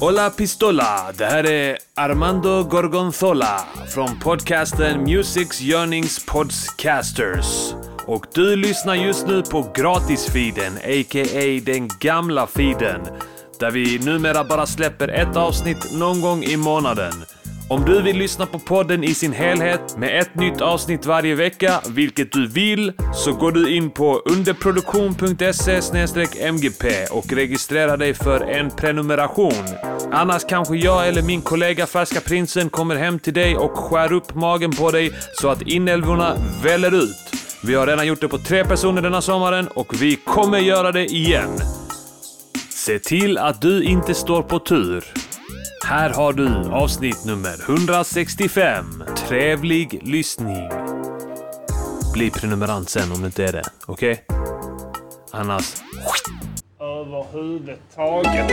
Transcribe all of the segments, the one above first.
Hola pistola! Det här är Armando Gorgonzola från podcasten Musics Yearnings Podcasters. Och du lyssnar just nu på gratisfeeden, a.k.a. den gamla feeden. Där vi numera bara släpper ett avsnitt någon gång i månaden. Om du vill lyssna på podden i sin helhet med ett nytt avsnitt varje vecka, vilket du vill, så går du in på underproduktion.se mgp och registrerar dig för en prenumeration. Annars kanske jag eller min kollega Färska Prinsen kommer hem till dig och skär upp magen på dig så att inälvorna väller ut. Vi har redan gjort det på tre personer denna sommaren och vi kommer göra det igen. Se till att du inte står på tur. Här har du avsnitt nummer 165. Trevlig lyssning. Bli prenumerant sen om du inte är det, okej? Annars... Överhuvudtaget.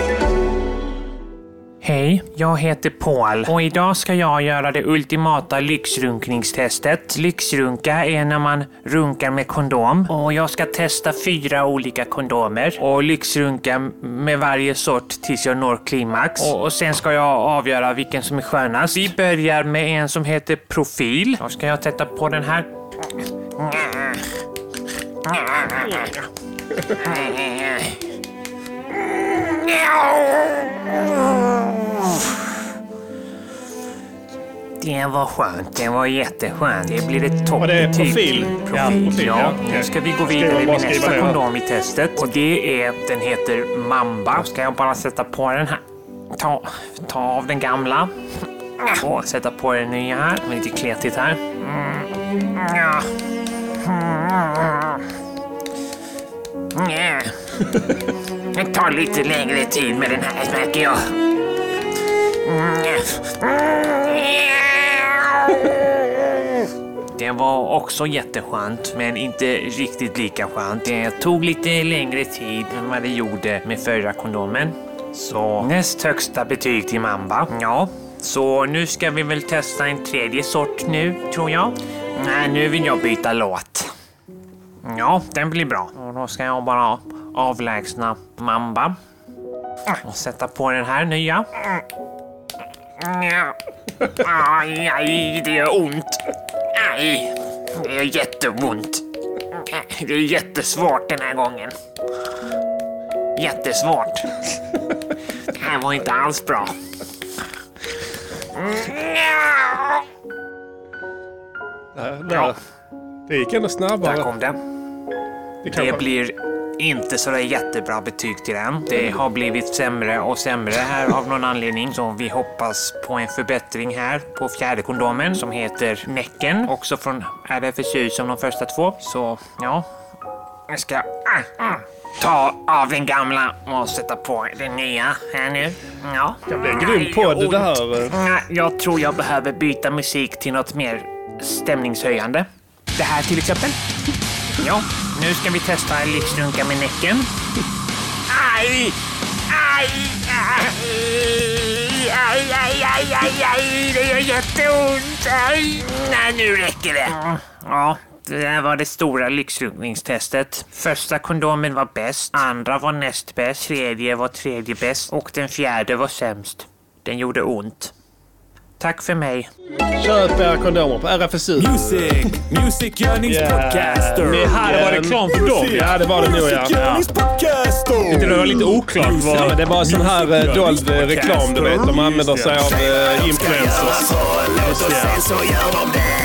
Hej, jag heter Paul och idag ska jag göra det ultimata lyxrunkningstestet. Lyxrunka är när man runkar med kondom och jag ska testa fyra olika kondomer och lyxrunka med varje sort tills jag når klimax. Och, och sen ska jag avgöra vilken som är skönast. Vi börjar med en som heter Profil. Då ska jag sätta på den här. Det var skönt. Det var jätteskönt. Det blir ett topp. Och det är profil. Profil. Ja, profil, ja. ja. Nu ska vi gå vidare med nästa kondom i testet. Och det är, den heter Mamba. Då ska jag bara sätta på den här. Ta, ta av den gamla. Och sätta på den nya här. Det är lite kletigt här. Det tar lite längre tid med den här märker jag. Det var också jätteskönt, men inte riktigt lika skönt. Det tog lite längre tid än vad det gjorde med förra kondomen. Så näst högsta betyg till Mamba. Ja, så nu ska vi väl testa en tredje sort nu, tror jag. Nej, nu vill jag byta låt. Ja, den blir bra. Och då ska jag bara avlägsna Mamba. Och sätta på den här nya. Aj, aj, det gör ont. Aj, det gör jätteont. Det är jättesvårt den här gången. Jättesvårt. Det här var inte alls bra. Där, där. Det gick ändå Där snabbare. kom det. Det Det blir inte så där jättebra betyg till den. Det har blivit sämre och sämre här av någon anledning. Så vi hoppas på en förbättring här på fjärde kondomen som heter Näcken. Också från RFSU som de första två. Så ja, jag ska ah, ah, ta av den gamla och sätta på den nya här nu. Ja. Det blir grym podd det här. Nej, Jag tror jag behöver byta musik till något mer stämningshöjande. Det här till exempel. Ja, nu ska vi testa en lyxrunka med Näcken. Aj! Aj! Aj! Aj, aj, aj, aj, aj! Det gör jätteont! Aj! Nej, nu räcker det. Ja, det där var det stora lyxrunkningstestet. Första kondomen var bäst, andra var näst bäst, tredje var tredje bäst och den fjärde var sämst. Den gjorde ont. Tack för mig. Köp era kondomer på RFSU. Music! Music Yearnings Yeah. Podcaster! Med Här var det reklam för dem. Ja, det var det nog ja. Music! Det var lite oklart. Ja, men Vad... det var sån här eh, dold eh, reklam du vet. De använder sig av eh, influencers.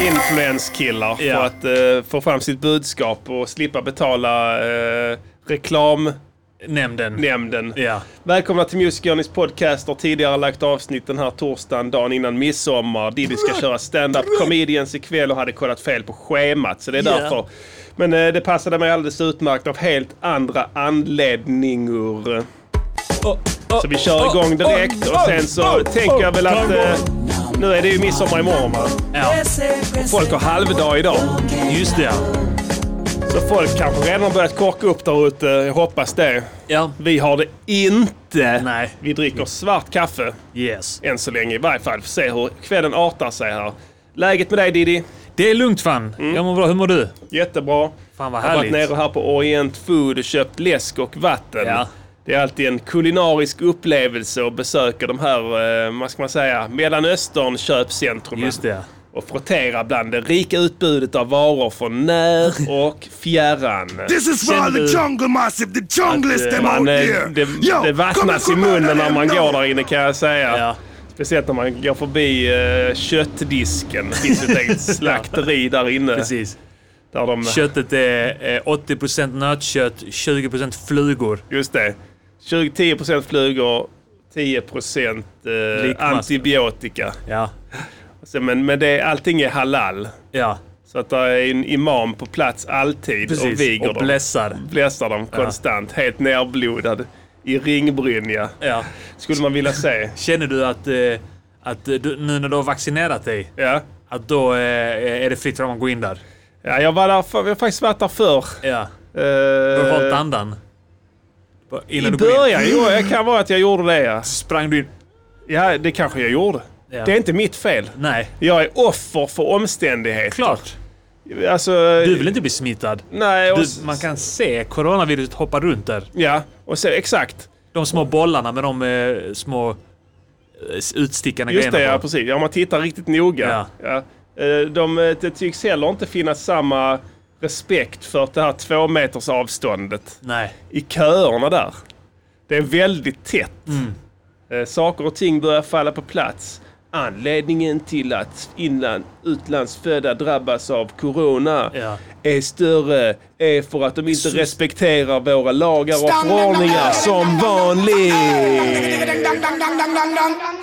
Influenskillar för Ja. att eh, få fram sitt budskap och slippa betala eh, reklamnämnden. Nämnden. Ja. Välkomna till Music Journeys podcast. Har tidigare lagt avsnitt den här torsdagen, dagen innan midsommar. Diddy ska köra stand-up comedians ikväll och hade kollat fel på schemat. Så det är Ja. därför. Men eh, det passade mig alldeles utmärkt av helt andra anledningar. Så vi kör igång direkt och sen så tänker jag väl att eh, nu är det ju midsommar imorgon va? ja. Folk har halvdag idag. Just det. Så folk kanske redan har börjat korka upp där ute. Jag hoppas det. Ja. Vi har det inte. Nej. Vi dricker svart kaffe. Yes. Än så länge i varje fall. Får se hur kvällen artar sig här. Läget med dig Diddy? Det är lugnt fan. Jag mår bra. Hur mår du? Jättebra. Fan vad Jag har varit härligt. nere här på Orient Food och köpt läsk och vatten. Ja. Det är alltid en kulinarisk upplevelse att besöka de här, eh, vad ska man säga, Mellanöstern köpcentrumen. Just det. Och frottera bland det rika utbudet av varor från när och fjärran. This is for all the jungle massive, the junglist them out Man, eh, there. det, Yo, det vattnas i munnen när man går där inne kan jag säga. Ja. Speciellt när man går förbi uh, köttdisken. Det finns ett eget slakteri där inne. Precis. Där de, Köttet är eh, 80% nötkött, 20% flugor. Just det. 20, 10% flugor, 10% uh, antibiotika. Ja. Så, men men det, allting är halal. Ja, Så att det är en imam på plats alltid och precis. viger Och dem. blässar. Blässar dem konstant. Helt nerblodad. I ringbrynja. Ja. Skulle man vilja se. Känner du att, eh, att eh, du, nu när du har vaccinerat dig, Ja. att då eh, är det fritt fram att gå in där? Ja, jag var där för, jag har faktiskt varit där förr. Ja. Uh, Du har hållit andan? I Innan in. början, jo, det kan vara att jag gjorde det ja. Sprang du in? Ja, det kanske jag gjorde. Ja. Det är inte mitt fel. Nej, Jag är offer för omständigheter. klart. Alltså, Du vill inte bli smittad. Nej, Du, man kan se coronaviruset hoppa runt där. Ja, och så, exakt. De små bollarna med de eh, små eh, utstickande Just det, grejerna ja på. precis. Ja, om man tittar riktigt noga. Ja. Eh, De, eh, det tycks heller inte finnas samma respekt för det här två meters avståndet Nej. i köerna där. Det är väldigt tätt. Mm. Saker och ting börjar falla på plats. Anledningen till att inland, utlandsfödda drabbas av corona Ja är större är för att de inte respekterar våra lagar och förordningar som vanligt.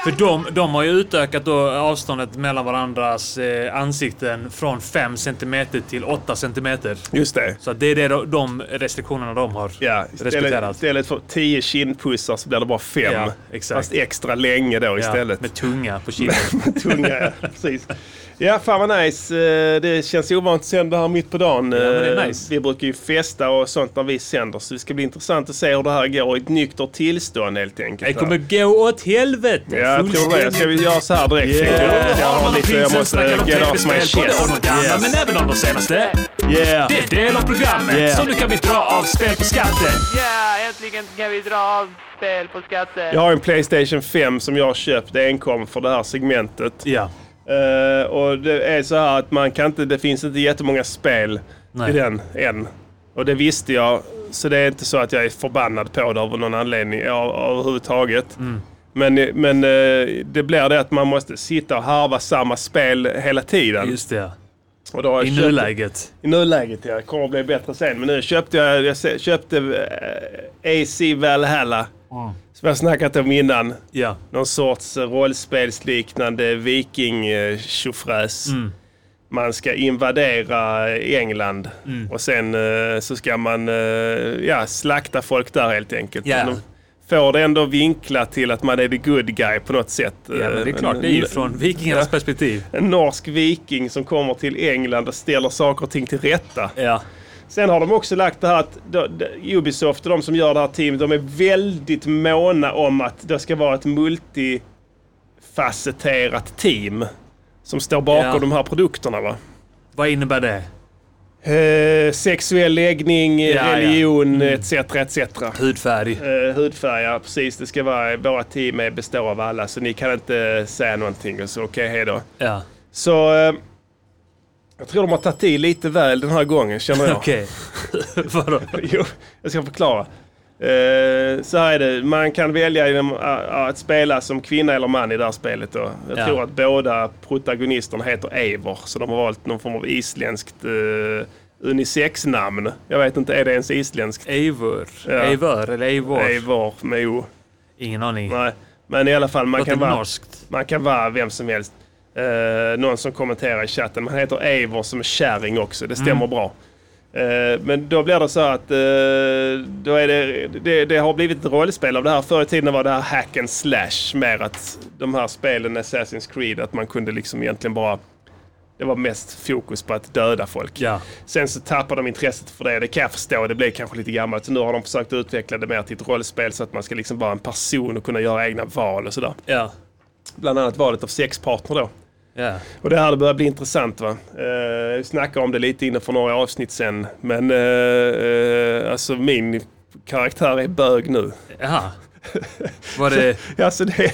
För de, de har ju utökat då avståndet mellan varandras eh, ansikten från 5 cm till 8 cm. Just det. Så det är det, de- de restriktionerna de har Ja, istället, respekterat. istället för tio kindpussar så blir det bara fem. Ja, exakt. Fast extra länge då Ja, istället. med tunga på kinden. Tunga, ja. Precis. Ja, fan vad nice. Eh, Det känns ovant att sända här mitt på dagen. är Eh, nice. Vi brukar ju festa och sånt när vi sänder. Så det ska bli intressant att se hur det här går i ett nyktert tillstånd helt enkelt. Det kommer gå åt helvete! Ja, jag tror det. Ska vi göra så här direkt? Yeah. Jag har lite, jag måste get off my chest. Yes. Men även om de senaste. Yeah! Det är del av programmet. Yeah. Så nu kan vi dra av spel på skatten. Ja, äntligen kan vi dra av spel på skatten. Jag har en Playstation 5 som jag har köpt enkom för det här segmentet. Ja. Eh, och det är så här att man kan inte, det finns inte jättemånga spel Nej. i den än. Och det visste jag. Så det är inte så att jag är förbannad på det av någon anledning av, överhuvudtaget. Mm. Men, men eh, det blir det att man måste sitta och harva samma spel hela tiden. Just det. och då I köpt- nuläget. I nuläget ja. Kommer att bli bättre sen. Men nu köpte jag, jag köpte eh, AC Valhalla. Som jag snackat om innan. Ja. Någon sorts rollspelsliknande viking eh, tjofräs. Mm. Man ska invadera England Mm. och sen eh, så ska man eh, ja, slakta folk där helt enkelt. De får det ändå vinklat till att man är the good guy på något sätt. Ja, men det är Eh, klart. Det är ju från vikingarnas Ja. perspektiv. En norsk viking som kommer till England och ställer saker och ting till rätta. Ja. Sen har de också lagt det här att Ubisoft och de som gör det här teamet, de är väldigt måna om att det ska vara ett multifacetterat team som står bakom Ja. de här produkterna. Va? Vad innebär det? Eh, sexuell läggning, Ja, ja. religion etc. etc. Hudfärg. Eh, hudfärg, ja precis. Det ska vara, våra team består av alla så ni kan inte säga någonting. och Så okej, hej då. Ja. Så eh, jag tror de har tagit i lite väl den här gången känner jag. Okej. Vadå? Jo, jag ska förklara. Eh, så här är det, man kan välja genom, uh, att spela som kvinna eller man i det här spelet. Då. Jag Ja. tror att båda protagonisterna heter Eivor, så de har valt någon form av isländskt uh, unisex-namn. Jag vet inte, är det ens isländskt? Eivor. Ja. Eivor eller Eivor. Eivor med O. Ingen aning. Nej. Men i alla fall, man Låter kan, vara, norskt. man kan vara vem som helst. Eh, någon som kommenterar i chatten, man heter Eivor som är kärring också, det stämmer Mm. bra. Eh, men då blir det så att eh, då är det, det, det har blivit ett rollspel av det här. Förr i tiden var det här hack and slash mer att de här spelen Assassin's Creed, att man kunde liksom egentligen bara det var mest fokus på att döda folk. Ja. Sen så tappade de intresset för det. Det kan jag förstå. Det blev kanske lite gammalt. Så nu har de försökt utveckla det mer till ett rollspel så att man ska liksom vara en person och kunna göra egna val och sådär. Ja. Bland annat valet av sexpartner då. Ja. Och det här börjar bli intressant va. Uh, jag snackade om det lite innan för några avsnitt sen. Men uh, uh, alltså min karaktär är bög nu. Jaha. Var det... Alltså det,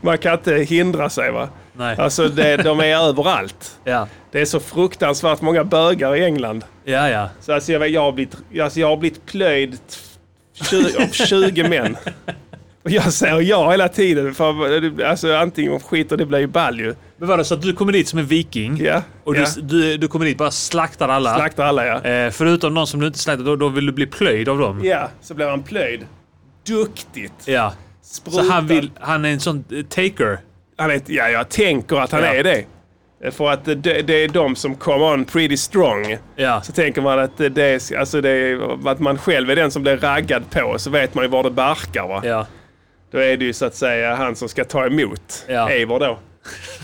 man kan inte hindra sig va. Nej. Alltså det, de är överallt. Ja. Det är så fruktansvärt många bögar i England. Ja, ja. Så alltså jag, jag, har blivit, alltså jag har blivit plöjd 20, av 20 män. Och jag säger ja hela tiden. För, alltså antingen skit och det blir ju ball ju. Men var det så att du kommer dit som en viking? Ja, Och ja. du, du, du kommer dit bara slaktar alla? Slaktar alla ja. Eh, förutom någon som du inte slaktar, då, då vill du bli plöjd av dem? Ja, så blir han plöjd. Duktigt. Ja. Sprutad. Så han, vill, han är en sån eh, taker? Han är, ja, jag tänker att han Ja. är det. För att det, det är de som come on pretty strong. Ja. Så tänker man att det alltså det att man själv är den som blir raggad på. Så vet man ju var det barkar va. Ja. Då är det ju så att säga han som ska ta emot Ja. Eivor då.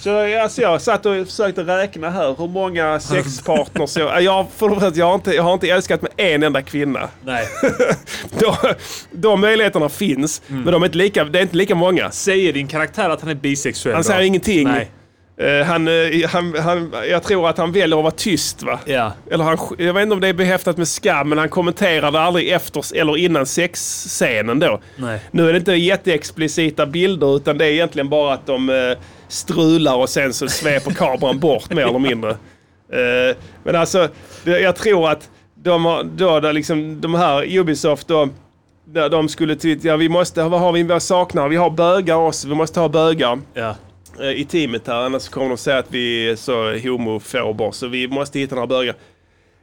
Så alltså, jag satt och försökte räkna här hur många sexpartners jag... Jag, för det första, jag, har inte, jag har inte älskat med en enda kvinna. Nej. De, de möjligheterna finns, Mm. men de är inte lika, det är inte lika många. Säger din karaktär att han är bisexuell Han då? säger ingenting. Nej. Eh, han, eh, han, han, jag tror att han väljer att vara tyst va? Ja. Eller han, jag vet inte om det är behäftat med skam, men han kommenterade aldrig efter eller innan sexscenen då. Nej. Nu är det inte jätteexplicita bilder utan det är egentligen bara att de eh, strular och sen så sveper kameran bort mer eller mindre. Men alltså, jag tror att de, har, då, liksom, de här Ubisoft då, de skulle till, ja vi måste, vad har vi, vad saknar vi? har bögar också, vi måste ha bögar Ja. Eh, i teamet här annars kommer de säga att vi är så homofober så vi måste hitta några bögar.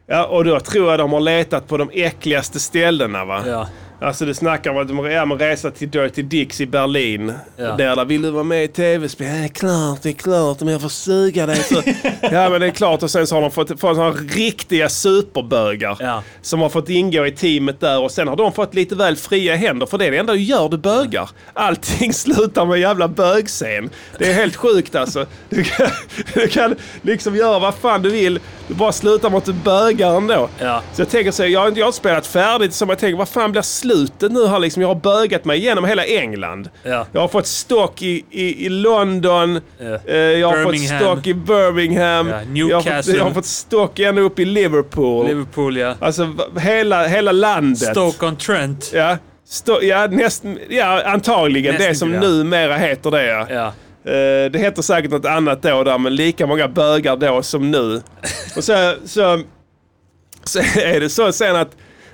Ja, och då tror jag de har letat på de äckligaste ställena va. Ja. Alltså det snackar om att de ja, men resa till Dirty Dicks i Berlin. Ja. Där, där vill du vara med i tv-spel? Ja, klart, det är klart. Om jag får suga dig så... ja men det är klart. Och sen så har de fått, fått sådana riktiga superbögar. Ja. Som har fått ingå i teamet där. Och sen har de fått lite väl fria händer. För det är det enda du gör, du bögar. Allting slutar med en jävla bögscen. Det är helt sjukt alltså. Du kan, du kan liksom göra vad fan du vill. Du bara slutar med att du bögar ändå. Ja. Så jag tänker så jag, jag har inte spelat färdigt så jag tänker vad fan blir slutet nu här liksom? Jag har bögat mig igenom hela England. Ja. Jag har fått stock i, i, i London. Ja. Eh, jag har Birmingham. fått stock i Birmingham. Ja, Jag, har fått, Newcastle. jag har fått stock ända upp i Liverpool. Liverpool, ja. Alltså hela, hela landet. Stoke-on-Trent. Ja, Sto- ja, näst, ja, antagligen. Nästan det som ja. numera heter det ja. Ja. Eh, det heter säkert något annat då där, men lika många bögar då som nu. Och så, så, så är det så sen att,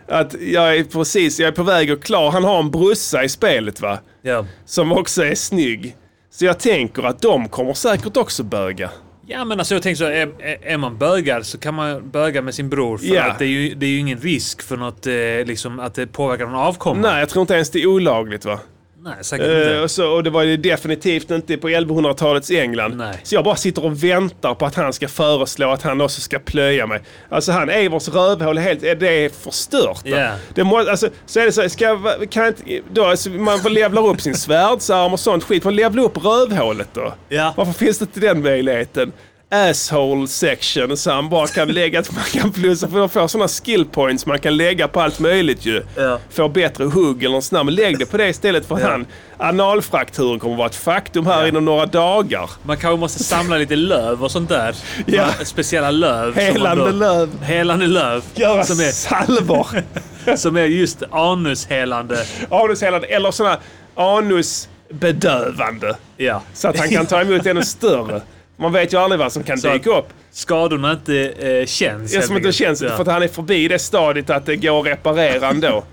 att jag är precis, jag är på väg att klar. Han har en brussa i spelet va? Ja. Som också är snygg. Så jag tänker att de kommer säkert också böga. Ja men alltså jag tänker så, är, är- man bögar så kan man böga med sin bror för Ja. att det är, ju, det är ju ingen risk för något, eh, liksom att det påverkar någon avkomma. Nej, jag tror inte ens det är olagligt va? Nej säkert Eh, inte. och, så, och det var ju definitivt inte på 1100-talets England. Nej. Så jag bara sitter och väntar på att han ska föreslå att han också ska plöja mig. Alltså han, Eivors rövhål är helt, är det förstört. va? Ja. Det må, alltså, så är det så, ska, kan inte, då, alltså, man levlar upp sin svärdsarm och sånt skit. Man levlar upp rövhålet då. Ja. Varför finns det inte den möjligheten? Asshole section så han bara kan lägga, att man kan plussa för att få sådana skill points man kan lägga på allt möjligt ju. Ja. Få bättre hugg eller något sånt. Men lägg det på det istället för han. Analfrakturen kommer vara ett faktum här inom några dagar. Man kanske måste samla lite löv och sånt där. Ja. Speciella löv. Helande då- löv. Helande löv. Göra Som är, salvor. som är just anushelande. Anushelande eller sådana anusbedövande. Ja. Så att han kan ta emot ännu större. Man vet ju aldrig vad som kan Så dyka upp. Skadorna inte eh, känns. Helt som enkelt. känns Ja. för att han är förbi det stadiet att det går att reparera ändå.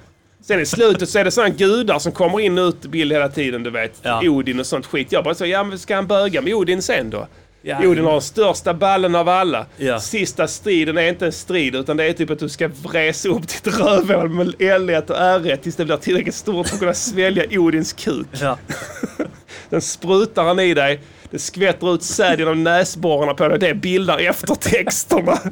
Sen i slutet så är det sådana gudar som kommer in och ut i bild hela tiden, du vet. Ja. Odin och sånt skit. Jag bara så, ja men ska han böga med Odin sen då? Ja. Odin har den största ballen av alla. Ja. Sista striden är inte en strid utan det är typ att du ska vresa upp ditt rövhål med L1 och R1 tills det blir tillräckligt stort för att kunna svälja Odins kuk. Ja. Den sprutar han i dig. Det skvätter ut säd genom näsborrarna på dig. Det bildar eftertexterna.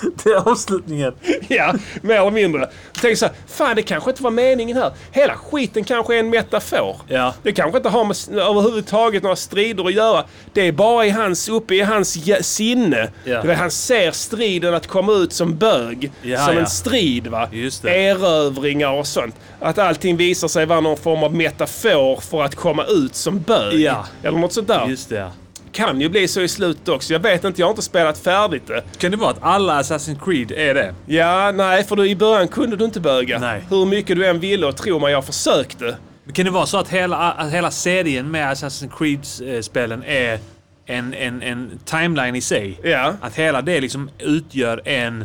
Det är avslutningen. Ja, mer eller mindre. Jag tänker så här, fan det kanske inte var meningen här. Hela skiten kanske är en metafor. Ja. Det kanske inte har med överhuvudtaget några strider att göra. Det är bara i hans, uppe i hans sinne. Ja. Han ser striden att komma ut som bög. Ja, som ja. en strid va. Just det. Erövringar och sånt. Att allting visar sig vara någon form av metafor för att komma ut som bög. Ja. Eller något sånt där. Just det. Kan ju bli så i slutet också. Jag vet inte, jag har inte spelat färdigt det. Kan det vara att alla Assassin's Creed är det? Ja, nej, för du, i början kunde du inte böga. Nej. Hur mycket du än ville och tro mig, jag försökte. Kan det vara så att hela, att hela serien med Assassin's Creed-spelen är en, en, en timeline i sig? Ja, Att hela det liksom utgör en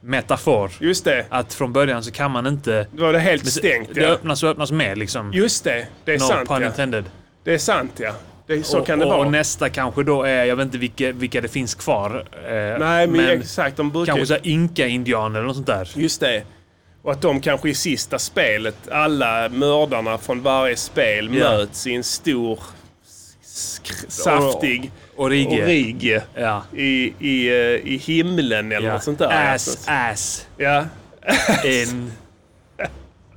metafor. just det. Att från början så kan man inte... Då var det helt stängt. Det Ja. öppnas och öppnas mer liksom. Just det, det är no sant pun ja. intended. Det är sant ja. Det, så och, kan det vara. Och nästa kanske då är, jag vet inte vilka, vilka det finns kvar. Eh, Nej, men, exakt. De brukar kanske inka-indianer eller något sånt där. Just det. Och att de kanske i sista spelet, alla mördarna från varje spel Ja. möts i en stor, saftig Origi. orgie Ja. i, i, eh, i himlen eller ja. något sånt där. Ass, ass. Ja. En...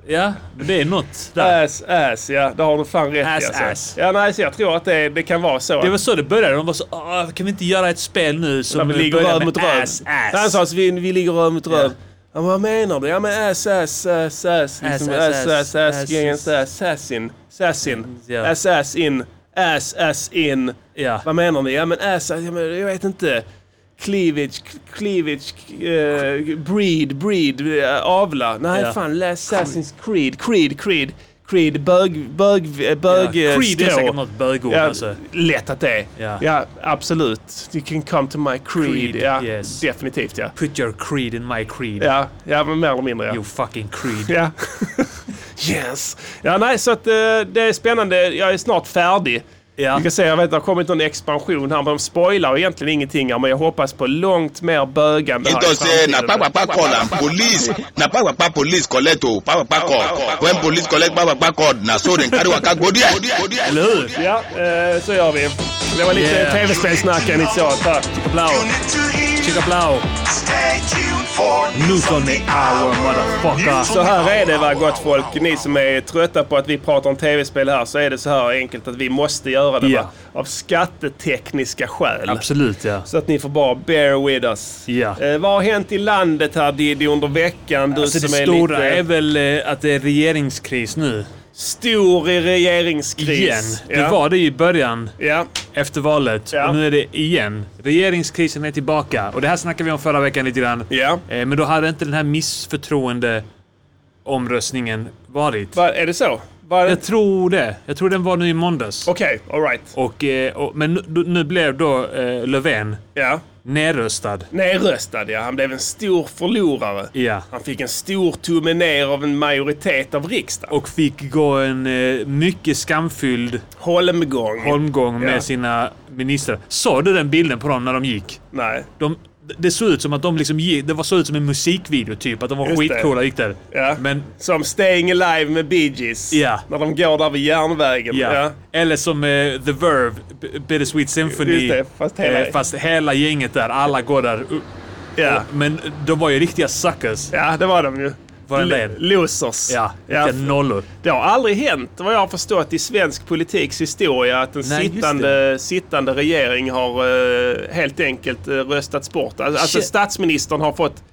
Ja, det är något där. Ass, ass, ja. Det har du fan rätt Ass, i. Alltså. ass. Ja, nej, så jag tror att det, det kan vara så. Det var så det började. De var så "Åh, kan vi inte göra ett spel nu som vi ligger röv mot röv. ass, Han ass? sa att vi, vi ligger röv mot röv. Ja, men vad menar du? Ja men ass, ass, ass, ass. Liksom, ass, ass, ass, ass, ass, ass, gängens assassin. Assassin. Ja. Ass, ass in. Ass, ass in. Ja. Vad menar ni? Ja men ass, ja, men jag vet inte. Cleavage, cleavage, eh, breed, breed, eh, avla. Nej Ja. fan, läs Assassin's Creed, Creed, Creed. Creed, bög, bög, eh, bög, Ja, Creed är säkert något bögord Ja, alltså. lätt att det är. Ja. Ja. absolut. You can come to my creed. Creed, ja, yes. Definitivt ja. Put your creed in my creed. Ja, ja men mer eller mindre ja. You fucking creed. Ja. yes. Ja, nej, så att det är spännande. Jag är snart färdig. Ja. Vi kan se, jag vet att det har kommit någon expansion här, men de spoilar egentligen ingenting här, men jag hoppas på långt mer bögande här say na framtiden. kpakpa call police na police collect o call when police collect call na so dem carry waka go there. Eller hur? Ja, eh, så gör vi. Det var lite Yeah. tv-spelssnack initialt här. Blau. Chica Blau. News on the hour motherfucker. Så här är det va gott folk. Ni som är trötta på att vi pratar om tv-spel här så är det så här enkelt att vi måste göra det va? Av skattetekniska skäl. Absolut ja. Så att ni får bara bear with us. Ja. Eh, vad har hänt i landet här Diddy under veckan? Du Alltså det som är stora lite är väl eh, att det är regeringskris nu. Stor i regeringskris. Igen. Ja. Det var det i början Ja. efter valet. Ja. Och nu är det igen. Regeringskrisen är tillbaka. Och det här snackade vi om förra veckan lite grann. Ja. Eh, Men då hade inte den här missförtroende omröstningen varit. Va, är det så? Va, Jag tror det. Jag tror den var nu i måndags. Okej, alright. Och, eh, och, men nu, nu blev då eh, Löfven Ja. Nerröstad. Nerröstad ja. Han blev en stor förlorare. Ja. Han fick en stor tumme ner av en majoritet av riksdagen. Och fick gå en eh, mycket skamfylld Holmgång. holmgång med Ja. sina ministrar. Såg du den bilden på dem när de gick? Nej. De, det såg ut som att de liksom gick, det var så ut som en musikvideo typ. Att de var Just skitcoola och gick där. Ja. Men, Som Staying Alive med Bee Gees. Ja. När de går där vid järnvägen. ja. Ja. Eller som eh, The Verve, Bittersweet Symphony. Just det, fast hela- eh, fast hela gänget där, alla går där. Ja. Men de var ju riktiga suckers. ja, det var de ju. Var en Losers. Ja, ja. nollor. Det har aldrig hänt, vad jag har förstått, i svensk politiks historia att en Nej, sittande, sittande regering har eh, helt enkelt uh, röstats bort. Alltså, alltså statsministern har fått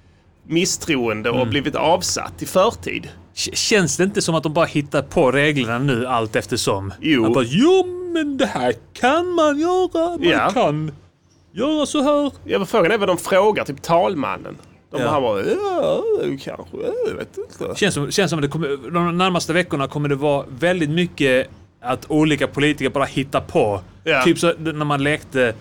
misstroende Mm. och blivit avsatt i förtid. Känns det inte som att de bara hittar på reglerna nu allt eftersom? Jo. Bara, jo men det här kan man göra. Man Ja. kan göra så här. Ja, men frågan är vad de frågar, typ talmannen. De Ja. ja. bara, ja, kanske, jag vet inte. Känns som, känns som att det kommer, de närmaste veckorna kommer det vara väldigt mycket att olika politiker bara hittar på. Ja. Typ så när man lekte,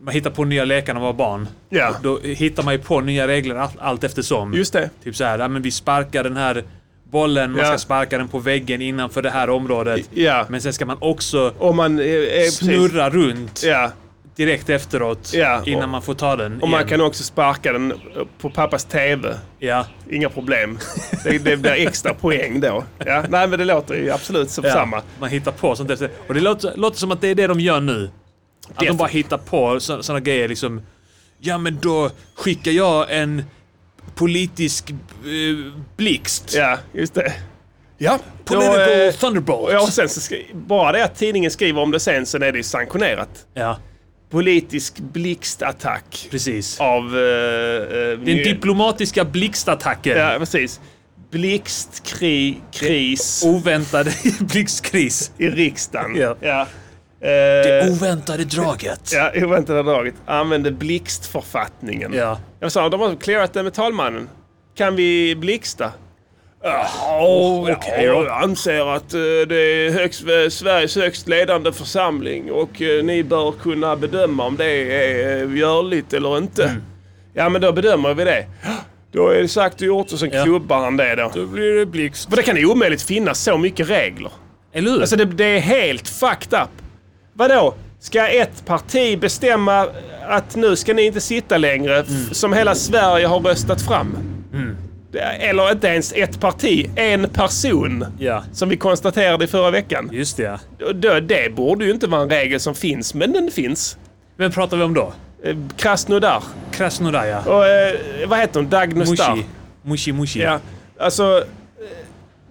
man hittar på nya lekar när man var barn. Ja. Då hittar man ju på nya regler allt, allt eftersom. Just det. Typ så här, ja, men vi sparkar den här bollen, man Ja. ska sparka den på väggen innanför det här området. Ja. Men sen ska man också Om man är, är precis- snurra runt Ja. Direkt efteråt Ja, innan och- man får ta den Och man igen. kan också sparka den på pappas TV. Ja. Inga problem. Det, det blir extra poäng då. Ja, nej, men det låter ju absolut som Ja, samma. Man hittar på sånt efter. Och det låter, låter som att det är det de gör nu. Att de bara hittar på sådana grejer liksom. Ja men då skickar jag en politisk eh, blixt. Ja, just det. Ja, Political då, eh, thunderbolt. Ja, och sen så bara det att tidningen skriver om det sen, sen är det ju sanktionerat. Ja, Politisk blixtattack precis. av... Uh, uh, Den diplomatiska blixtattacken. Ja, precis. Blixtkris Oväntade blixtkris. i riksdagen. Ja. Ja. Eh, Oväntade draget. ja, oväntade draget. Använde blixtförfattningen. Ja. Jag sa, de har clearat det med talmannen. Kan vi blixta? Ja, okej då. jag anser att eh, det är högst, eh, Sveriges högst ledande församling och eh, ni bör kunna bedöma om det är görligt eller inte. Mm. Ja, men då bedömer vi det. Då är det sagt och gjort och sen Ja. klubbar han det då. Då blir det blixt. För det kan ju omöjligt finnas så mycket regler. Eller hur? Alltså det, det är helt fucked up. Vadå? Ska ett parti bestämma att nu ska ni inte sitta längre Mm. som hela Sverige har röstat fram? Det- Eller inte ens ett parti, en person. Ja. Som vi konstaterade i förra veckan. Just det. ja. Det, det borde ju inte vara en regel som finns, men den finns. Vem pratar vi om då? Eh, Krasnodar. Krasnodar ja. Och eh, vad heter hon? Dagnostar. Mushi. Mushi Mushi. Ja, alltså... eh,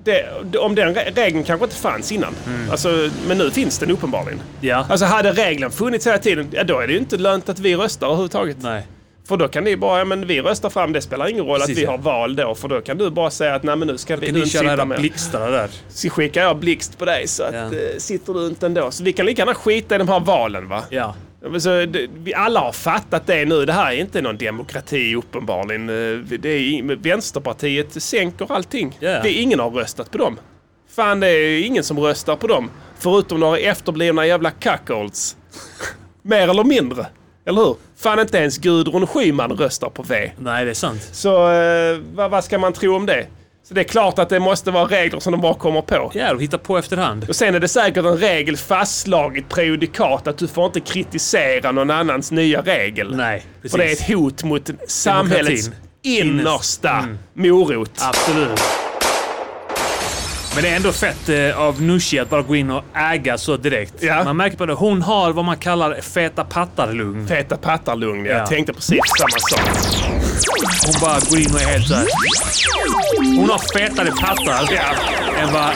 Det, om den re- regeln kanske inte fanns innan. Alltså, men nu finns den uppenbarligen. Ja. Alltså hade regeln funnits hela tiden, ja då är det ju inte lönt att vi röstar överhuvudtaget. Nej. För då kan ni bara, ja men vi röstar fram, det spelar ingen roll Precis, att vi har val då. För då kan du bara säga att nej men nu ska vi du inte sitta med. blixtar där? Så skickar jag blixt på dig så att Ja. eh, sitter du inte ändå. Så vi kan lika gärna skita i de här valen va. Ja. Så, det, vi alla har fattat det nu. Det här är inte någon demokrati uppenbarligen. Eh, Det är, Vänsterpartiet sänker allting. Ja. Det är ingen har röstat på dem. Fan, det är ingen som röstar på dem. Förutom några efterblivna jävla cuckolds. Mer eller mindre. Eller hur? Fan, inte ens Gudrun Schyman röstar på V. Nej, det är sant. Så eh, vad, vad ska man tro om det? Så det är klart att det måste vara regler som de bara kommer på. Ja, och hitta på efterhand. Och sen är det säkert en regel fastslaget prejudikat att du får inte kritisera någon annans nya regel. Nej, precis. För det är ett hot mot samhällets innersta Mm. morot. Absolut. Men det är ändå fett eh, av Nushi att bara gå in och äga så direkt. Ja. Man märker på det. Hon har vad man kallar feta pattar-lugn. Feta pattarlugn, jag Ja. tänkte precis samma sak. Hon bara går in och är helt såhär... Hon har fetare pattar än vad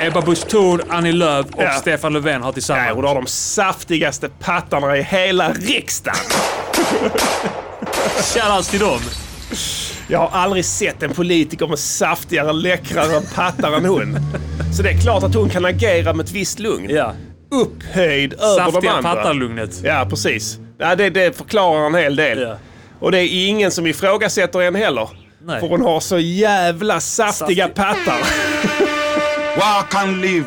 Ebba Busch Thor, Annie Lööf och Ja. Stefan Löfven har tillsammans. Nej, hon har de saftigaste pattarna i hela riksdagen. Shoutouts till dem. Jag har aldrig sett en politiker med saftigare, läckrare pattar än hon. Så det är klart att hon kan agera med ett visst lugn. Ja. Upphöjd över de Saftiga andra. pattarlugnet. Ja, precis. Ja, det, det förklarar en hel del. Ja. Och det är ingen som ifrågasätter en heller. Nej. För hon har så jävla saftiga Saftig. pattar. Walk and live.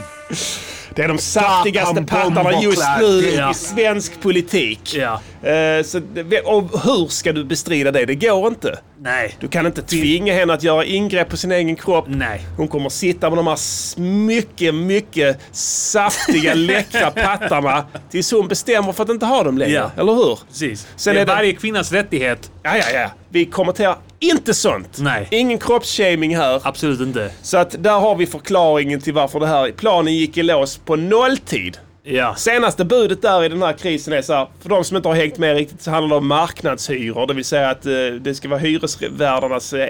Det är de saftigaste pattarna just nu Ja. i svensk politik. Ja. Eh, så det, och hur ska du bestrida det? Det går inte. Nej. Du kan inte tvinga henne att göra ingrepp på sin egen kropp. Nej. Hon kommer sitta med de här mycket, mycket saftiga, läckra pattarna tills hon bestämmer för att inte ha dem längre. Ja. Eller hur? Precis. Sen det är är det- varje kvinnas rättighet. Ja, ja, ja. Vi kommenterar inte sånt. Nej. Ingen kroppsshaming här. Absolut inte. Så att där har vi förklaringen till varför det här planen gick i lås på nolltid. Ja. Senaste budet där i den här krisen är så här, för de som inte har hängt med riktigt så handlar det om marknadshyror. Det vill säga att eh, det ska vara hyresvärdarnas eh,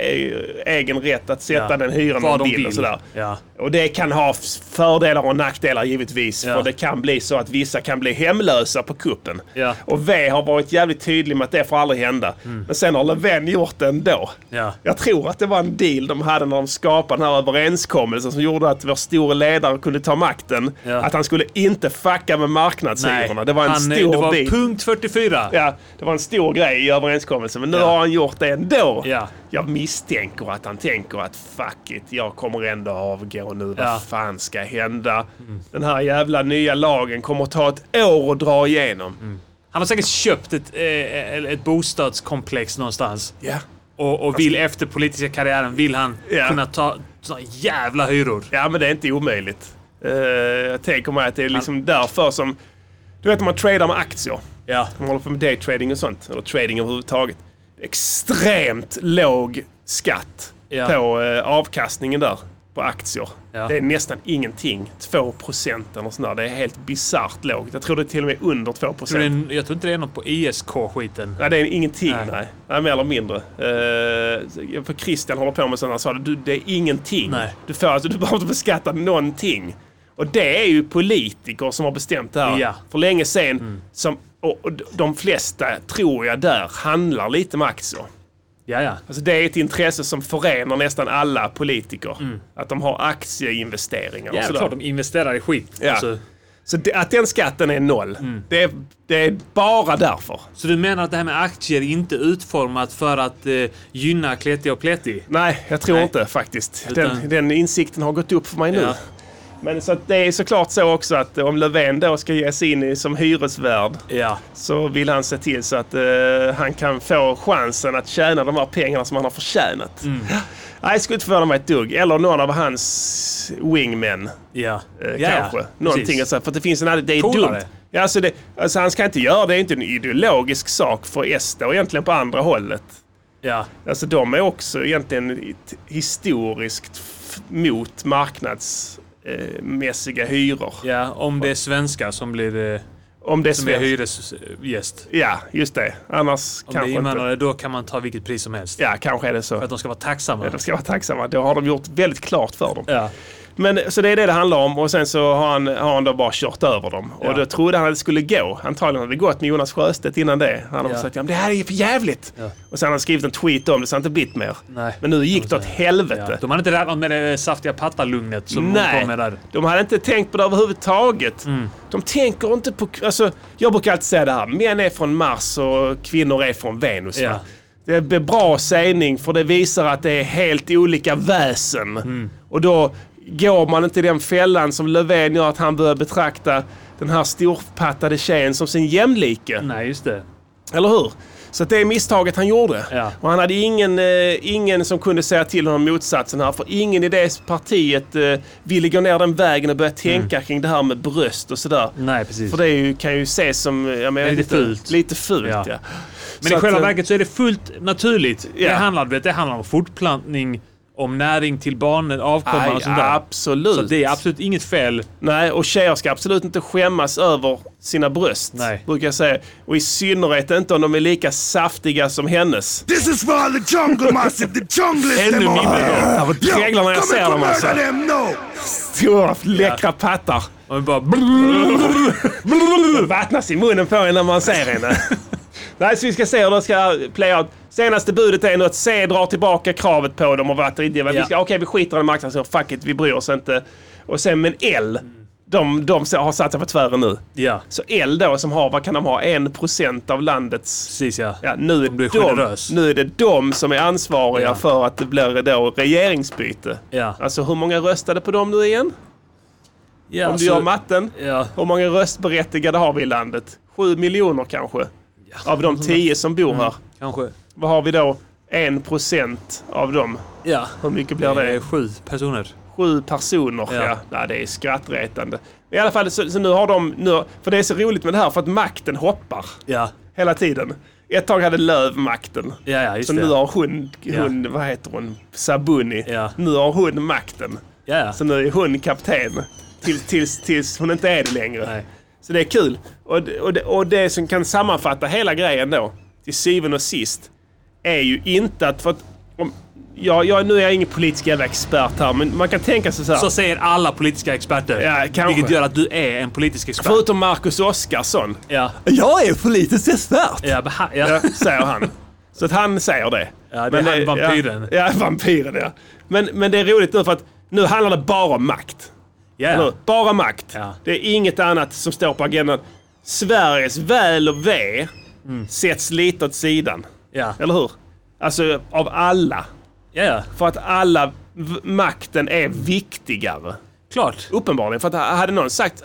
egen rätt att sätta Ja. den hyran Vad de de vill, och sådär. Ja. Och det kan ha fördelar och nackdelar givetvis. Ja. För det kan bli så att vissa kan bli hemlösa på kuppen. Ja. Och V har varit jävligt tydlig med att det får aldrig hända. Men sen har Löfven gjort det ändå. Ja. Jag tror att det var en deal de hade när de skapade den här överenskommelsen som gjorde att vår store ledare kunde ta makten. Att han skulle inte fucka med marknadshyrorna. Det var en han, eh, stor Det var bit. punkt 44. Ja, det var en stor grej i överenskommelsen. Men nu Ja. har han gjort det ändå. Ja. Jag misstänker att han tänker att fuck it, jag kommer ändå avgå nu. Ja. Vad fan ska hända? Den här jävla nya lagen kommer ta ett år att dra igenom. Han har säkert köpt ett, eh, ett bostadskomplex någonstans. Ja. Och, och vill efter politiska karriären vill han Ja. kunna ta såna jävla hyror. Ja, men det är inte omöjligt. Eh, jag tänker mig att det är liksom därför som... Du vet när man tradar med aktier. Ja. Man håller på med daytrading och sånt. Eller trading överhuvudtaget. Extremt låg skatt Ja. på eh, avkastningen där. På aktier. Ja. Det är nästan ingenting. 2 procent eller sånt där. Det är helt bisarrt lågt. Jag tror det är till och med under 2 Tror procent. Jag tror inte det är något på ISK-skiten. Nej, det är ingenting. Nej. Nej. Nej. mer eller mindre. Uh, för Christian håller på med sådana saker. Du, det är ingenting. Nej. Du, får, alltså, du behöver inte beskatta någonting. Och det är ju politiker som har bestämt det här Ja. för länge sedan. Som, och, och de flesta, tror jag, där handlar lite med aktier. Ja, ja. Alltså det är ett intresse som förenar nästan alla politiker. Att de har aktieinvesteringar Ja, och sådär. klart de investerar i skit. Ja. Alltså, Så det, att den skatten är noll, Mm. det, är, det är bara därför. Så du menar att det här med aktier inte är utformat för att eh, gynna kleti och pleti? Nej, jag tror Nej. inte faktiskt. Den, den insikten har gått upp för mig nu. Ja. Men så det är såklart så också att om Löfven då ska ge sig in i, som hyresvärd Ja. så vill han se till så att eh, han kan få chansen att tjäna de här pengarna som han har förtjänat. Mm. Nej, det skulle inte förvåna mig ett dugg. Eller någon av hans wingmen. Ja. Eh, ja, kanske. ja. Någonting så, För det finns en... Det är Polare. dumt. Ja, alltså, det, alltså han ska inte göra det. Det är inte en ideologisk sak för SD och egentligen på andra hållet. Ja. Alltså de är också egentligen historiskt f- mot marknadsmässiga hyror. ja, om det är svenskar som blir eh, Om det är som är hyresgäst. Ja, just det. Annars Om det är kanske inte. invandrare, då kan man ta vilket pris som helst. Ja, kanske är det så. För att de ska vara tacksamma. De ska vara tacksamma. Det har de gjort väldigt klart för dem. Ja. Men, så det är det det handlar om och sen så har han, har han då bara kört över dem. Ja. Och då trodde han att det skulle gå. Antagligen hade det gått med Jonas Sjöstedt innan det. Han har Ja. sagt men det här är för jävligt. Ja. Och sen har han skrivit en tweet om det så har inte blivit mer. Nej. Men nu gick det åt helvete. Ja. De hade inte räknat med det saftiga pattalugnet som Nej, kom med där. de hade inte tänkt på det överhuvudtaget. Mm. De tänker inte på... Alltså, jag brukar alltid säga det här. Män är från Mars och kvinnor är från Venus. Ja. Det är en bra sägning för det visar att det är helt olika väsen. Mm. Och då går man inte i den fällan som Löfven gör att han börjar betrakta den här storpattade tjejen som sin jämlike. Nej, just det. Eller hur? Så det är misstaget han gjorde. Ja. Och han hade ingen, eh, ingen som kunde säga till honom motsatsen här. För ingen i det partiet eh, ville gå ner den vägen och börja tänka kring det här med bröst och sådär. Nej, precis. För det ju, kan ju ses som... eh, Jag menar, Lite lite fult. Lite fult, ja. Ja. Men Så i att, själva eh, verket så är det fullt naturligt. Ja. Det, handlar, vet, det handlar om fortplantning, om näring till barnen, avkomman och sånt där. absolut. Så det är absolut inget fel. Nej, och tjejer ska absolut inte skämmas över sina bröst. Nej. Brukar jag säga. Och i synnerhet inte om de är lika saftiga som hennes. This is for the jungle massive, the junglist Ännu them all. mindre då. Jag dreglar när jag ser dem alltså. now. Stora läckra pattar. Och bara... vattnas i munnen på en när man ser henne. Nej, så vi ska se hur det ska play out. Senaste budet är nu att C drar tillbaka kravet på dem och varit. Vi Ja. ska, okej, vi skiter i marknaden, så fuck it, vi bryr oss inte. Och sen, men L, de, de har satt sig på tvären nu. Ja, Så L då som har, vad kan de ha, en procent av landets... precis ja. Ja, nu, är De de, generös. nu är det de som är ansvariga Ja. för att det blir då regeringsbyte. Ja. Alltså hur många röstade på dem nu igen? ja Om du så- gör matten. Ja, Hur många röstberättigade har vi i landet? Sju miljoner kanske? Av de tio som bor Mm. här. kanske. Vad har vi då? En procent av dem. Ja. Hur mycket blir Det är det? sju personer. Sju personer. Ja. Ja. Nej, det är skrattretande. I alla fall, så, så nu har de... Nu, för det är så roligt med det här, för att makten hoppar Ja, hela tiden. Ett tag hade Löv makten. ja, ja Så det. nu har hon, Ja. hon vad heter hon, Sabuni. Ja. Nu har hon makten. Ja, ja. Så nu är hon kapten. Tills, tills, tills hon inte är det längre. Nej. Så det är kul. Och, det- och, och det som kan sammanfatta hela grejen då, till syvende och sist, är ju inte att... För att om, ja, jag, nu är jag ingen politisk jävla expert här, men man kan tänka sig så här. Så säger alla politiska experter. Ja, kanske. Vilket gör att du är en politisk expert. Förutom Marcus Oskarsson. Ja, Jag är politisk expert! ja, men ha- ja. Ja, säger han. Så att han säger det. Ja, det är han, vampyren. Ja, ja, vampyren ja. Men, men det är roligt nu för att nu handlar det bara om makt. Ja. Bara makt. Ja. Det är inget annat som står på agendan. Sveriges väl och ve sätts lite åt sidan. Ja. Eller hur? Alltså av alla. ja. För att alla makten är viktigare. Klart. Uppenbarligen. För att hade någon sagt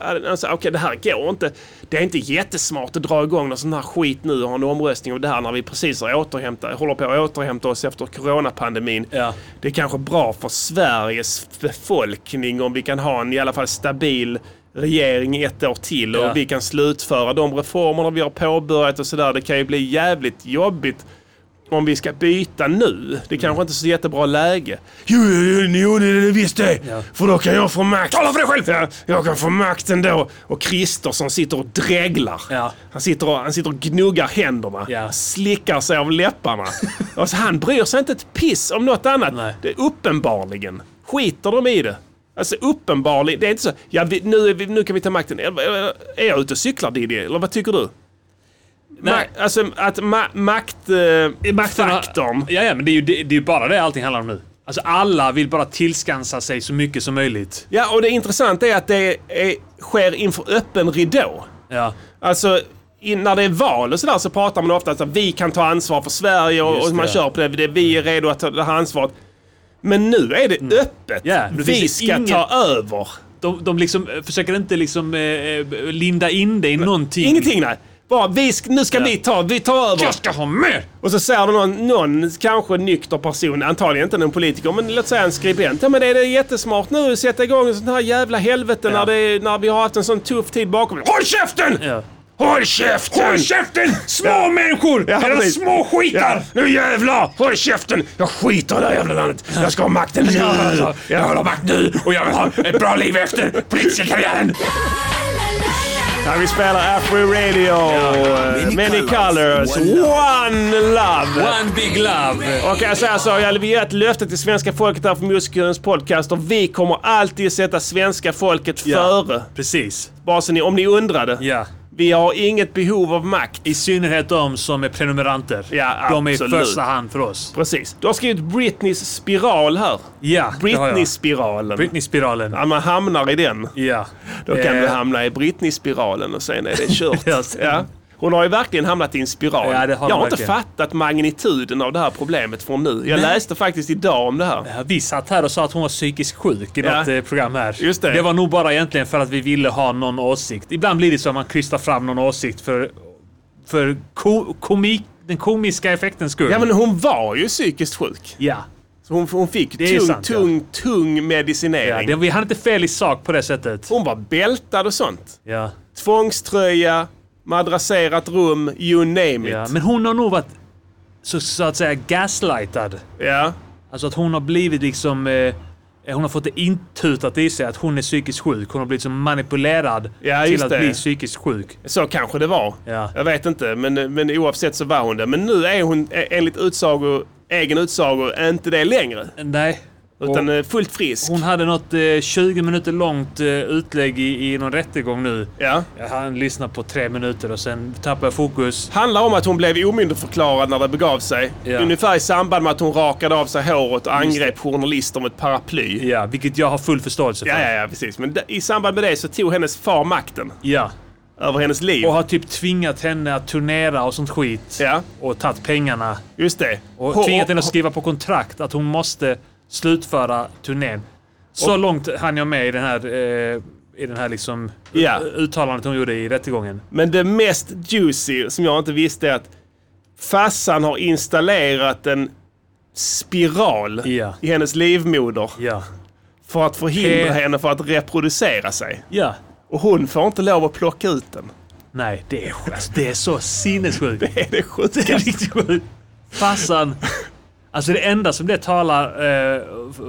okej det här går inte. Det är inte jättesmart att dra igång någon sån här skit nu och ha en omröstning om det här när vi precis har återhämtat, håller på att återhämta oss efter coronapandemin. Ja. Det är kanske bra för Sveriges befolkning om vi kan ha en i alla fall stabil regering ett år till och Ja. vi kan slutföra de reformerna vi har påbörjat och sådär. Det kan ju bli jävligt jobbigt om vi ska byta nu. Det kanske inte är så jättebra läge. Jo, jo, jo det är det visst det. För då kan jag få makt. Tala för dig själv! Ja, jag kan få makten då. Och Christer som sitter och dreglar. Ja. Han, sitter och, han sitter och gnuggar händerna. Ja. Slickar sig av läpparna. och så han bryr sig inte ett piss om något annat. Nej. Det är uppenbarligen. Skiter de i det? Alltså uppenbarligen. Det är inte så. Ja, vi, nu, är vi, nu kan vi ta makten. Är, är jag ute och cyklar Diddy? Eller vad tycker du? Nej. alltså att ma makt... Eh, Makten har- faktorn. Ja, ja, men det är, ju, det, det är ju bara det allting handlar om nu. Alltså alla vill bara tillskansa sig så mycket som möjligt. Ja, och det intressanta är att det är sker inför öppen ridå. Ja. Alltså, in, när det är val och sådär så pratar man ofta att vi kan ta ansvar för Sverige och, och man kör på det. det. Vi är redo att ta det här ansvaret. Men nu är det öppet. Ja, det vi ska ingen- ta över. De, de liksom eh, försöker inte liksom eh, eh, linda in det i någonting. Ingenting nej. Bara, vi ska, nu ska Ja. vi ta, vi tar över. Jag ska ha mer! Och så säger det någon, någon kanske nykter person, antagligen inte en politiker, men låt säga en skribent. Ja men är det jättesmart nu att sätta igång en sån här jävla helvete när, det, när vi har haft en sån tuff tid bakom oss. Håll käften! Ja. Håll käften! Håll käften! Små Ja. människor! Ja, Era små skitar! Ja, nu jävlar! Håll käften! Jag skiter i det här jävla landet. Jag ska ha makten nu. Ja, Jag vill ha makt nu och jag vill ha ett bra liv efter politiska karriären. Ja, vi spelar Afro Radio. eh, Many colors, one love. One big love! Och jag säger så, jag vill ge ett löfte till svenska folket här för Musikerns podcast och vi kommer alltid sätta svenska folket Ja. före. Precis. Bara så ni, om ni undrade. Ja. Vi har inget behov av makt. I synnerhet de som är prenumeranter. Ja, de är i första hand för oss. Precis. Du har skrivit Britneys spiral här. Ja. Britney-spiralen. Britney-spiralen. När man hamnar i den, Ja. då kan Eh, du hamna i Britney-spiralen och sen är det kört. Ja, ja. Hon har ju verkligen hamnat i en spiral. Ja, har jag har inte fattat magnituden av det här problemet från nu. Jag läste faktiskt idag om det här. Ja, Vi satt här och sa att hon var psykiskt sjuk i Ja. något eh, program här. Just det. det var nog bara egentligen för att vi ville ha någon åsikt. Ibland blir det så att man krystar fram någon åsikt för, för ko komik, den komiska effektens skull. Ja men hon var ju psykiskt sjuk. ja. Så hon, hon fick tung, sant, ja. tung, tung ja medicinering. det, vi hade inte fel i sak på det sättet. Hon var bältad och sånt. Ja. Tvångströja, madrasserat rum, you name Ja. it. Men hon har nog varit så, så att säga gaslightad. Ja. Alltså att hon har blivit liksom... Eh, hon har fått det intutat i sig att hon är psykiskt sjuk. Hon har blivit som manipulerad Ja, till att det. bli psykiskt sjuk. Så kanske det var. Ja. Jag vet inte, men, men oavsett så var hon det. Men nu är hon eh, enligt utsago, egen utsago inte det längre. Nej. Utan Och eh, fullt frisk. hon hade något eh, 20 minuter långt eh, utlägg i, i någon rättegång nu. Ja. Jag hann lyssna på tre minuter och sen tappade jag fokus. Handlar om att hon blev omyndigförklarad när det begav sig. Ja. Ungefär i samband med att hon rakade av sig håret och angrep journalister med ett paraply. Ja, vilket jag har full förståelse för. Ja, ja, ja, precis. Men i samband med det så tog hennes far makten Ja. över hennes liv. Och har typ tvingat henne att turnera och sånt skit. Ja, Och tagit pengarna. just det. Och tvingat henne att skriva på kontrakt att hon måste slutföra turnén. Så långt hann jag med i den här, eh, i den här liksom Ja. uttalandet hon gjorde i rättegången. Men det mest juicy som jag inte visste är att farsan har installerat en spiral Ja. i hennes livmoder Ja. för att förhindra Eh. henne för att reproducera sig. Ja. Och hon får inte lov att plocka ut den. Nej, det är, det är så sinnessjukt. Det är det Det är sjukaste. riktigt sjukt. Farsan... Alltså det enda som det talar eh,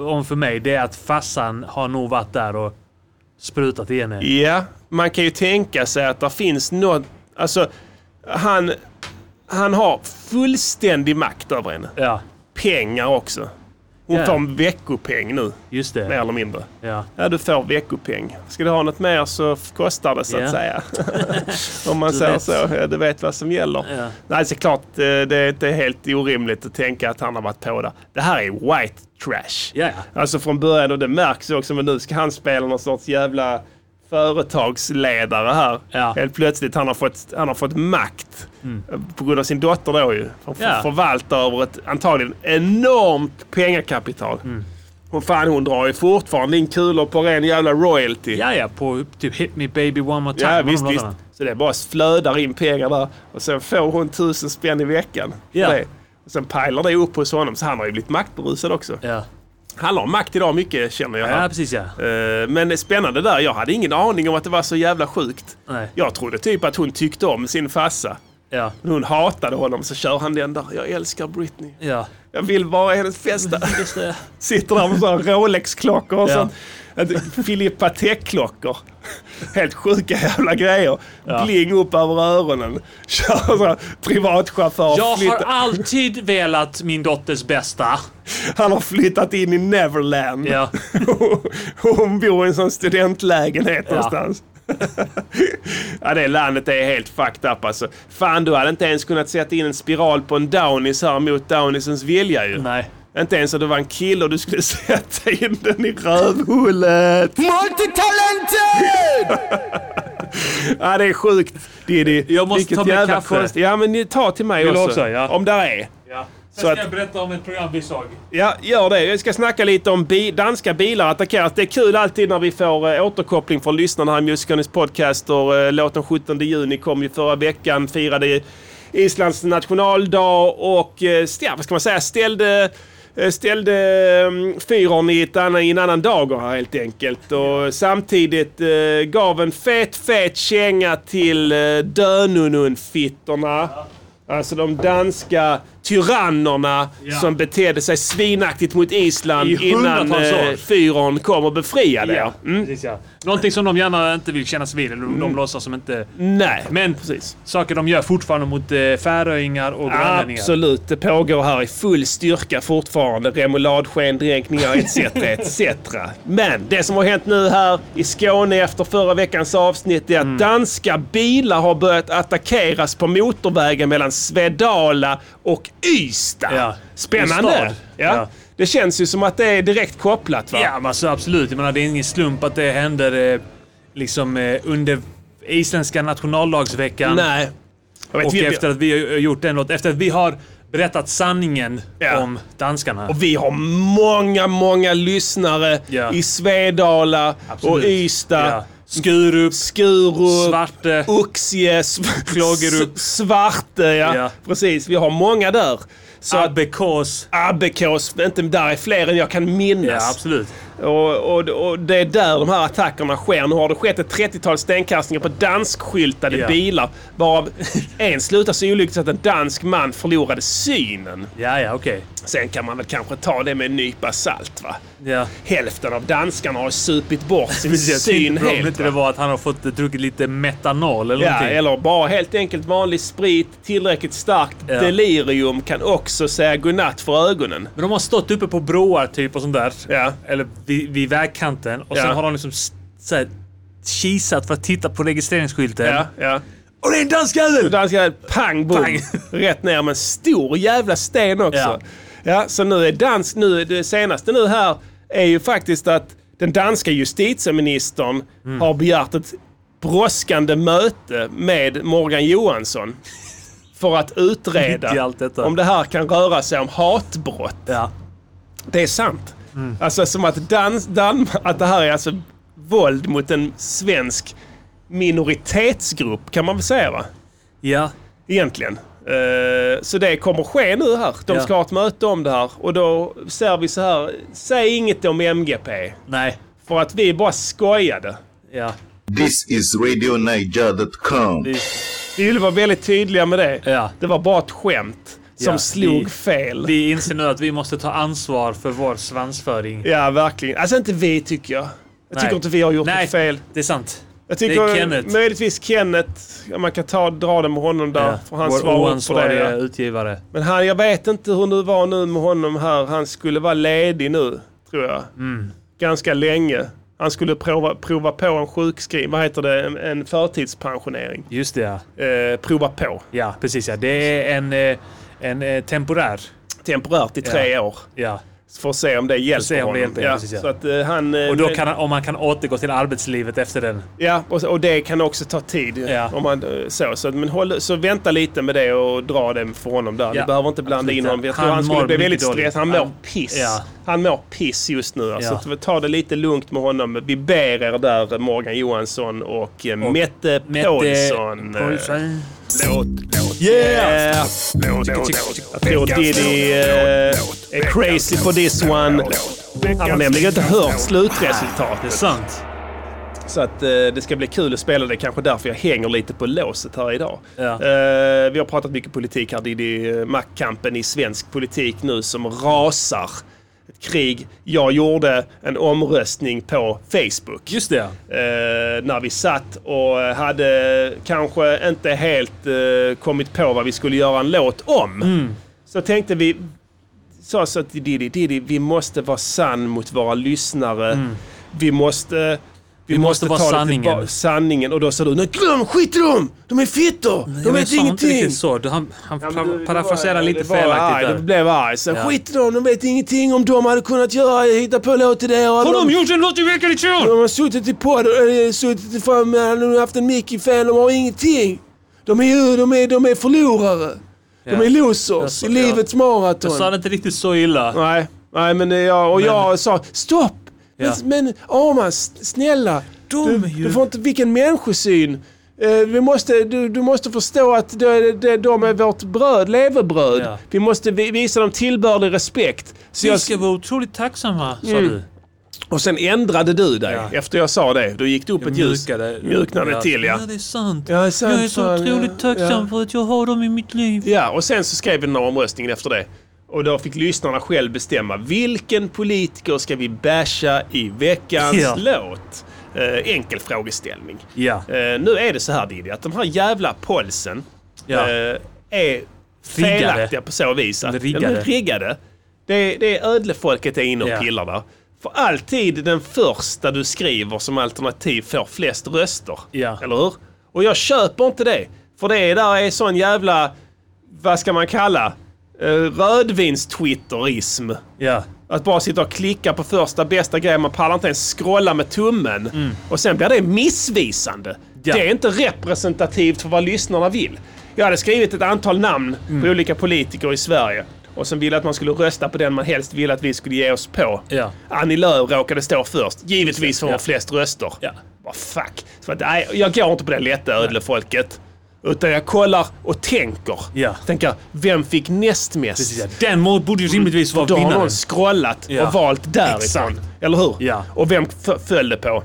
om för mig, det är att farsan har nog varit där och sprutat i henne. Ja, man kan ju tänka sig att det finns något... Alltså, han, han har fullständig makt över henne. Ja, Pengar också. Hon Ja. får en veckopeng nu, just mer det. eller mindre. Ja. Ja, du får veckopeng. Ska du ha något mer så kostar det så Ja. att säga. Om man säger så. Ja, du vet vad som gäller. Ja. Nej, så klart eh, det är inte helt orimligt att tänka att han har varit på det. Det här är white trash. Ja. Alltså från början, och det märks också, men nu ska han spela någon sorts jävla företagsledare här. Ja. Helt plötsligt, han har fått, han har fått makt. På grund av sin dotter då ju. Får Ja. förvalta över ett antagligen enormt pengakapital. Mm. Och fan hon drar ju fortfarande in kulor på ren jävla royalty. Ja, ja, på typ Hit Me Baby One More Time. Ja, visst, visst. Så det bara flödar in pengar där. Och sen får hon tusen spänn i veckan. Ja. det. Och sen pajlar det upp hos honom. Så han har ju blivit maktberusad också. Ja. Han har makt idag mycket känner jag. ja, precis ja. Eh, Men spännande där. Jag hade ingen aning om att det var så jävla sjukt. Nej. Jag trodde typ att hon tyckte om sin farsa. Ja. Men hon hatade honom så kör han den där. Jag älskar Britney. Ja. Jag vill vara hennes bästa. Just det. Sitter där med sådana Rolex-klockor och Ja. sånt. Ett Filippa Tech-klockor. Helt sjuka jävla grejer. Ja. Bling upp över öronen. Kör så privatchaufför. Jag har flyttar- alltid velat min dotters bästa. Han har flyttat in i Neverland. Ja. Hon bor i en sån studentlägenhet Ja. någonstans. Ja, det landet är helt fucked up alltså. Fan, du hade inte ens kunnat sätta in en spiral på en Downies här mot Downiesens vilja ju. Nej. Inte ens att det var en kille och du skulle sätta in den i rövhullet. Multitalented! Ja, det är sjukt Diddy. Jag måste Vilket ta med kaffe. konst- Ja, men ta till mig Vill också. också? Ja. Om där är. Ja. Sen ska att- jag berätta om ett program vi såg. Ja, gör det. Jag ska snacka lite om bi- danska bilar attackeras. Det är kul alltid när vi får eh, återkoppling från lyssnarna här i Musikernas podcast. Och, eh, låten 17 juni kom ju förra veckan. Firade Islands nationaldag och eh, ja, vad ska man säga, ställde eh, ställde um, fyren i, i en annan dager här helt enkelt. Och samtidigt eh, gav en fet, fet känga till uh, Dönunun-fittorna. Alltså de danska tyrannerna Ja. som betedde sig svinaktigt mot Island innan eh, fyren kom och befriade er. Mm. Precis, ja. Någonting som de gärna inte vill kännas vid. Eller de, de låtsas som inte... Nej, Men precis. saker de gör fortfarande mot eh, färöingar och grönlänningar. Absolut, det pågår här i full styrka fortfarande. Remouladsken-dränkningar etc. etc. Men det som har hänt nu här i Skåne efter förra veckans avsnitt är att Mm. danska bilar har börjat attackeras på motorvägen mellan Svedala och Ystad. Ja. Spännande! Ja. Ja. Det känns ju som att det är direkt kopplat va? Ja, men alltså, absolut. Jag menar, det är ingen slump att det händer eh, liksom eh, under isländska nationaldagsveckan. Nej. Vet, Och vi, efter att vi har gjort den låt, efter att vi har berättat sanningen Ja. om danskarna. Och vi har många, många lyssnare Ja. i Svedala Absolut. och Ystad. Ja. Skurup, Skurup, Svarte. Oxie, Klågerup. Svarte, ja. Ja. Precis, vi har många där. Så Abbekås. Abbekås, inte där är fler än jag kan Ja, minnas. absolut. Och, och, och det är där de här attackerna sker. Nu har det skett ett 30-tal stenkastningar på danskskyltade Ja. bilar. Varav en slutar så olyckligt att en dansk man förlorade synen. Ja, ja, okej. Sen kan man väl kanske ta det med en nypa salt va. Ja. Hälften av danskarna har supit bort sin syn på om helt. inte det var att han har fått eh, druckit lite metanol eller Ja, någonting. eller bara helt enkelt vanlig sprit, tillräckligt starkt Ja. delirium kan också säga godnatt för ögonen. Men de har stått uppe på broar typ och sånt där. Ja. Eller vid, vid vägkanten. Och Ja. sen har de liksom så här, kisat för att titta på registreringsskylten. Ja, ja. Och det är en dansk jävel! Danska pang bom. Pang. Rätt ner med en stor jävla sten också. Ja. Ja. så nu är dansk, nu det senaste nu här är ju faktiskt att den danska justitieministern Mm. har begärt ett brådskande möte med Morgan Johansson. För att utreda om det här kan röra sig om hatbrott. Ja. Det är sant. Mm. Alltså som att, dans, Dan, att det här är alltså våld mot en svensk minoritetsgrupp kan man väl säga va? Ja. Egentligen. Eh, så det kommer ske nu här. De Ja. ska ha ett möte om det här. Och då ser vi så här. Säg inget om MGP. Nej. För att vi bara skojade. Ja. This is RadioNiger.com. Vi, Vi ville vara väldigt tydliga med det. Ja. Det var bara ett skämt. Som Ja, slog vi- fel. vi inser nu att vi måste ta ansvar för vår svansföring. Ja, verkligen. Alltså inte vi tycker jag. Jag Nej. tycker inte vi har gjort Nej. något fel. Det är sant. Jag Det tycker är Kenneth. möjligtvis Kenneth, man kan ta, dra det med honom där. Ja. För han Vår det. oansvariga Ja. utgivare. Men han, jag vet inte hur det var nu med honom här. Han skulle vara ledig nu, tror jag. Mm. Ganska länge. Han skulle prova, prova på en sjukskrivning, vad heter det, en, en förtidspensionering. Just det ja. Eh, prova på. Ja, precis ja. Det är en, eh, en eh, temporär. Temporärt i tre år. Ja. För att se om det hjälper se om det honom. hjälper, ja, precis, ja. Så att eh, han... eh, Och då kan han, om man kan återgå till arbetslivet efter den. Ja, och, och det kan också ta tid. Ja. Om man, eh, så, så, men håll, så vänta lite med det och dra det för honom där. Ja, Du behöver inte blanda absolut, in honom. Jag tror Han han, skulle bli väldigt stressad. Han mår Han- piss. ja. Han mår piss just nu. Alltså. Så Ta det lite lugnt med honom. Vi ber er där, Morgan Johansson och, eh, Mette Paulsson. eh, Låt, låt. Yeah! Låt, låt, Jag tror Diddy eh, är crazy på this one. Han har nämligen inte hört är slutresultatet. sant. Så att eh, det ska bli kul att spela det. Kanske därför jag hänger lite på låset här idag. Ja. Eh, vi har pratat mycket politik här. Det är det maktkampen i svensk politik nu som rasar. Ett krig. Jag gjorde en omröstning på Facebook. Just det. Eh, när vi satt och hade kanske inte helt eh, kommit på vad vi skulle göra en låt om. Mm. Så tänkte vi, sa så till Diddy, Diddy, vi måste vara sann mot våra lyssnare. Mm. Vi måste Vi måste vara ta det sanningen. tillba- sanningen. Och då sa du, nej glöm, skit i dem! De är fittor! De vet sa inte ingenting! riktigt så. Du, han han Ja, du- parafraserar lite felaktigt arg, där. Du blev arg. Så Ja. skit i dem, de vet ingenting om de hade kunnat göra, hitta på låt till det. Har de gjort en låt i veckan i tjon? De har suttit i podd, äh, suttit i fram, de har haft en mick i fan, de har ingenting. De är ju, de är, de är förlorare. De är Jag losers i livets maraton. Jag sa det inte riktigt så illa. Nej, nej men jag, och Men- jag sa stopp! Ja. Men, men Arman, snälla. Du, ju- du får inte, vilken människosyn. Eh, vi måste, du, du måste förstå att de, de, de är vårt bröd, levebröd. Ja. Vi måste vi, visa dem tillbörlig respekt. Så Vi jag, ska vara otroligt tacksamma, sa Mm. du. Och sen ändrade du dig Ja. efter jag sa det. Då gick det upp Jag ett ljus. mjukade. Mjuknade Ja. till ja. Ja, det är sant. Ja, det är sant, jag är så fan, otroligt ja. tacksam Ja. för att jag har dem i mitt liv. Ja, och sen så skrev vi den här omröstningen efter det. Och då fick lyssnarna själv bestämma vilken politiker ska vi basha i veckans Ja. låt? Eh, enkel frågeställning. Ja. Eh, nu är det så här Diddy, att de här jävla polsen Ja. eh, är Riggade. felaktiga på så vis. Att, De är riggade. De är riggade. Det, det är ödlefolket är inne och Ja. pillar där. För alltid den första du skriver som alternativ får flest röster. Ja. Eller hur? Och jag köper inte det. För det där är sån jävla, vad ska man kalla, uh, rödvins-twitterism. Ja. Att bara sitta och klicka på första bästa grejen. Man pallar inte ens scrolla med tummen. Och sen blir det missvisande. Mm. Ja. Det är inte representativt för vad lyssnarna vill. Jag hade skrivit ett antal namn Mm. på olika politiker i Sverige. Och sen ville att man skulle rösta på den man helst ville att vi skulle ge oss på. Ja. Annie Lööf råkade stå först. Givetvis för att Ja. flest röster. Ja. Vad fuck. Så att, nej, jag går inte på det lätta ödlefolket. Utan jag kollar och tänker. Ja. Tänker, vem fick näst mest? Precis, ja. Den borde ju rimligtvis vara Då har vinnaren. någon scrollat Ja. och valt därifrån. Exakt. Eller hur? Ja. Och vem föll det på?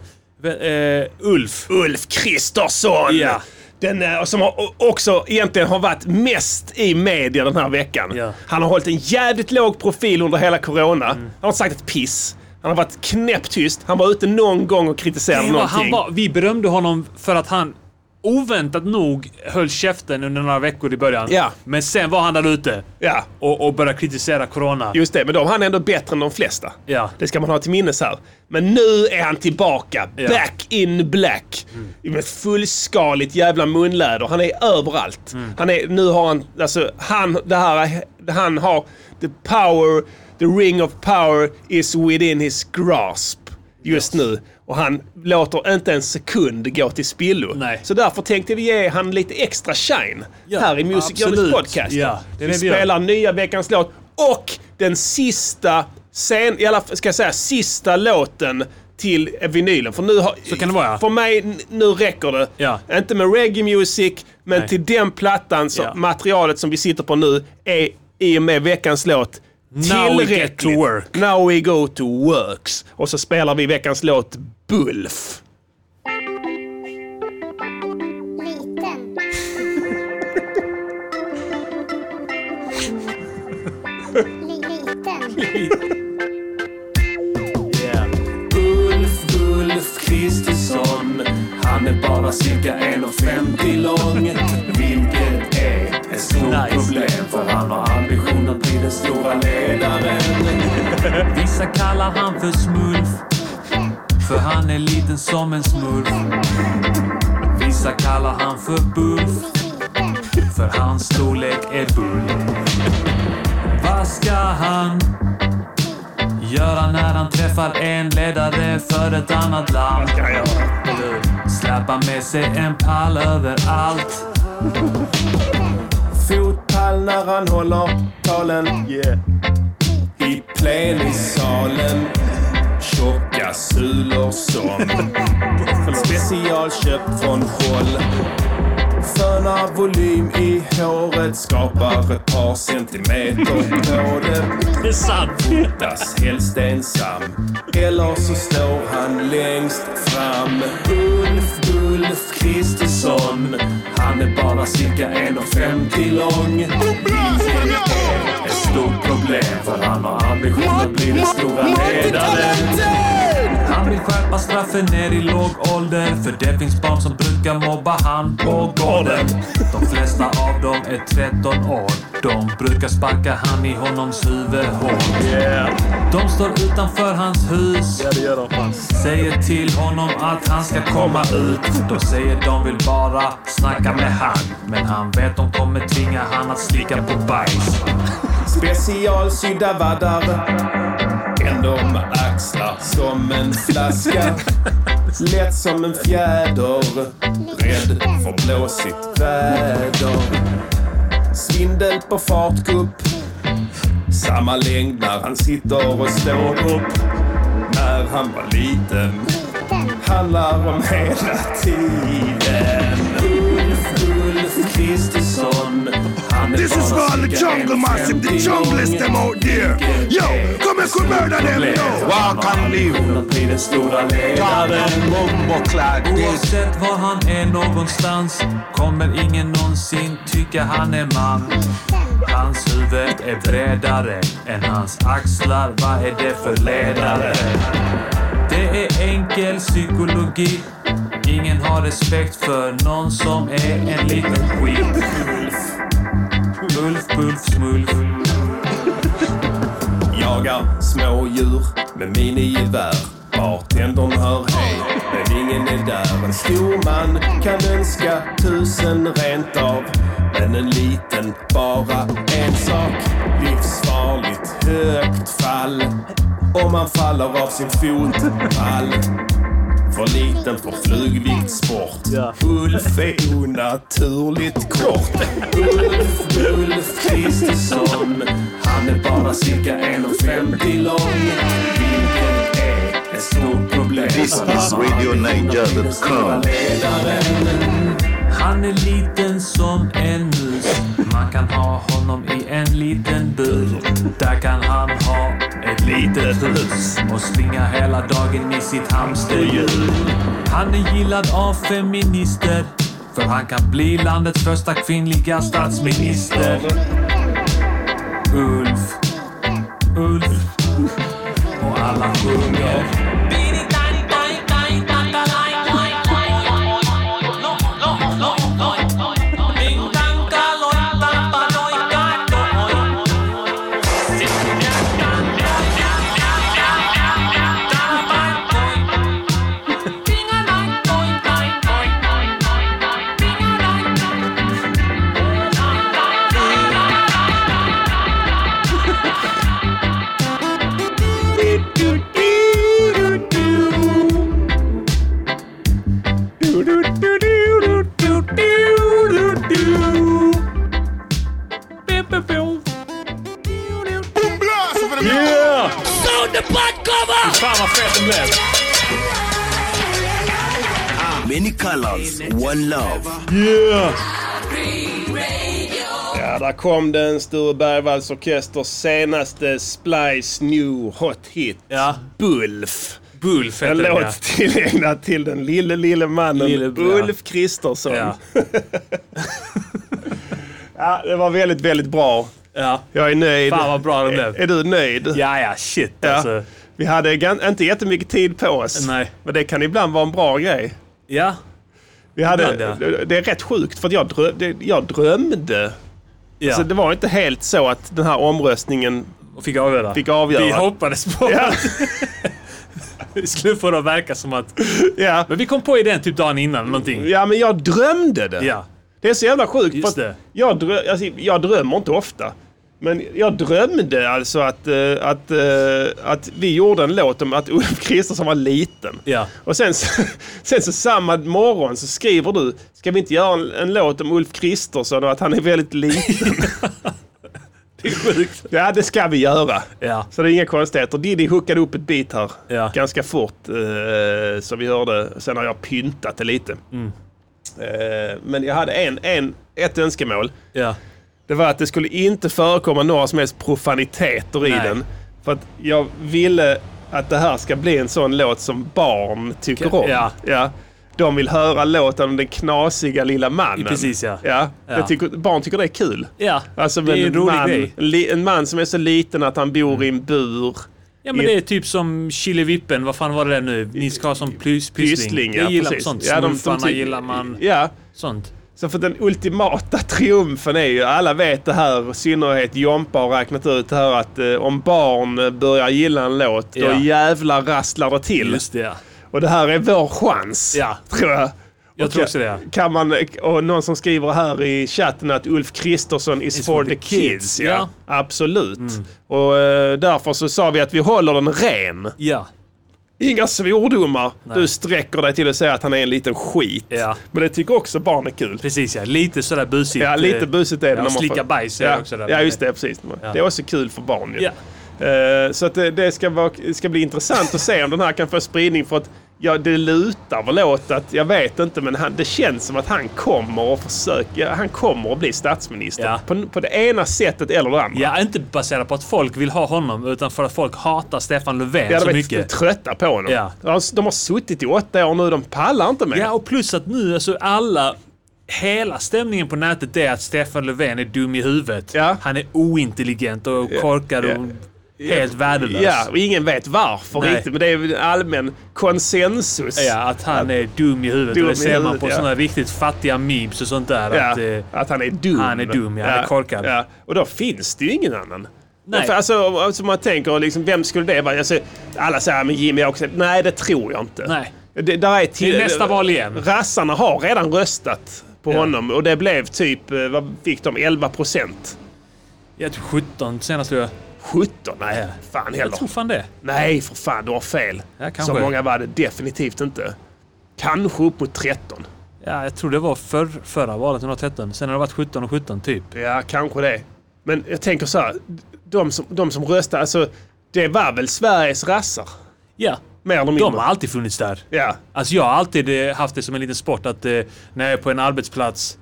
Eh, Ulf. Ulf Kristersson! Ja. Den, som har, också egentligen har varit mest i media den här veckan. Ja. Han har hållit en jävligt låg profil under hela corona. Han har inte sagt ett piss. Han har varit knäpptyst. Han var ute någon gång och kritiserade var, någonting. han var, vi berömde honom för att han oväntat nog höll käften under några veckor i början. Ja. Men sen var han där ute Ja, och, och började kritisera corona. just det. Men var han ändå bättre än de flesta. Ja. Det ska man ha till minnes här. Men nu är han tillbaka. Ja. Back in black. Mm. Med fullskaligt jävla munläder. Han är överallt. Mm. Han är, nu har han, alltså han, det här, han har the power, the ring of power is within his grasp just nu. Och han låter inte en sekund gå till spillo. Nej. Så därför tänkte vi ge han lite extra shine Ja, här i Music. Journeys podcast. Ja, det vi det vi spelar nya veckans låt och den sista, sen, i alla, ska jag säga, sista låten till vinylen. För nu har, Så kan det vara, ja. För mig, nu räcker det. Ja. Inte med reggae music, men Nej. till den plattan, så materialet som vi sitter på nu, är i och med veckans låt Now we get to work. Now we go to works. Och så spelar vi veckans låt Bulf. Liten. Li- Liten. Kristersson Han är bara cirka 1,50 lång Vilket ett stort Nice. problem För han har ambition att bli den stora ledaren Vissa kallar han för smurf För han är liten som en smurf Vissa kallar han för buff För hans storlek är bull Vad ska han göra när han träffar en ledare för ett annat land? Släppa med sig en pall överallt. Fotpall när han håller talen. Yeah. I plenisalen. Tjocka sulor som specialköpt från Scholl. Föna volym i håret skapar ett par centimeter på det. Det är sant. Fotas helst ensam. Eller så står han längst fram. Ulf Kristersson. Han är bara cirka 1,50 lång. Det är ett stort problem för han har ambitionen att bli den stora ledaren. Han vill skärpa straffen ner i låg ålder för det finns barn som brukar mobba han på gården. De flesta av dem är 13 år. De brukar sparka han i honoms huvud hårt. Yeah. De står utanför hans hus. Ja, det gör de fan. Säger till honom att han ska komma ut. De säger de vill bara snacka med han. Men han vet de kommer tvinga han att slicka på bajs. Specialsydda vaddar kan de axlar som en flaska. Lätt som en fjäder. Rädd för blåsigt väder. Svindel på fartgupp. Samma längd när han sitter och står upp. När han var liten. Handlar om hela tiden. Ulf, Ulf Kristus. This is for all the jungle massive, the 1,50 junglers them out there. Yo, come and could murder them, yo. Walk and live. Blir den stora ledaren. Oavsett var han är någonstans kommer ingen någonsin tycka han är man. Hans huvud är bredare än hans axlar. Vad är det för ledare? Det är enkel psykologi. Ingen har respekt för någon som är en liten skit. Smulf, Bulf, Smulf. Jagar smådjur med minigevär. Bartendern hör hej, men ingen är där. En stor man kan önska tusen rent av. Men en liten bara en sak. Livsfarligt högt fall. Om man faller av sin fotpall. För liten för flugviktssport. Ulf är onaturligt kort. Ulf, Ulf Kristersson. Han är bara cirka 1,50 lång. Vilket är ett stort problem. This is RadioNiger.com. Han är liten som en mus. Man kan ha honom i en liten bur. Där kan han ha ett litet hus och springa hela dagen i sitt hamsterhjul. Han är gillad av feminister. För han kan bli landets första kvinnliga statsminister. Ulf. Ulf. Och alla sjunger. Fan vad fet den blev. Many colors, one love. Yeah! Ja, där kom den. Sture Bergvalls Orkesters senaste Splice New Hot Hit. Ja. Bulf. Bulf heter En den, låt ja. tillägnad till den lille, lille mannen Lille- Ulf Kristersson. Ja. Ja, det var väldigt, väldigt bra. Ja. Jag är nöjd. Fan vad bra den Är, blev. är du nöjd? Ja, ja, shit Ja. alltså. Vi hade inte jättemycket tid på oss. Nej. Men det kan ibland vara en bra grej. Ja. Vi hade, Ibland, Det är rätt sjukt för att jag, drö- det, jag drömde. ja. Så det var inte helt så att den här omröstningen Och fick avgöra. fick avgöra. Vi hoppades på Ja. Vi skulle få det att verka som att... Ja. Men vi kom på idén typ dagen innan eller någonting. ja, men jag drömde det. Ja. Det är så jävla sjukt. Just det. att Jag, drö- alltså, jag drömmer inte ofta. Men jag drömde alltså att, eh, att, eh, att vi gjorde en låt om att Ulf Kristersson var liten. Ja. Och sen, sen så samma morgon så skriver du, ska vi inte göra en, en låt om Ulf Kristersson och att han är väldigt liten? Det är sjukt. ja, det ska vi göra. Ja. Så det är inga konstigheter. Diddy hookade upp ett bit här Ja. ganska fort. Eh, så vi hörde. Sen har jag pyntat det lite. Mm. Eh, men jag hade en, en, ett önskemål. Ja. Det var att det skulle inte förekomma några som helst profaniteter i Nej. den. För att jag ville att det här ska bli en sån låt som barn tycker om. Ja. Ja. De vill höra låten om den knasiga lilla mannen. Precis, ja. ja. Ja. Tycker, barn tycker det är kul. Ja. Alltså det är en rolig man, grej. li, en man som är så liten att han bor i en bur. Ja men I- det är typ som Chilivippen, vad fan var det där nu? Ni ska ha som plys, pyssling. Pyssling, ja, Jag gillar precis. sånt. Ja, de- de ty- gillar man. Ja, Sånt. Så för den ultimata triumfen är ju, alla vet det här, i synnerhet Jompa har räknat ut det här att eh, om barn börjar gilla en låt, då Ja. jävlar rasslar det till. Just det ja. Och det här är vår chans, Ja. tror jag. Jag Och tror också det. ja. Kan man, och någon som skriver här i chatten att Ulf Kristersson is, for, the kids. Ja, Ja. Mm. absolut. Och eh, därför så sa vi att vi håller den ren. Ja. Inga svordomar. Du sträcker dig till att säga att han är en liten skit. Ja. Men det tycker också barn är kul. Precis ja. Lite sådär busigt. Ja, lite eh, busigt är det. Ja, när slicka får- bajs ja. också där. Ja, just det. Precis. Ja. Det är också kul för barn ju. Ja. Eh, Så att det, det ska, vara, ska bli intressant att se om den här kan få spridning. För att ja, det lutar väl åt att, jag vet inte, men han, det känns som att han kommer att försöka, han kommer att bli statsminister. Ja. På, på det ena sättet eller det andra. Ja, inte baserat på att folk vill ha honom utan för att folk hatar Stefan Löfven Ja, så de är mycket. trötta på honom. Ja. De har- De har suttit i åtta år nu, de pallar inte mer. Ja, och plus att nu alltså alla... Hela stämningen på nätet är att Stefan Löfven är dum i huvudet. Ja. Han är ointelligent och korkad och helt värdelös. Ja, och ingen vet varför Nej. riktigt, men det är allmän konsensus. Ja, att han är dum i huvudet. Dum det ser man på ja. sådana riktigt fattiga memes och sånt där. Ja, Att, eh, att han är dum. han är dum, ja. Han är korkad. Ja. Och då finns det ju ingen annan. Nej. För alltså, alltså man tänker, liksom, vem skulle det vara? Alltså, alla säger men Jimmy Åkesson. Nej, det tror jag inte. nej. Det, där är till, Det är nästa val igen. Rassarna har redan röstat på Ja. honom och det blev typ, eh, vad fick de? 11 procent. Jag tror 17 senast tror jag. 17? Nej, fan Jag heller. tror fan det. Nej, för fan, du har fel. Ja, kanske. Så många var det definitivt inte. Kanske upp mot 13. Ja, jag tror det var för, förra valet 2013. Sen har det varit 17 och 17 typ. Ja, kanske det. Men jag tänker så här. De som, de som röstar, alltså det var väl Sveriges rassar? Ja. Mer eller mindre. De har alltid funnits där. Ja. Alltså jag har alltid eh, haft det som en liten sport att eh, när jag är på en arbetsplats,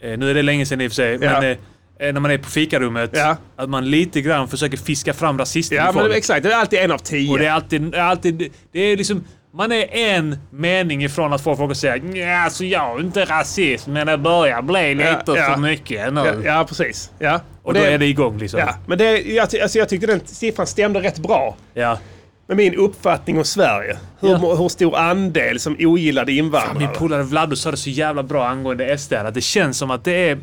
eh, nu är det länge sedan i och för sig, Ja. men när man är på fikarummet, Ja. att man lite grann försöker fiska fram rasister Ja, men exakt. Det är alltid en av tio. Och det är alltid, det är alltid, det är liksom, man är en mening ifrån att folk vågar säga ja, alltså jag är inte rasist, men det börjar bli lite Ja, ja. för mycket nu. ja, ja, precis. Ja. Och då är det igång liksom. Ja, men det, jag, alltså jag tyckte den siffran stämde rätt bra Ja. med min uppfattning om Sverige. Hur, Ja. hur stor andel som ogillade Min invandrare. polare Vlado sa det så jävla bra angående SD, att det känns som att det är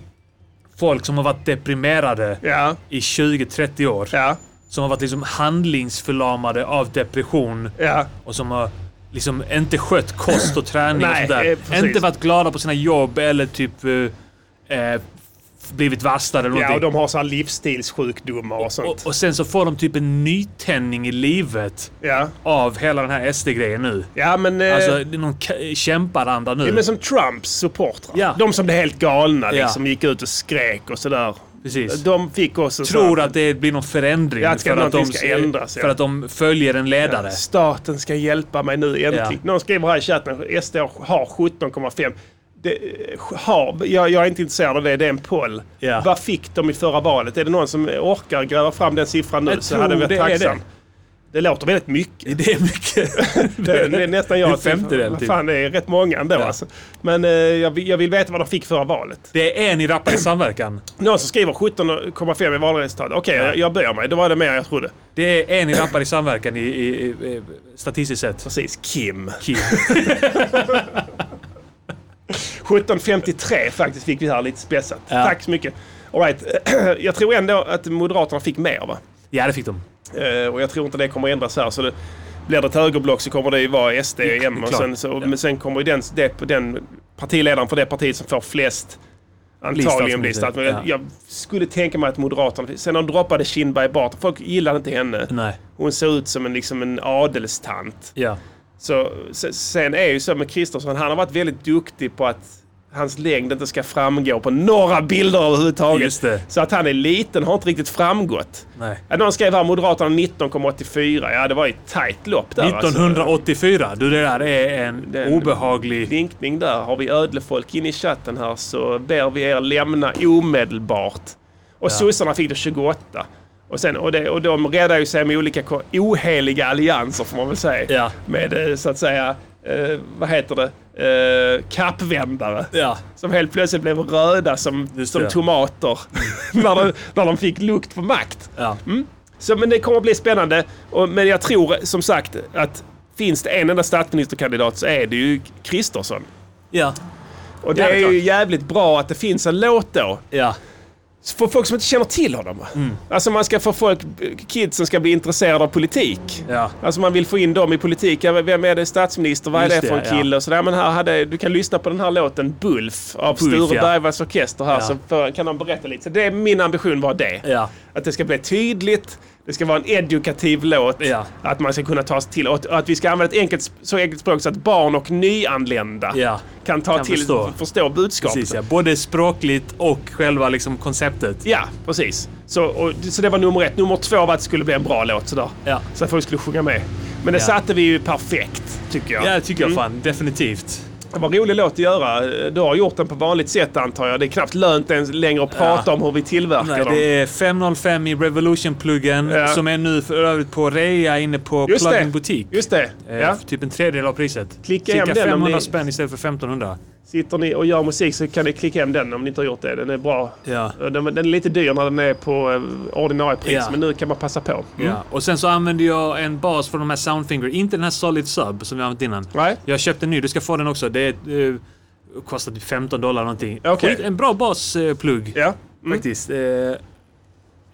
folk som har varit deprimerade Ja, i 20-30 år. ja, Som har varit liksom handlingsförlamade av depression ja. och som har liksom inte skött kost och träning och Nej, sådär. eh. Inte varit glada på sina jobb eller typ eh, eh, blivit varstade eller Ja, någonting. och de har så här livsstilssjukdomar och sånt. och, och sen så får de typ en nytändning i livet Ja, av hela den här SD-grejen nu. ja men... eh, Alltså, det är någon kämparanda nu. Ja, men som Trumps supportrar. Ja. De som blev helt galna Ja. liksom, gick ut och skrek och sådär. Precis. De fick också... så tror att det blir någon förändring. Ja, att för, att de, ska ändras, ja. för att de följer en ledare. Staten ska hjälpa mig nu äntligen. Ja. Någon skriver här i chatten SD har 17,5. Det, har, jag, jag är inte intresserad av det, det är en poll. Ja. Vad fick de i förra valet? Är det någon som orkar gräva fram den siffran nu Jag så hade jag varit det tacksam. det. Det låter väldigt mycket. Det är mycket. Det, det är nästan jag. En femtedel, typ. Fan, det är rätt många ändå Ja. alltså. Men eh, jag, vill- jag vill veta vad de fick förra valet. Det är en i Rappar i samverkan. Någon som skriver 17,5 i valresultatet. Okej, jag, jag böjer mig. Då var det mer jag trodde. Det är en i Rappar i samverkan i, i, i, i statistiskt sett. Precis, Kim. Kim. 17.53 faktiskt fick vi här lite spetsat. Ja. Tack så mycket. All right. Jag tror ändå att Moderaterna fick mer va? Ja, det fick de. Eh, Och jag tror inte det kommer ändras här. Så det, blir det ett högerblock så kommer det ju vara SD. Och klart. sen, så, Men sen kommer ju den, det, den partiledaren för det partiet som får flest antagligen bli statsminister. Jag, jag skulle tänka mig att Moderaterna... Sen de droppade Kinberg Batra. Folk gillade inte henne. Nej. Hon såg ut som en, liksom en adelstant. Ja. Så, se- sen är ju så med Kristersson, han har varit väldigt duktig på att hans längd inte ska framgå på några bilder överhuvudtaget. Just det. Så att han är liten har inte riktigt framgått. Nej. Ja, någon skrev här Moderaterna 19,84. Ja, det var ett tajt lopp där. Alltså. 1984. Du, det där är en Den- obehaglig... Vinkning där. Har vi ödlefolk in i chatten här så ber vi er lämna omedelbart. Och sossarna fick det 28. Och, sen, och, det, och de räddar ju sig med olika oheliga allianser får man väl säga. Ja. Med eh, så att säga, eh, vad heter det, eh, kappvändare. Ja. Som helt plötsligt blev röda som, som tomater. när, de, när de fick lukt på makt. Ja. Mm. Så, men det kommer att bli spännande. Och, men jag tror som sagt att finns det en enda statsministerkandidat så är det ju Kristersson. Ja. Och det Ja, det är är ju jävligt bra att det finns en låt då. Ja. För folk som inte känner till honom. Mm. Alltså man ska få folk, kidsen ska bli intresserade av politik. Ja. Alltså man vill få in dem i politik. Ja, Vem är det statsminister? Vad är Just det för en ja. kille? Och sådär. Men här hade, du kan lyssna på den här låten Bulf av Bulf, Sture ja. Bergvalls orkester här. Ja. Så för, kan de berätta lite. Så det är min ambition var det. Ja. Att det ska bli tydligt. Det ska vara en edukativ låt. Ja. Att man ska kunna ta sig till. Och att vi ska använda ett enkelt, så enkelt språk så att barn och nyanlända Ja. kan ta Kan till förstå. förstå budskapet. Precis, ja. Både språkligt och själva liksom konceptet. Ja, precis. Så, och, så det var nummer ett. Nummer två var att det skulle bli en bra låt sådär. Ja. Så att folk skulle sjunga med. Men det satte vi ju perfekt, tycker jag. Ja, det tycker jag Mm. fan. Definitivt. Det var en rolig låt att göra. Du har gjort den på vanligt sätt antar jag. Det är knappt lönt ens längre att prata om hur vi tillverkar Nej, dem. det är 505 i Revolution-pluggen Ja. som är nu för övrigt på rea inne på Just Plugin det. Butik. Just det. Eh, Ja. Typ en tredjedel av priset. Klicka Cirka hem den om 500 ni- spänn istället för 1500. Sitter ni och gör musik så kan ni klicka hem den om ni inte har gjort det. Den är bra. Ja. Den, den är lite dyr när den är på eh, ordinarie pris, Ja. men nu kan man passa på. Mm. Ja. Och sen så använder jag en bas från de här Soundfinger. Inte den här Solid Sub som vi använt innan. Nej. Jag köpte en ny. Du ska få den också. Det är, eh, kostar typ 15 dollar någonting. Skit, en bra basplugg. Ja. Faktiskt. Eh,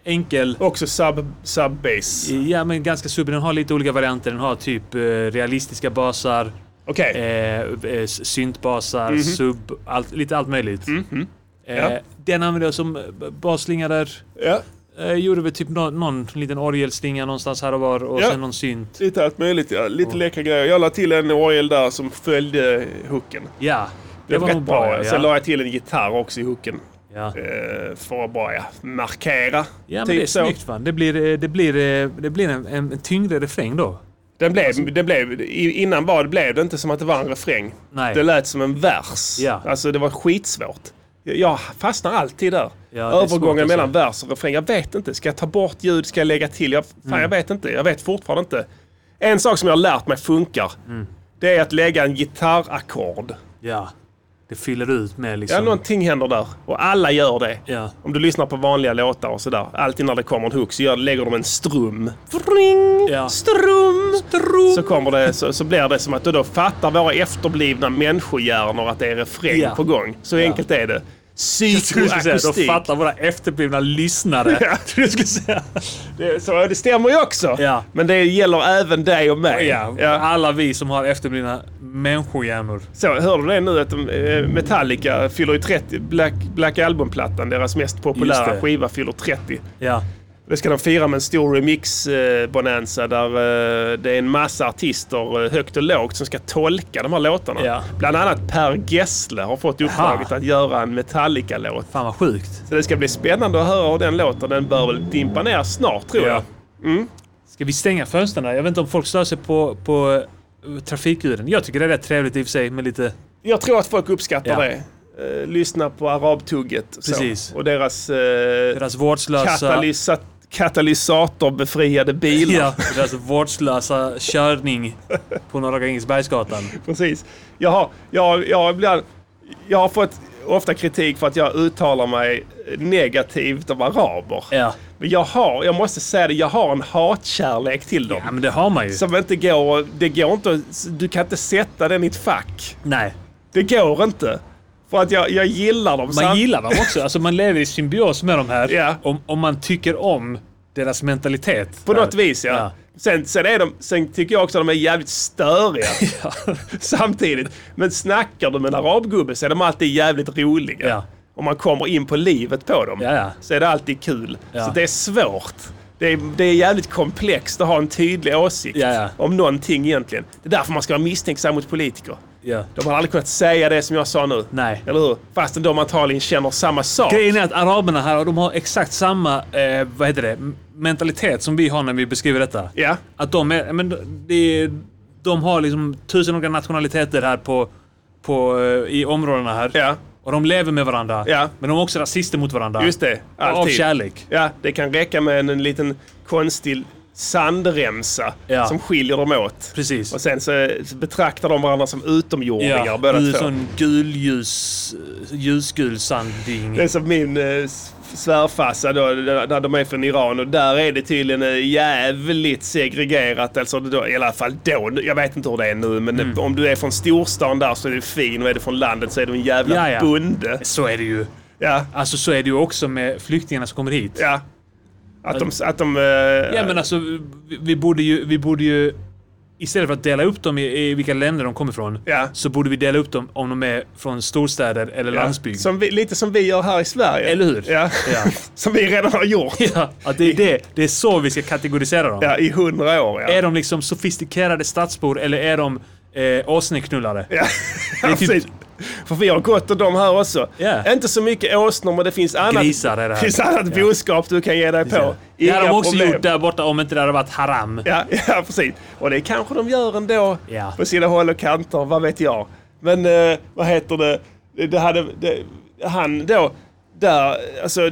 enkel. Också sub, sub bass. Ja, men ganska sub. Den har lite olika varianter. Den har typ eh, realistiska basar. Okej. Eh, eh, syntbasar, Mhm. sub, allt, lite allt möjligt. Mhm. Eh, Ja. Den använder jag som eh, basslinga där. Ja. Eh, gjorde väl typ någon, någon liten orgelslinga någonstans här och var och Ja. sen någon synt. Lite allt möjligt ja. Lite läckra grejer. Jag la till en orgel där som följde hooken. Ja, Det det var var rätt bra. bra. ja. Sen la jag till en gitarr också i hooken. Ja. Eh, för att bara ja, markera. Ja, men typ det är så. snyggt fan. Det blir, det blir, det blir en, en, en tyngre refräng då. Den blev, det blev, innan var, blev det inte som att det var en refräng. Nej. Det lät som en vers. Ja. Alltså det var skitsvårt. Jag- fastnar alltid där. Ja, Övergången alltså. mellan vers och refräng. Jag vet inte. Ska jag ta bort ljud? Ska jag lägga till? Jag, fan, Mm. jag vet inte. Jag vet fortfarande inte. En sak som jag har lärt mig funkar. Mm. Det är att lägga en gitarrackord. Ja. Det fyller ut med liksom... Ja, någonting händer där. Och alla gör det. Ja. Om du lyssnar på vanliga låtar och sådär. Alltid när det kommer en hook så gör, lägger de en strum. Vring, Ja. Strum! Strum! Så, kommer det, så, så blir det som att då, då fattar våra efterblivna människohjärnor att det är refräng Ja. på gång. Så enkelt är det. Säga, då Psykoakustik. fattar våra efterblivna lyssnare. Ja. du skulle säga. Det, så, det stämmer ju också. Ja. Men det gäller även dig och mig. Ja, alla vi som har efterblivna människohjärnor. Så, hörde du det nu att de, eh, Metallica fyller ju 30. Black, Black Album-plattan, deras mest populära skiva, fyller 30. Ja. Det ska de fira med en stor remix-bonanza där eh, det är en massa artister eh, högt och lågt som ska tolka de här låtarna. Ja. Bland annat Per Gessle har fått uppdraget Aha. att göra en Metallica-låt. Fan vad sjukt. Så det ska bli spännande att höra hur den låter. Den bör väl dimpa ner snart tror Ja. jag. Mm. Ska vi stänga fönstren där? Jag vet inte om folk stör sig på, på trafikljuden. Jag tycker det är rätt trevligt i och för sig med lite... Jag tror att folk uppskattar Ja. det. Eh, lyssna på arabtugget. så. Precis. Och deras, eh, Deras vårdslösa... katalysa- katalysator-befriade bilar. Ja, deras vårdslösa körning på Norra Grängesbergsgatan. Precis. Jag har, jag, jag, ibland, jag har fått ofta kritik för att jag uttalar mig negativt om araber. Ja. Men jag har, jag måste säga det, jag har en hatkärlek till dem. ja, men det har man ju. Som inte går, det går inte, du kan inte sätta den i ett fack. Nej. Det går inte. För att jag, jag gillar dem. Man samt- gillar dem också. Alltså man lever i symbios med de här. Ja. Om, om man tycker om deras mentalitet. På där. något vis ja. Ja. Sen, sen, är de, sen tycker jag också att de är jävligt störiga. Samtidigt. Men snackar du med en arabgubbe så är de alltid jävligt roliga. Ja. Om man kommer in på livet på dem Ja, ja. så är det alltid kul. Ja. Så det är svårt. Det är, det är jävligt komplext att ha en tydlig åsikt om någonting egentligen. Det är därför man ska vara misstänksam mot politiker. Ja. De har aldrig kunnat säga det som jag sa nu. Nej. Eller hur? Fastän de antagligen känner samma sak. Grejen är att araberna här, de har exakt samma, eh, vad heter det, mentalitet som vi har när vi beskriver detta. Ja. Att de är, men är, de har liksom tusen olika nationaliteter här på, på, eh, i områdena här. Ja. Och de lever med varandra. Ja. Men de är också rasister mot varandra. Just det. Av Alltid. kärlek. Ja, det kan räcka med en, en liten konstig sandremsa Ja. som skiljer dem åt. Precis. Och sen så, betraktar de varandra som utomjordingar Ja, båda två. sån gulljus, ljusgul sandding. Det är som min eh, s- svärfarsa då, när de är från Iran och där är det tydligen eh, jävligt segregerat. Alltså då, i alla fall då. Jag vet inte hur det är nu men Mm. om du är från storstan där så är du fin och är du från landet så är du en jävla Ja, ja. bonde. Så är det ju. Ja, Alltså så är det ju också med flyktingarna som kommer hit. ja. Att de... Att de eh, Ja men alltså, vi, borde ju, vi borde ju... Istället för att dela upp dem i, i vilka länder de kommer ifrån, Ja. så borde vi dela upp dem om de är från storstäder eller ja, landsbygd. som vi, lite som vi gör här i Sverige. Eller hur? Ja. Ja. som vi redan har gjort. Ja, att det är det. Det är så vi ska kategorisera dem. Ja, i hundra år. Ja. Är de liksom sofistikerade stadsbor eller är de eh, åsneknullare? Ja, typ- precis. För vi har gått och de här också. Ja. Inte så mycket åsnor men det finns annat, Grisar är det här. finns annat Ja. boskap du kan ge dig på. Det hade de Inga också problem. gjort där borta om inte det hade varit haram. Ja, ja, precis. Och det kanske de gör ändå Ja. på sina håll och kanter, vad vet jag. Men eh, vad heter det? Det- hade, det, han då, där, alltså,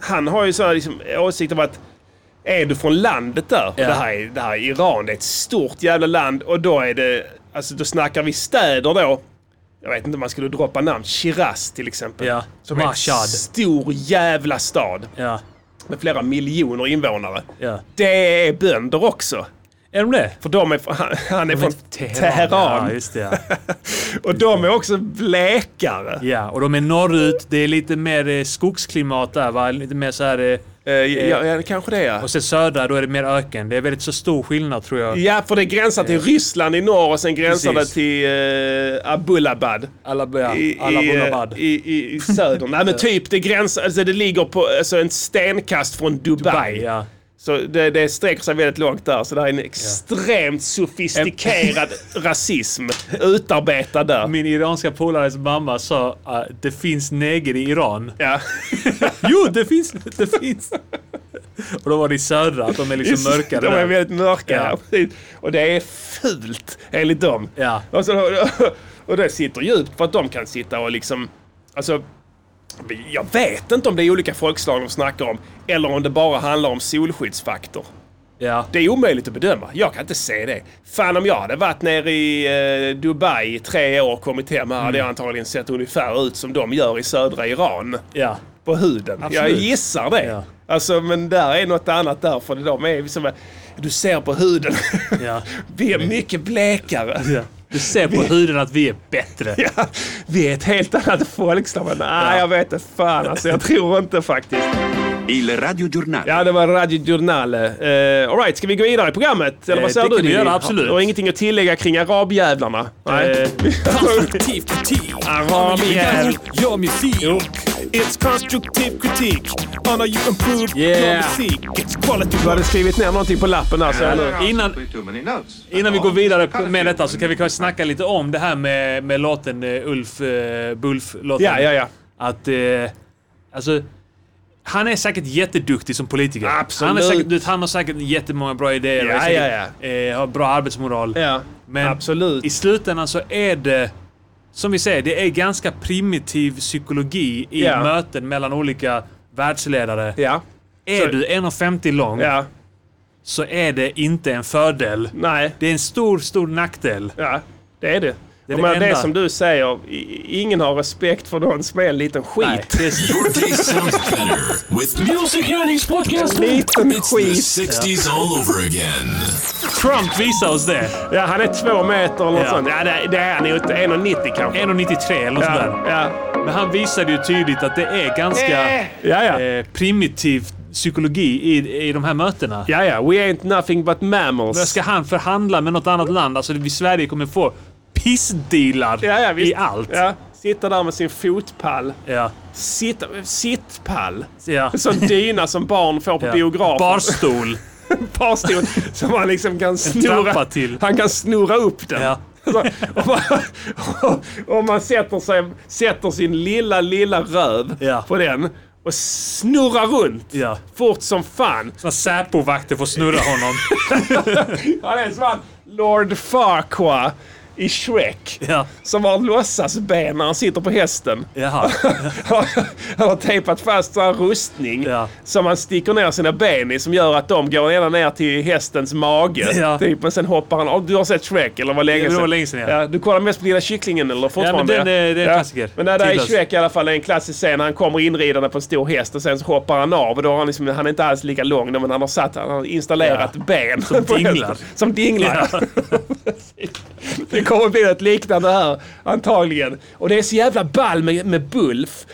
han har ju så här liksom, åsikt om att är du från landet där, Ja. det, här är, det här är Iran, det är ett stort jävla land och då är det, alltså då snackar vi städer då. Jag vet inte om man skulle droppa namn. Shiraz till exempel. Ja. Som är en stor jävla stad Ja. med flera miljoner invånare. ja. Det är bönder också. Är de det? För de är, han, han är från Teheran. Teheran. Ja, just det. Ja. Och de är också blekare. ja, och de är norrut. Det är lite mer eh, skogsklimat där va? Lite mer så här... Eh, Eh, ja, ja, kanske det ja. och sen södra, då är det mer öken. Det är väldigt så stor skillnad tror jag. Ja, för det gränsar till Ryssland i norr och sen gränsar det Precis. till uh, Abulabad. Alla, ja, I, Bullabad. i, i, i söder. Nej men typ, det gränsar, alltså det ligger på alltså, en stenkast från Dubai. Dubai, ja. Så det, det sträcker sig väldigt långt där. Så det är en extremt sofistikerad rasism utarbetad där. Min iranska polares mamma sa att det finns neger i Iran. Ja. Jo, det finns! Det finns! Och då var det i södra, att de är liksom mörkare De är där. väldigt mörka. Ja. Och det är fult enligt dem. Ja. Och, så, och det sitter djupt för att de kan sitta och liksom... Alltså, jag vet inte om det är olika folkslag de snackar om. Eller om det bara handlar om solskyddsfaktor. Ja. Det är omöjligt att bedöma. Jag kan inte se det. Fan om jag hade varit nere i eh, Dubai i tre år och kommit hem här hade jag antagligen sett ungefär ut som de gör i södra Iran. Ja. På huden. Jag Absolut. gissar det. Ja. Alltså men där är något annat där för de är som... Du ser på huden. Ja. Vi är mycket blekare. ja. Du ser på huden att vi är bättre. Ja, vi är ett helt annat folkslag. Nej, Ja. jag vet inte fan alltså. Jag tror inte faktiskt. Il Radio Giornale. Ja, det var Radio Giornale. Uh, Alright, ska vi gå vidare i programmet? Eller Eh, vad säger det du? kan vi göra, absolut. Har ingenting att tillägga kring arabjävlarna? Nej. Eh, Konstruktiv kritik. Arabjävlar. Gör musik. It's constructive critique on how you improve Yeah. your music. It's quality. Du hade skrivit ner någonting på lappen där, jag nu. Innan, innan vi går vidare med detta så kan vi kanske snacka lite om det här med, med låten eh, Ulf uh, Bulf-låten. Ja, ja, ja. Att, eh, alltså, han är säkert jätteduktig som politiker. Absolut. Han, är säkert, han har säkert jättemånga bra idéer. Ja, och säkert, ja, Eh, har bra arbetsmoral. Ja, Men absolut. i slutändan så är det, som vi säger, det är ganska primitiv psykologi i Ja. möten mellan olika världsledare. Ja. Är Så- du 1,50 lång Ja. så är det inte en fördel. Nej. Det är en stor, stor nackdel. Ja, det är det. Det är Det, det men det som du säger, ingen har respekt för någon som är en liten skit. Nej, det är, with Music Podcast. Liten It's the skit. 60s all over again. Trump visar oss det. Ja, han är två meter eller något Ja. sånt. Ja, det, det är han ju inte. 1,90 kanske. 1,93 eller något sånt där. Ja, ja. Men han visade ju tydligt att det är ganska Ja, ja. eh, primitiv psykologi i, i de här mötena. Ja, ja. We ain't nothing but mammals. Men Ska han förhandla med något annat land? Alltså vi Sverige kommer få pissdealar Ja, ja, i allt. Ja, sitta där med sin fotpall. Ja. Sitta, sittpall. ja. En sån dyna som barn får på Ja. biografen. Barstol. Barstol. Som man liksom kan snurra. till. Han kan snurra upp den. Ja. Så, om man, om man sätter, sig, sätter sin lilla, lilla röv Ja. på den och snurrar runt Ja. fort som fan. Såna Säpo-vakter får snurra honom. Han är som han Lord Farquaad i Shrek. Ja. Som har låtsasben när han sitter på hästen. Jaha. Han har tejpat fast en rustning Ja. som han sticker ner sina ben i som gör att de går ända ner till hästens mage. Ja. Typ, men sen hoppar han. Du har sett Shrek eller var länge Ja, det var länge sedan, ja. Du kollar mest på Lilla Kycklingen eller fortfarande? den är- det är en klassiker. Men där, där i. Shrek i alla fall är en klassisk scen. Han kommer inridande på en stor häst och sen så hoppar han av. Och då har han, liksom, han är inte alls lika lång men han har, satt, han har installerat Ja. ben Som dinglar. Som dinglar. Kommer bli ett liknande här antagligen. Och det är så jävla ball med, med Bulf.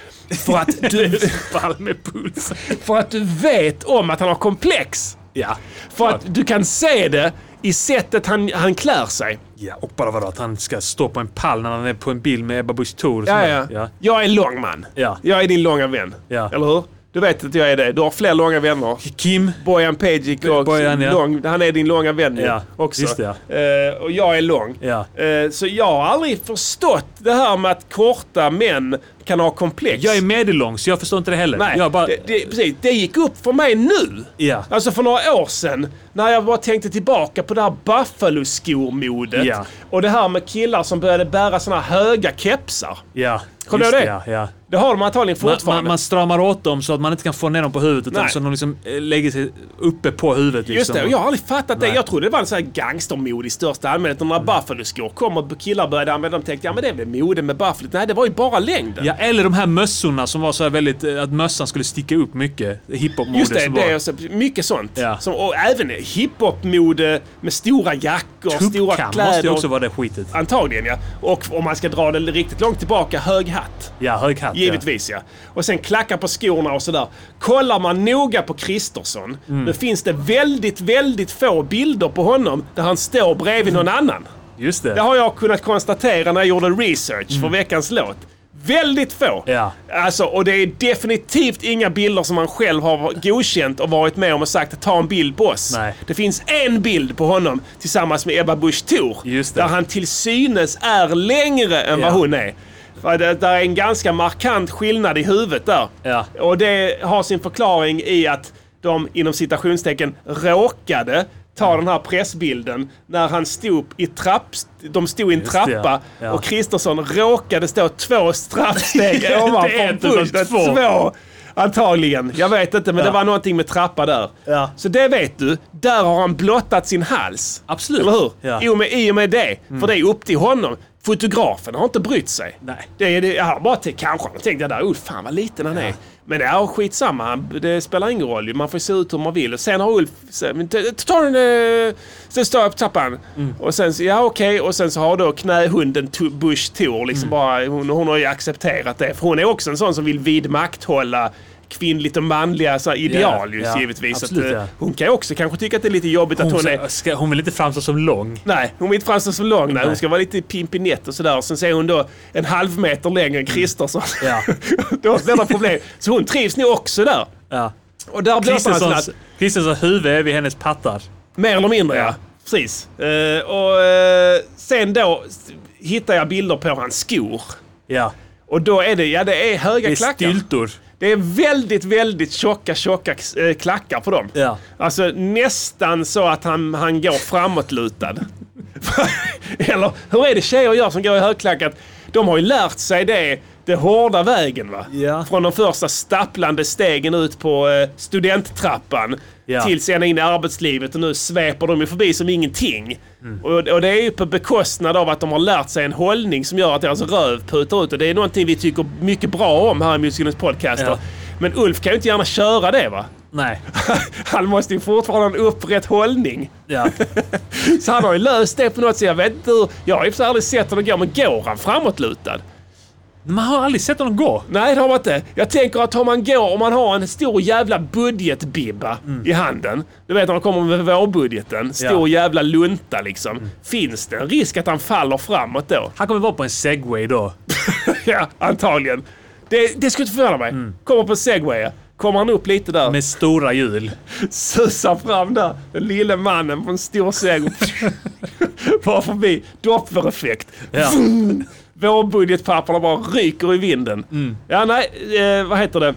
För att, du, Ball med puls. för att du vet om att han har komplex. Ja. För att du kan se det i sättet han, han klär sig. Ja, och bara vadå? Att han ska stå på en pall när han är på en bild med Ebba Busch Thor. Ja, ja. ja. Jag är lång man. Ja. Jag är din långa vän. Ja. Eller hur? Du vet att jag är det. Du har fler långa vänner. Kim. Bojan Pejic och Bojan, ja. lång, han är din långa vän Ja, också. just det, Eh, och jag är lång. Ja. Eh, så jag har aldrig förstått det här med att korta män kan ha komplex. Jag är medellång så jag förstår inte det heller. Nej, bara... det, det, precis. Det gick upp för mig nu. Ja. Alltså för några år sedan. När jag bara tänkte tillbaka på det här Buffalo-skormodet. Ja. Och det här med killar som började bära såna här höga kepsar. Ja. Kommer du ihåg det? Ja, ja. Det har de antagligen Man, fortfarande. man, man stramar åt dem så att man inte kan få ner dem på huvudet utan så de liksom eh, lägger sig uppe på huvudet. Liksom. Just det, och jag har aldrig fattat det. Nej. Jag trodde det var en sån här gangstermode i största allmänhet. När Buffalo-skor kom och killar började använda dem tänkte jag men det är väl mode med Buffalo. Nej, det var ju bara längden. Ja, eller de här mössorna som var så här väldigt... eh, Att mössan skulle sticka upp mycket. Hiphop-mode Just det, som det var. så, mycket sånt. Ja. Som, och även hiphop-mode med stora jackor, stora Tuppkam kläder. måste ju också vara det skitet. Antagligen ja. Och om man ska dra det riktigt långt tillbaka, hög hatt. Ja, hög hatt. Givetvis ja. Och sen klackar på skorna och sådär. Kollar man noga på Kristersson, Mm. då finns det väldigt, väldigt få bilder på honom där han står bredvid någon annan. Just det. Det har jag kunnat konstatera när jag gjorde research för veckans låt. Väldigt få. Mm. Ja. Alltså, och det är definitivt inga bilder som han själv har godkänt och varit med om och sagt ta en bild på oss. Nej. Det finns en bild på honom tillsammans med Ebba Busch Thor. Där han till synes är längre än Ja. vad hon är. Det, är en ganska markant skillnad i huvudet där. Ja. Och det har sin förklaring i att de inom citationstecken råkade ta den här pressbilden när han stod i trapp... De stod i en Just trappa ja. Ja. och Kristersson råkade stå två trappsteg ovanför Busch. två. Två. Antagligen. Jag vet inte, men Ja. det var någonting med trappa där. Ja. Så det vet du. Där har han blottat sin hals. Absolut. Eller hur? Ja. I, och med, I och med det. För det är upp till honom. Fotografen har inte brytt sig. Nej. Det är det, jag har bara tänkt, kanske han tänkte där, oh fan vad liten han är. Men det är skitsamma, Han- det spelar ingen roll. Man får se ut hur man vill. Och sen har Ulf, så- men t- ta den, eh, sen står jag på trappan. Mm. Och sen ja okej, och sen så har då knähunden Bush Thor liksom Mm. bara, hon, hon har ju accepterat det. För hon är också en sån som vill vidmakthålla kvinnligt och manliga så här, ideal ju, ja, givetvis. absolut, att, ja. Hon kan ju också kanske tycka att det är lite jobbigt att Hon, hon är... ska, hon vill inte framstå som lång. Nej, hon vill inte framstå så lång. Nej. Hon Nej. ska vara lite pimpinett och sådär. Sen ser hon då en halv meter längre än Kristersson. Ja. då blir det problem. Så hon trivs nog också där. Ja. Och där blir det Kristenssons, Kristenssons huvud är vid hennes pattar. Mer eller mindre ja. Ja. Precis. Eh, och eh, sen då hittar jag bilder på hans skor. Ja. Och då är det, ja det är höga Det är klackar. styltor. Det är väldigt, väldigt tjocka, tjocka eh, klackar på dem. Ja. Alltså nästan så att han, han går framåtlutad. Eller hur är det tjejer gör som går i högklackat? De har ju lärt sig det, det hårda vägen va? Ja. Från de första stapplande stegen ut på eh, studenttrappan Ja. till sen in i arbetslivet och nu sveper de ju förbi som ingenting. Mm. Och, och det är ju på bekostnad av att de har lärt sig en hållning som gör att deras röv putar ut. Och det är någonting vi tycker mycket bra om här i Musikernas podcaster. Ja. Men Ulf kan ju inte gärna köra det va? Nej. Han måste ju fortfarande ha en upprätt hållning. Ja. Så han har ju löst det på något sätt. Jag vet inte hur. Jag har sig aldrig sett honom gå, men går han framåtlutad? Man har aldrig sett honom gå. Nej, det har man inte. Jag tänker att om man går, om man har en stor jävla budgetbibba i handen. Du vet när de kommer med vårbudgeten. Stor Ja. jävla lunta liksom. Finns det en risk att han faller framåt då? Han kommer vara på en segway då. ja, antagligen. Det, det skulle inte förvåna mig. Kommer på en segway. Kommer han upp lite där. Med stora hjul. susar fram där. Den lille mannen på en stor segway. Bara förbi. Dopplereffekt. Ja. Vårbudgetpapperna bara ryker i vinden. Ja, nej, eh, vad heter det?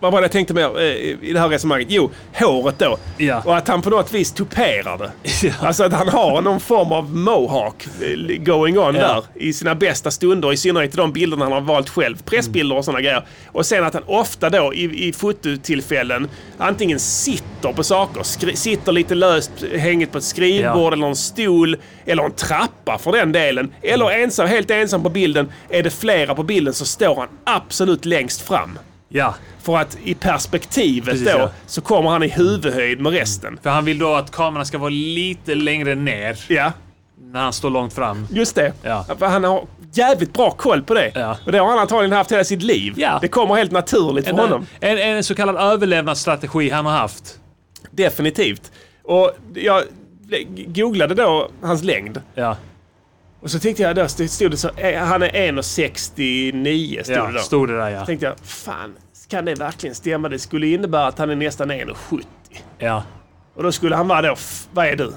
Vad var det jag tänkte mer eh, i det här resonemanget? Jo, håret då. Ja. Och att han på något vis tuperar det. Alltså att han har någon form av mohawk eh, going on Ja. där i sina bästa stunder. I synnerhet i de bilderna han har valt själv. Pressbilder och sådana grejer. Och sen att han ofta då i, i fototillfällen antingen sitter på saker, skri- sitter lite löst hängigt på ett skrivbord eller en stol eller en trappa för den delen. Eller ensam, helt ensam på bilden. Är det flera på bilden så står han absolut längst fram. Ja, För att i perspektivet Precis, då ja. så kommer han i huvudhöjd med resten. för han vill då att kameran ska vara lite längre ner Ja, när han står långt fram. just det. Ja. För han har jävligt bra koll på det. Ja. Och det har han antagligen haft hela sitt liv. Ja. Det kommer helt naturligt för En, honom. en, en så kallad överlevnadsstrategi han har haft. Definitivt. Och jag googlade då hans längd. Ja, Och så tänkte jag, då stod det så, eh, han är 1,69 stod det ja då. stod det där ja. tänkte jag, fan, kan det verkligen stämma? Det skulle innebära att han är nästan 1,70. Ja, Och då skulle han vara då, vad är du?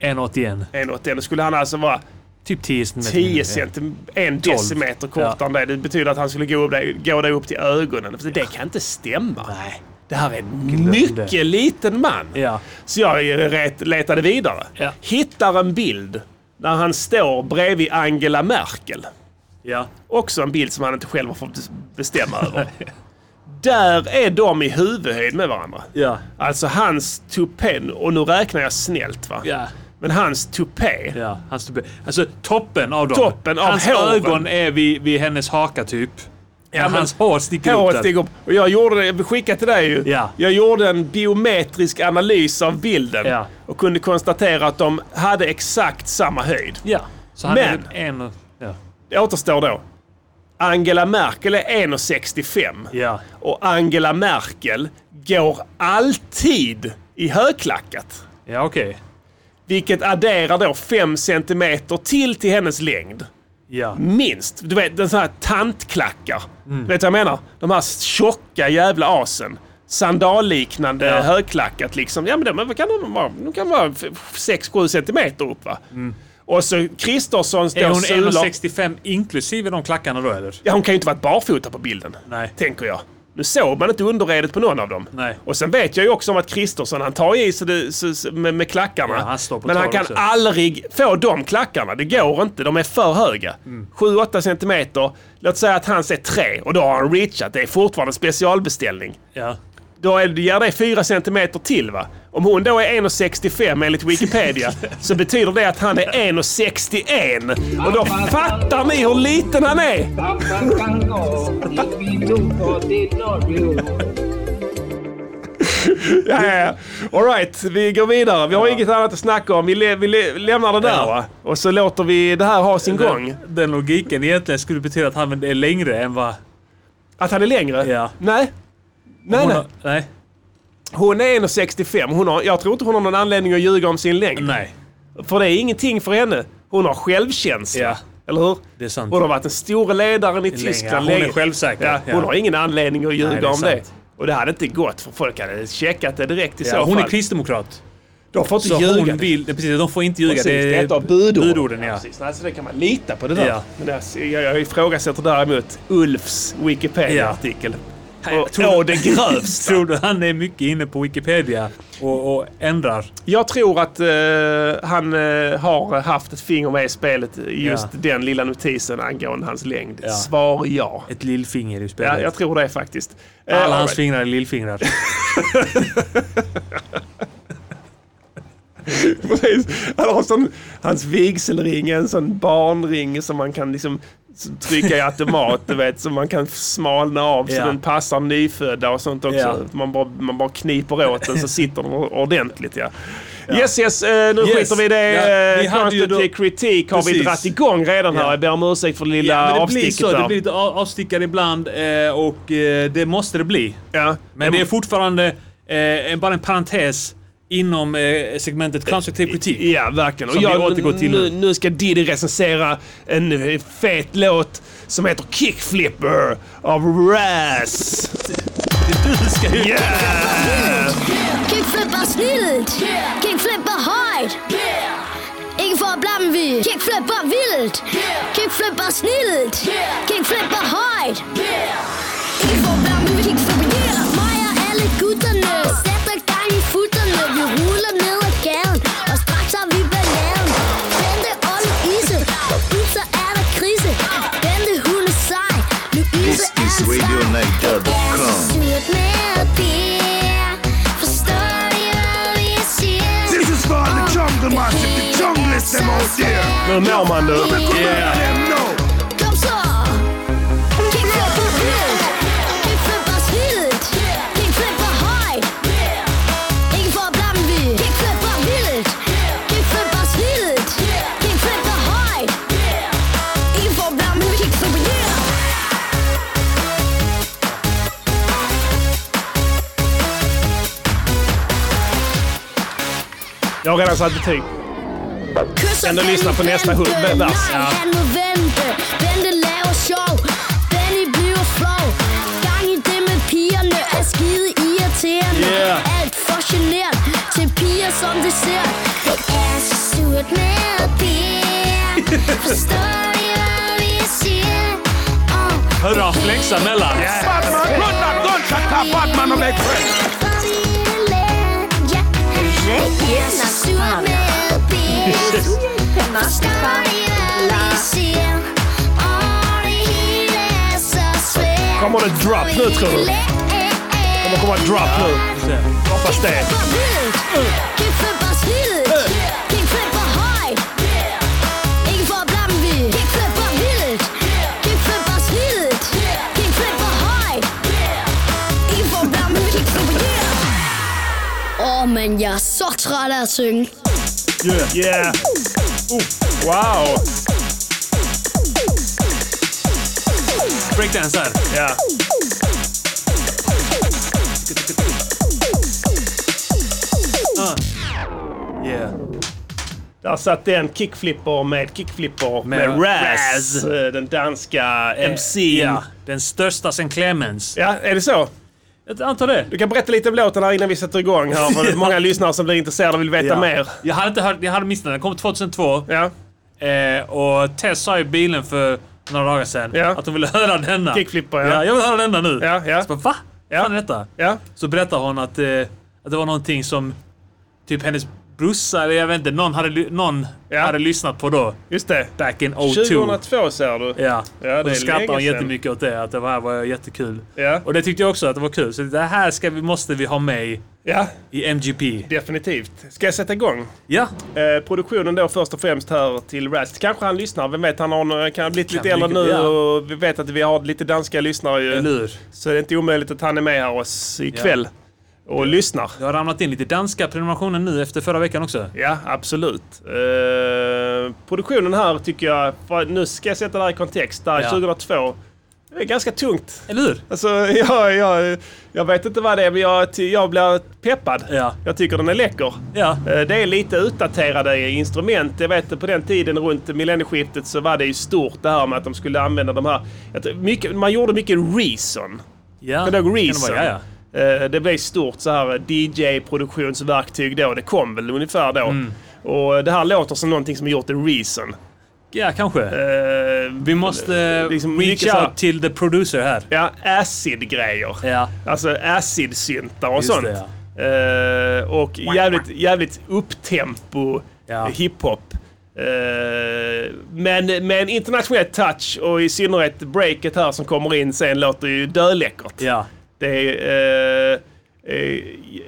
1,81. 1,81. Då skulle han alltså vara Typ 10 centimeter. 10 centimeter, en decimeter kortare Ja. än det. Det betyder att han skulle gå, upp där, gå där upp till ögonen. För Det kan inte stämma. Nej. Det här är en mycket det. liten man. Ja. Så jag letade vidare. Ja. Hittar en bild när han står bredvid Angela Merkel. Ja. Också en bild som han inte själv har fått bestämma över. Där är de i huvudhöjd med varandra. Ja. Alltså hans tupé, och nu räknar jag snällt va. Ja. Men hans tupé. Ja, hans typ, alltså toppen av dem. Toppen av hans håren. ögon är vid, vid hennes haka typ. Ja, men- hans hår sticker upp där. upp. Och jag gjorde det, jag skickade till dig ju. Ja. Jag gjorde en biometrisk analys av bilden. Ja. Och kunde konstatera att de hade exakt samma höjd. Ja. Så han Men- är en. Ja. Det återstår då. Angela Merkel är 1,65. Ja. Och Angela Merkel går alltid i högklackat. Ja, okej. Vilket adderar då 5 centimeter till till hennes längd. Ja. Minst. Du vet, den sån här tantklackar. Mm. Vet du vad jag menar? De här tjocka jävla asen. Sandalliknande Ja. högklackat liksom. Ja men de, kan de vara? De kan vara 6-7 centimeter upp va? Och så Kristersson står. Är hon sular. 1,65 inklusive de klackarna då eller? Ja hon kan ju inte varit barfota på bilden. Nej. Tänker jag. Nu såg man inte underredet på någon av dem. Nej. Och sen vet jag ju också om att Kristersson han tar i så det, så, så, med, med klackarna. Ja, han men han kan också. aldrig få de klackarna. Det går inte. De är för höga. Mm. 7-8 centimeter. Låt säga att hans är 3 och då har han reachat. Det är fortfarande specialbeställning. Ja. Då är, ger det 4 centimeter till va? Om hon då är 1,65 enligt Wikipedia så betyder det att han är 1,61. Och då fattar ni hur liten han är! Ja, ja, ja. All right, vi går vidare. Vi har inget annat att snacka om. Vi, le, vi le, lämnar det där Ja. va? Och så låter vi det här ha sin gång. Den, den logiken egentligen skulle betyda att han är längre än vad... Att han är längre? Ja. Nej. Nej, hon nej. har- nej. Hon är 1,65. Hon har, jag tror inte hon har någon anledning att ljuga om sin längd. Nej. För det är ingenting för henne. Hon har självkänsla. Ja. Eller hur? Det är sant. Hon har varit den stora ledaren i Länge. Tyskland Hon är länge. självsäker. Ja, Ja. hon har ingen anledning att ljuga Nej, det om det. sant. Och det hade inte gått för folk hade checkat det direkt i så Ja, hon fall. är kristdemokrat. De får inte Så ljuga. hon vill... Precis, de får inte ljuga. Precis, det det är ett av budorden. budorden ja. Precis. Alltså, det kan man lita på det där. Ja. Men jag, jag ifrågasätter däremot Ulfs Wikipedia-artikel. Jag Och, tror- det grövsta. Tror du han är mycket inne på Wikipedia och, och ändrar? Jag tror att eh, han eh, har haft ett finger med i spelet just Ja. den lilla notisen angående hans längd. Ja. Svar ja. Ett lillfinger i spelet. Ja, jag tror det faktiskt. Eh, Alla all hans right. fingrar är lillfingrar. Precis. Han har sån, hans vigselring är en sån barnring som man kan liksom trycka i automat, du vet, som man kan smalna av så Ja. den passar nyfödda och sånt också. Ja. Man, bara, man bara kniper åt den så sitter den ordentligt. Ja. Yes, yes, eh, nu Yes. skiter vi i det. Ja, vi Eh, Constructive då- kritik har vi Precis. dratt igång redan här. Ja. Jag ber om ursäkt för det lilla Ja, det blir avsticket så. där. Det blir lite av- avstickare ibland eh, och det måste det bli. ja. Men det är fortfarande bara en parentes inom eh, segmentet konstruktiv kritik. Ja, verkligen. Som vi återgår till nu, nu. ska Diddy recensera en eh, fet låt som heter Kickflipper av Raz. Du ska ju... Yeah! Kickflipper snilt! Kickflipper får blanda vid! Kickflipper vilt! Kickflipper snilt! Kickflipper höjd! Is RadioNiger.com. This is for the jungle massive, the junglist them out there. Nu mår man du. Yeah. Them know. Jag har redan satt betyg. Du lyssna på nästa vers? Er irriterende. Yeah. Alt for genert til piger, som det ser. Det er så surt med det. Forstår I, hvad vi siger? Oh. Hörru han flexa mellan. Batman, gunshot Batman friends. Kommer det drop nu tror du? Kommer komma drop nu. Hoppas det. Åh, oh, men jeg er så træt af at synge. Yeah. yeah. Uh, wow. Breakdance här. Ja. Yeah. Där satt den kickflipper med kickflipper med, Med Raz. Raz. eh, Den danska MC. Ja, den största sen Clemens. Ja, är det så? Jag antar det. Du kan berätta lite om låten här innan vi sätter igång här. För det är många lyssnare som blir intresserade och vill veta Ja. mer. Jag hade inte hört, jag hade missat den. Den kom 2002. Ja. Eh, och Tess sa i bilen för några dagar sedan Ja. att hon ville höra denna. Kickflipper, ja. Ja, jag vill höra denna nu. Ja, ja. Så bara, va? Ja. Fan är detta? Ja. Så berättade hon att, eh, att det var någonting som typ hennes brorsa, eller jag vet inte, någon hade, någon Ja. hade lyssnat på då. Just det. Back in 02. 2002 ser du. Ja, Ja, och det då är skrattade hon jättemycket åt det. Att det här var jättekul. Ja. Och det tyckte jag också att det var kul. Så det här ska vi, måste vi ha med Ja, i MGP. definitivt. Ska jag sätta igång? Ja, Eh, produktionen då först och främst här till Rast. Kanske han lyssnar, vem vet? Han har, kan ha blivit lite äldre nu ja. och vi vet att vi har lite danska lyssnare ju. eller hur? Så det är inte omöjligt att han är med här oss ikväll och lyssnar. Det har ramlat in lite danska prenumerationer nu efter förra veckan också. Ja, absolut. Eh, produktionen här tycker jag, nu ska jag sätta det här i kontext, där Ja. 2002. Det är ganska tungt. Eller hur? Alltså, jag, jag, jag vet inte vad det är, men jag, jag blir peppad. Ja. Jag tycker den är läcker. Ja. Eh, Det är lite utdaterade instrument. Jag vet på den tiden runt millennieskiftet så var det ju stort det här med att de skulle använda de här. Mycket, man gjorde mycket Reason. Ja. Kommer du ihåg Reason? Ja, Eh, Det blev stort så här DJ-produktionsverktyg då. Det kom väl ungefär då. Mm. Och det här låter som någonting som är gjort i Reason. ja. ja kanske. Eh, vi måste liksom reach så här- out till the producer här. Ja, acid-grejer. Ja. Alltså acid-syntar och Just sånt. det, Eh, och jävligt, jävligt upptempo Ja. hiphop. Men med en internationell touch och i synnerhet breaket här som kommer in sen låter ju döläckert. Ja. Det är, eh, eh,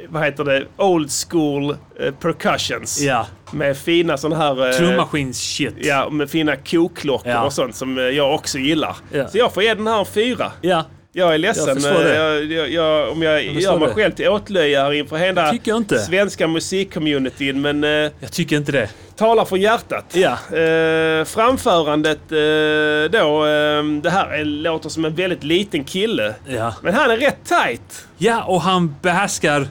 vad heter det, old school eh, percussions. Ja. Med fina sådana här... eh, Trummaskins-shit. Ja, med fina koklockor Ja. och sånt som eh, jag också gillar. Ja. Så jag får ge den här en fyra. Ja. Jag är ledsen. Jag. Jag, jag, jag, om jag, förstår gör mig det. själv till åtlöje här inför hela jag svenska musikcommunityn. Men eh, Jag tycker inte det. talar från hjärtat. Ja. Eh, framförandet eh, då. Eh, det här är, låter som en väldigt liten kille. Ja. Men han är rätt tight. Ja, och han behärskar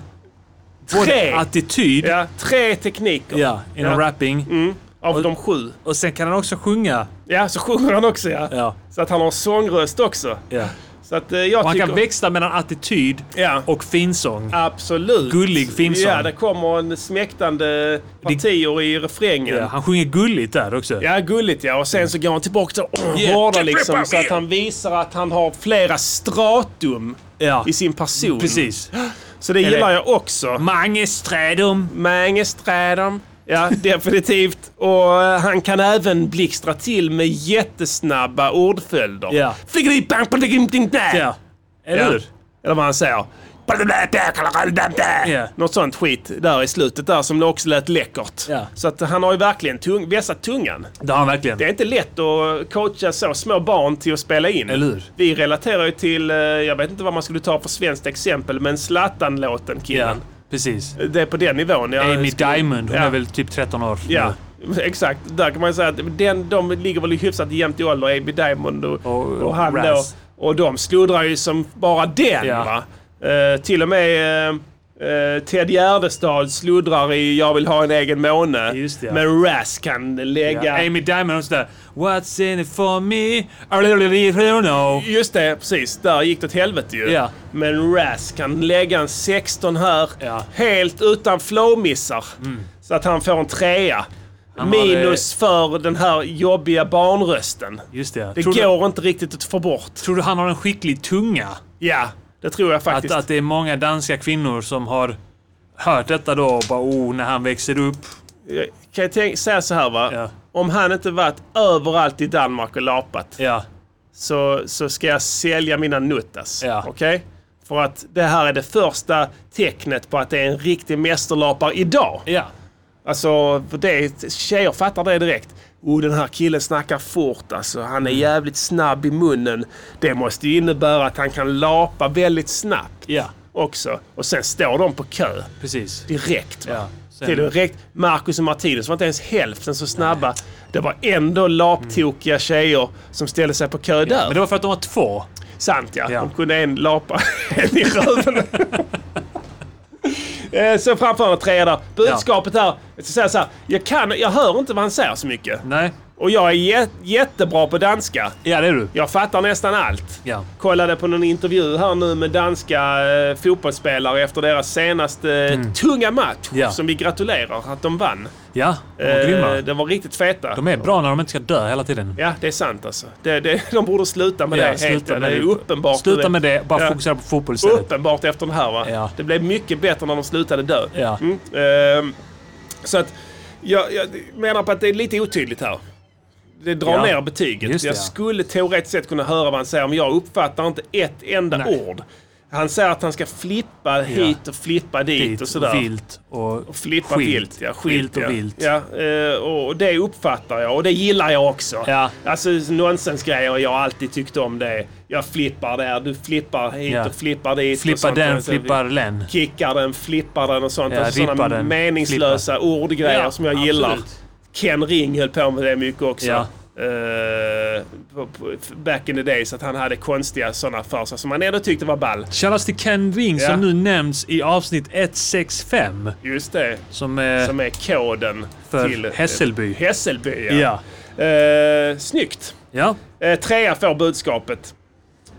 både Tre. attityd Ja, tre tekniker. ja, inom Ja. rapping. Mm, av de sju. Och sen kan han också sjunga. Ja, så sjunger han också ja. Ja. Så att han har sångröst också. ja. Så att eh, jag Och han tycker... kan växla mellan attityd Ja. och finsång. Absolut. Gullig finsång. Ja, det kommer en smäktande partier i refrängen. Ja, Ja. han sjunger gulligt där också. gulligt ja. Och sen så går han tillbaka till Yeah, hårda get liksom. Så att han visar att han har flera stratum Ja. i sin person. Precis. Så det Eller- gillar jag också. Mange strädum. Ja, definitivt. Och eh, han kan även blixtra till med jättesnabba ordföljder. Ja. Ja. Eller hur? Eller vad han säger. Ja. Något sånt skit där i slutet där som också lät läckert. Ja. Så att han har ju verkligen tung, vässat tungan. Det har han verkligen. Det är inte lätt att coacha så små barn till att spela in. Eller hur? Vi relaterar ju till, eh, jag vet inte vad man skulle ta för svenskt exempel, men Zlatan-låten killen. Precis. Det är på den nivån. Jag Amy skulle- Diamond, hon Ja. är väl typ 13 år. Ja, exakt. Där kan man säga att den, de ligger väl hyfsat jämnt i ålder, Amy Diamond och, Och- och, och han Raz. då. Och de sluddrar ju som bara den Ja. va. Eh, till och med eh, eh, Ted Gärdestad sluddrar i Jag vill ha en egen måne. Just det, ja. Men Raz kan lägga... Ja. Amy Diamond och sådär. What's in it for me? I really don't know. Just det, precis. Där gick det åt helvete ju. Ja. Men Raz kan lägga en 16 här, Ja. Mm. helt utan flowmissar. Så att han får en trea. Han Minus för den här jobbiga barnrösten. Just det. Det tror, går inte riktigt att få bort. du, tror du han har en skicklig tunga? Ja, det tror jag Att, faktiskt. att det är många danska kvinnor som har hört detta då och bara oh, när han växer upp. Jag kan jag tänka, säga så här va. Ja. Om han inte varit överallt i Danmark och lapat Ja. så, så ska jag sälja mina nuttas. Ja. Okej? För att det här är det första tecknet på att det är en riktig mästerlapare idag. Ja. Alltså, för det, tjejer fattar det direkt. Oh, den här killen snackar fort alltså. Han är jävligt snabb i munnen. Det måste ju innebära att han kan lapa väldigt snabbt Ja. också. Och sen står de på kö Precis. direkt. Va? Ja. Sen- Till direkt. Marcus och Martinus var inte ens hälften så snabba. Det var ändå laptokiga tjejer som ställde sig på kö där. Men det var för att de var två. Sant ja. Ja. De kunde en lapa en i röven. Eh, Så framför en trea där. Budskapet där. Jag ska säga så här. Jag, kan, jag hör inte vad han säger så mycket. Nej. Och jag är jä- jättebra på danska. Ja, det är du. Jag fattar nästan allt. Ja. Kollade på någon intervju här nu med danska eh, fotbollsspelare efter deras senaste tunga match. Mm. Ja. Som vi gratulerar att de vann. Ja, de var Eh, grymma. de var riktigt feta. De är bra när de inte ska dö hela tiden. Ja, det är sant alltså. Det, det, de borde sluta med Ja, det helt. sluta Det med är det. uppenbart. Sluta med det, bara Ja. fokusera på fotboll istället. Uppenbart efter det här va? Ja. Det blev mycket bättre när de slutade dö. Ja. Mm. Ehm, så att jag, jag menar på att det är lite otydligt här. Det drar Ja. ner betyget. Just det, jag ja. skulle teoretiskt sett kunna höra vad han säger men jag uppfattar inte ett enda Nej. ord. Han säger att han ska flippa hit och flippa dit, Dit och sådär. vilt och, Och flippa skilt. vilt. Ja, Skilt och ja. vilt. Ja, eh, och det uppfattar jag och det gillar jag också. Ja. Alltså nonsensgrejer, jag har alltid tyckt om det. Jag flippar där, du flippar hit Ja. och flippar dit. och Flippar den, Och så- flippar den. Kickar den, flippar den och sånt. Ja, alltså sådana den, meningslösa ordgrejer Ja, som jag gillar. Ken Ring höll på med det mycket också. Ja. På- back in the days att han hade konstiga sådana för sig som han ändå tyckte var ball. Shoutout till Ken Ring Ja. som nu nämns i avsnitt 165. Just det. Som är... Som är koden För till eh, Hässelby. Hässelby, Ja. ja. Eh, snyggt. Ja. Eh, trea får budskapet.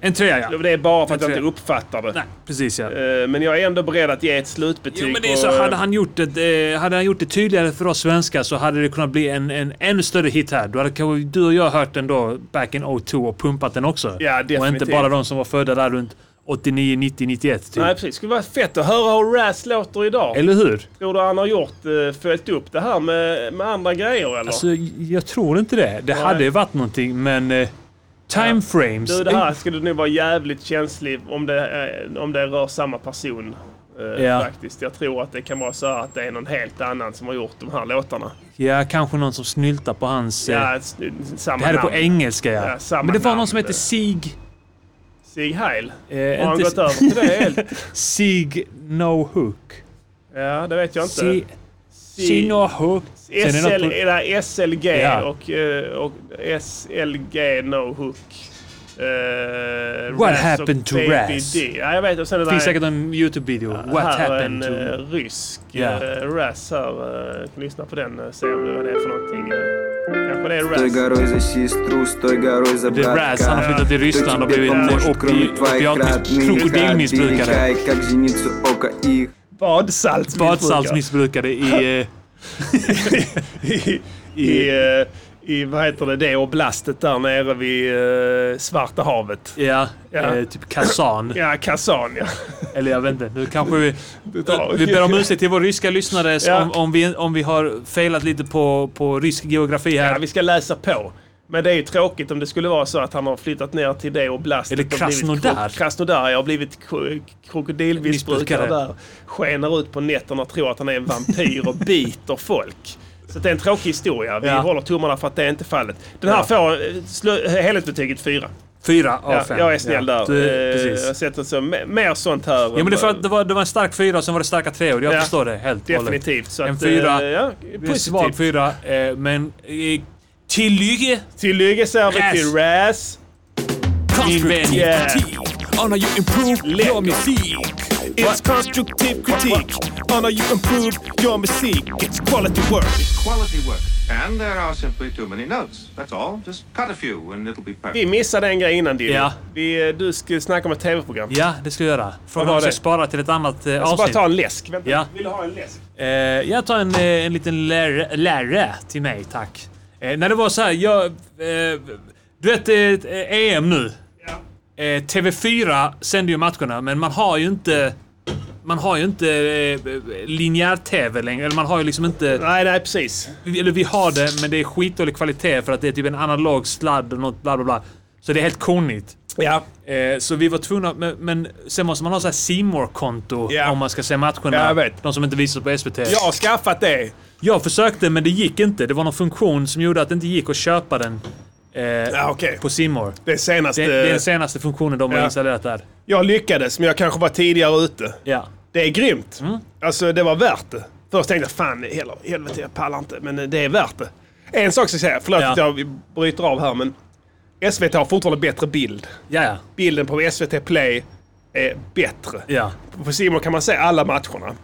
En trea ja. Det är bara för En att jag inte uppfattar det. Nej, precis ja. Eh, men jag är ändå beredd att ge ett slutbetyg. Jo, men det är så, eh, hade han, gjort det, eh, hade han gjort det tydligare för oss svenskar så hade det kunnat bli en, en ännu större hit här. Då hade kanske du och jag hört den då back in 02 och pumpat den också. Ja, och inte definitivt. bara de som var födda där runt 89, 90, 91 typ. Nej, precis. Det skulle vara fett att höra hur Raz låter idag. Eller hur? Tror du han har gjort, uh, följt upp det här med, med andra grejer eller? Alltså, jag tror inte det. Det Nej. hade ju varit någonting, men... Eh, time frames. du, det här skulle nog vara jävligt känslig om det, eh, om det rör samma person. eh, Ja. Faktiskt. Jag tror att det kan vara så att det är någon helt annan som har gjort de här låtarna. Ja, kanske någon som snyltar på hans... eh, Ja, s- samma det här är på namn. engelska ja. Ja, men det var någon namn. som hette Sig... Sig Heil? Eh, Har han gått över till det helt? Sig No Hook. Ja, det vet jag inte. Si- Sig No Hook. Sen är det SL, något på- är det SLG Ja. och, eh, och SLG No Hook. Uh, What happened to Raz? Ja, jag vet. Och sen är Det finns där- säkert en YouTube-video. What här happened en to... uh, rysk Ja. uh, Raz här. Uh, kan lyssna på den och se om det vad det är för någonting. Uh, kanske det är Стой Raz. горой за сестру, стой горой за Det är Raz, han har братка flyttat till Ryssland och Кто тебе blivit поможет, opi- кроме твоих opiatmis- родных krokodilmissbrukare. Оберегай, как зеницу ока их Badsaltsmissbrukare. Badsaltsmissbrukare i... I, i, i vad heter det, det oblastet där nere vid eh, Svarta havet. Ja, Ja. Eh, typ Kazan. Ja, Kazan ja. Eller jag vet inte. Nu kanske vi... Vi ber om ursäkt till våra ryska lyssnare Ja. om, om, vi, om vi har failat lite på, på rysk geografi här. ja. Vi ska läsa på. Men det är ju tråkigt om det skulle vara så att han har flyttat ner till det. Eller och blivit Krasnodar. kro- Krasnodar, jag har blivit kro- krokodilmissbrukare Missbrukare. där. Skenar ut på nätterna och tror att han är en vampyr och biter folk. Så det är en tråkig historia. Vi Ja. håller tummarna för att det är inte fallet. Den här får eh, helhetsbetyget fyra. Fyra av Ja, fem. jag är snäll Ja, där. du- Eh, precis. Jag sätter så, me- mer sånt här. Ja, men det, för att det, var, det var en stark fyra och sen var det starka treor. Jag Ja. förstår det helt. Definitivt. Så En att, fyra. eh, Ja, är en positivt. svag fyra, eh, men till lycke. Till lycka säger vi Ras. till Raz. Vän. Yeah. On how you improve your music. It's constructive critique on how you improve your music. It's quality work. Quality work. And there are simply too many notes. That's all. Just cut a few and it'll be perfect. Vi missade en grej innan Diddy. Ja. Vi, eh, du skulle snacka om ett tv-program. Ja, det ska jag göra. Frågan om jag ska spara till ett annat eh, Jag ska bara avsnitt. ta en läsk. Vänta, Ja. vill du ha en läsk? Eh, jag tar en, eh, en liten lärare, lärare till mig, tack. Eh, när det var så här, jag... Eh, du vet, eh, EM nu. Eh, TV4 sänder ju matcherna, men man har ju inte... Man har ju inte eh, linjär-TV längre. Eller man har ju liksom inte... Nej, nej precis. Vi- Eller vi har det, men det är skitdålig kvalitet för att det är typ en analog sladd och något bla bla bla. Så det är helt konigt. Ja. Eh, så vi var tvungna, men, men sen måste man ha så här C konto Ja. om man ska se matcherna. Ja, jag vet. De som inte visas på SVT. Jag har skaffat det. Jag försökte men det gick inte. Det var någon funktion som gjorde att det inte gick att köpa den eh, Ja, okej. på Simor. Det är senaste... Det, det är den senaste funktionen de har Ja. installerat där. Jag lyckades, men jag kanske var tidigare ute. Ja. Det är grymt. Mm. Alltså, det var värt det. Först tänkte jag, fan hel- helvete, jag pallar inte. Men det är värt det. En sak ska jag säga, förlåt Ja. att jag bryter av här, men SVT har fortfarande bättre bild. Ja, ja. Bilden på SVT Play är bättre. Ja. På Simon kan man se alla matcherna.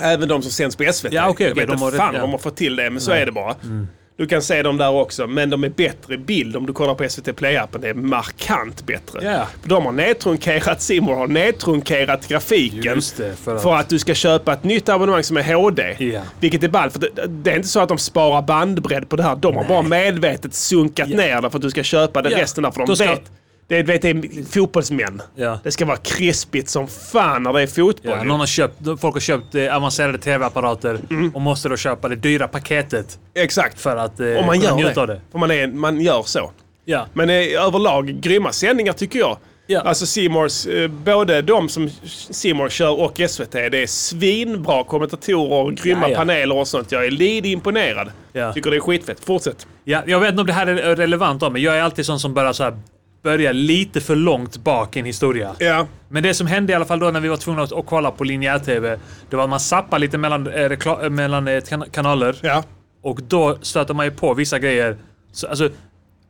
Även de som sänds på SVT. Ja, okej, jag okej, vet de inte fan ja. om de har fått till det, men så Nej. är det bara. Mm. Du kan se dem där också, men de är bättre i bild om du kollar på SVT Play-appen. Det är markant bättre. För de har nedtrunkerat, Simon har nedtrunkerat grafiken. Det, för att- för att du ska köpa ett nytt abonnemang som är HD. Ja. Vilket är ballt, för det, det är inte så att de sparar bandbredd på det här. De har bara medvetet sunkat ner det för att du ska köpa det resten där. För de Då ska- vet, det, vet, det är fotbollsmän. Ja. Det ska vara krispigt som fan när det är fotboll. Ja, någon har köpt, folk har köpt eh, avancerade TV-apparater och måste då köpa det dyra paketet. Exakt. För att eh, man gör njuta det. av det. För man, är, man gör så. Ja. Men eh, överlag grymma sändningar tycker jag. Ja. Alltså Simors, eh, både de som Simor kör och SVT, det är svinbra kommentatorer och grymma Ja, paneler och sånt. Jag är lite imponerad. Tycker det är skitfett. Fortsätt. Ja, jag vet inte om det här är relevant då, men jag är alltid sån som börjar så här börja lite för långt bak i en historia. Ja. Men det som hände i alla fall då när vi var tvungna att, kolla på linjär-tv, det var att man zappar lite mellan, eh, eh, mellan eh, kan- kanaler. Ja. Och då stöter man ju på vissa grejer. Så, alltså,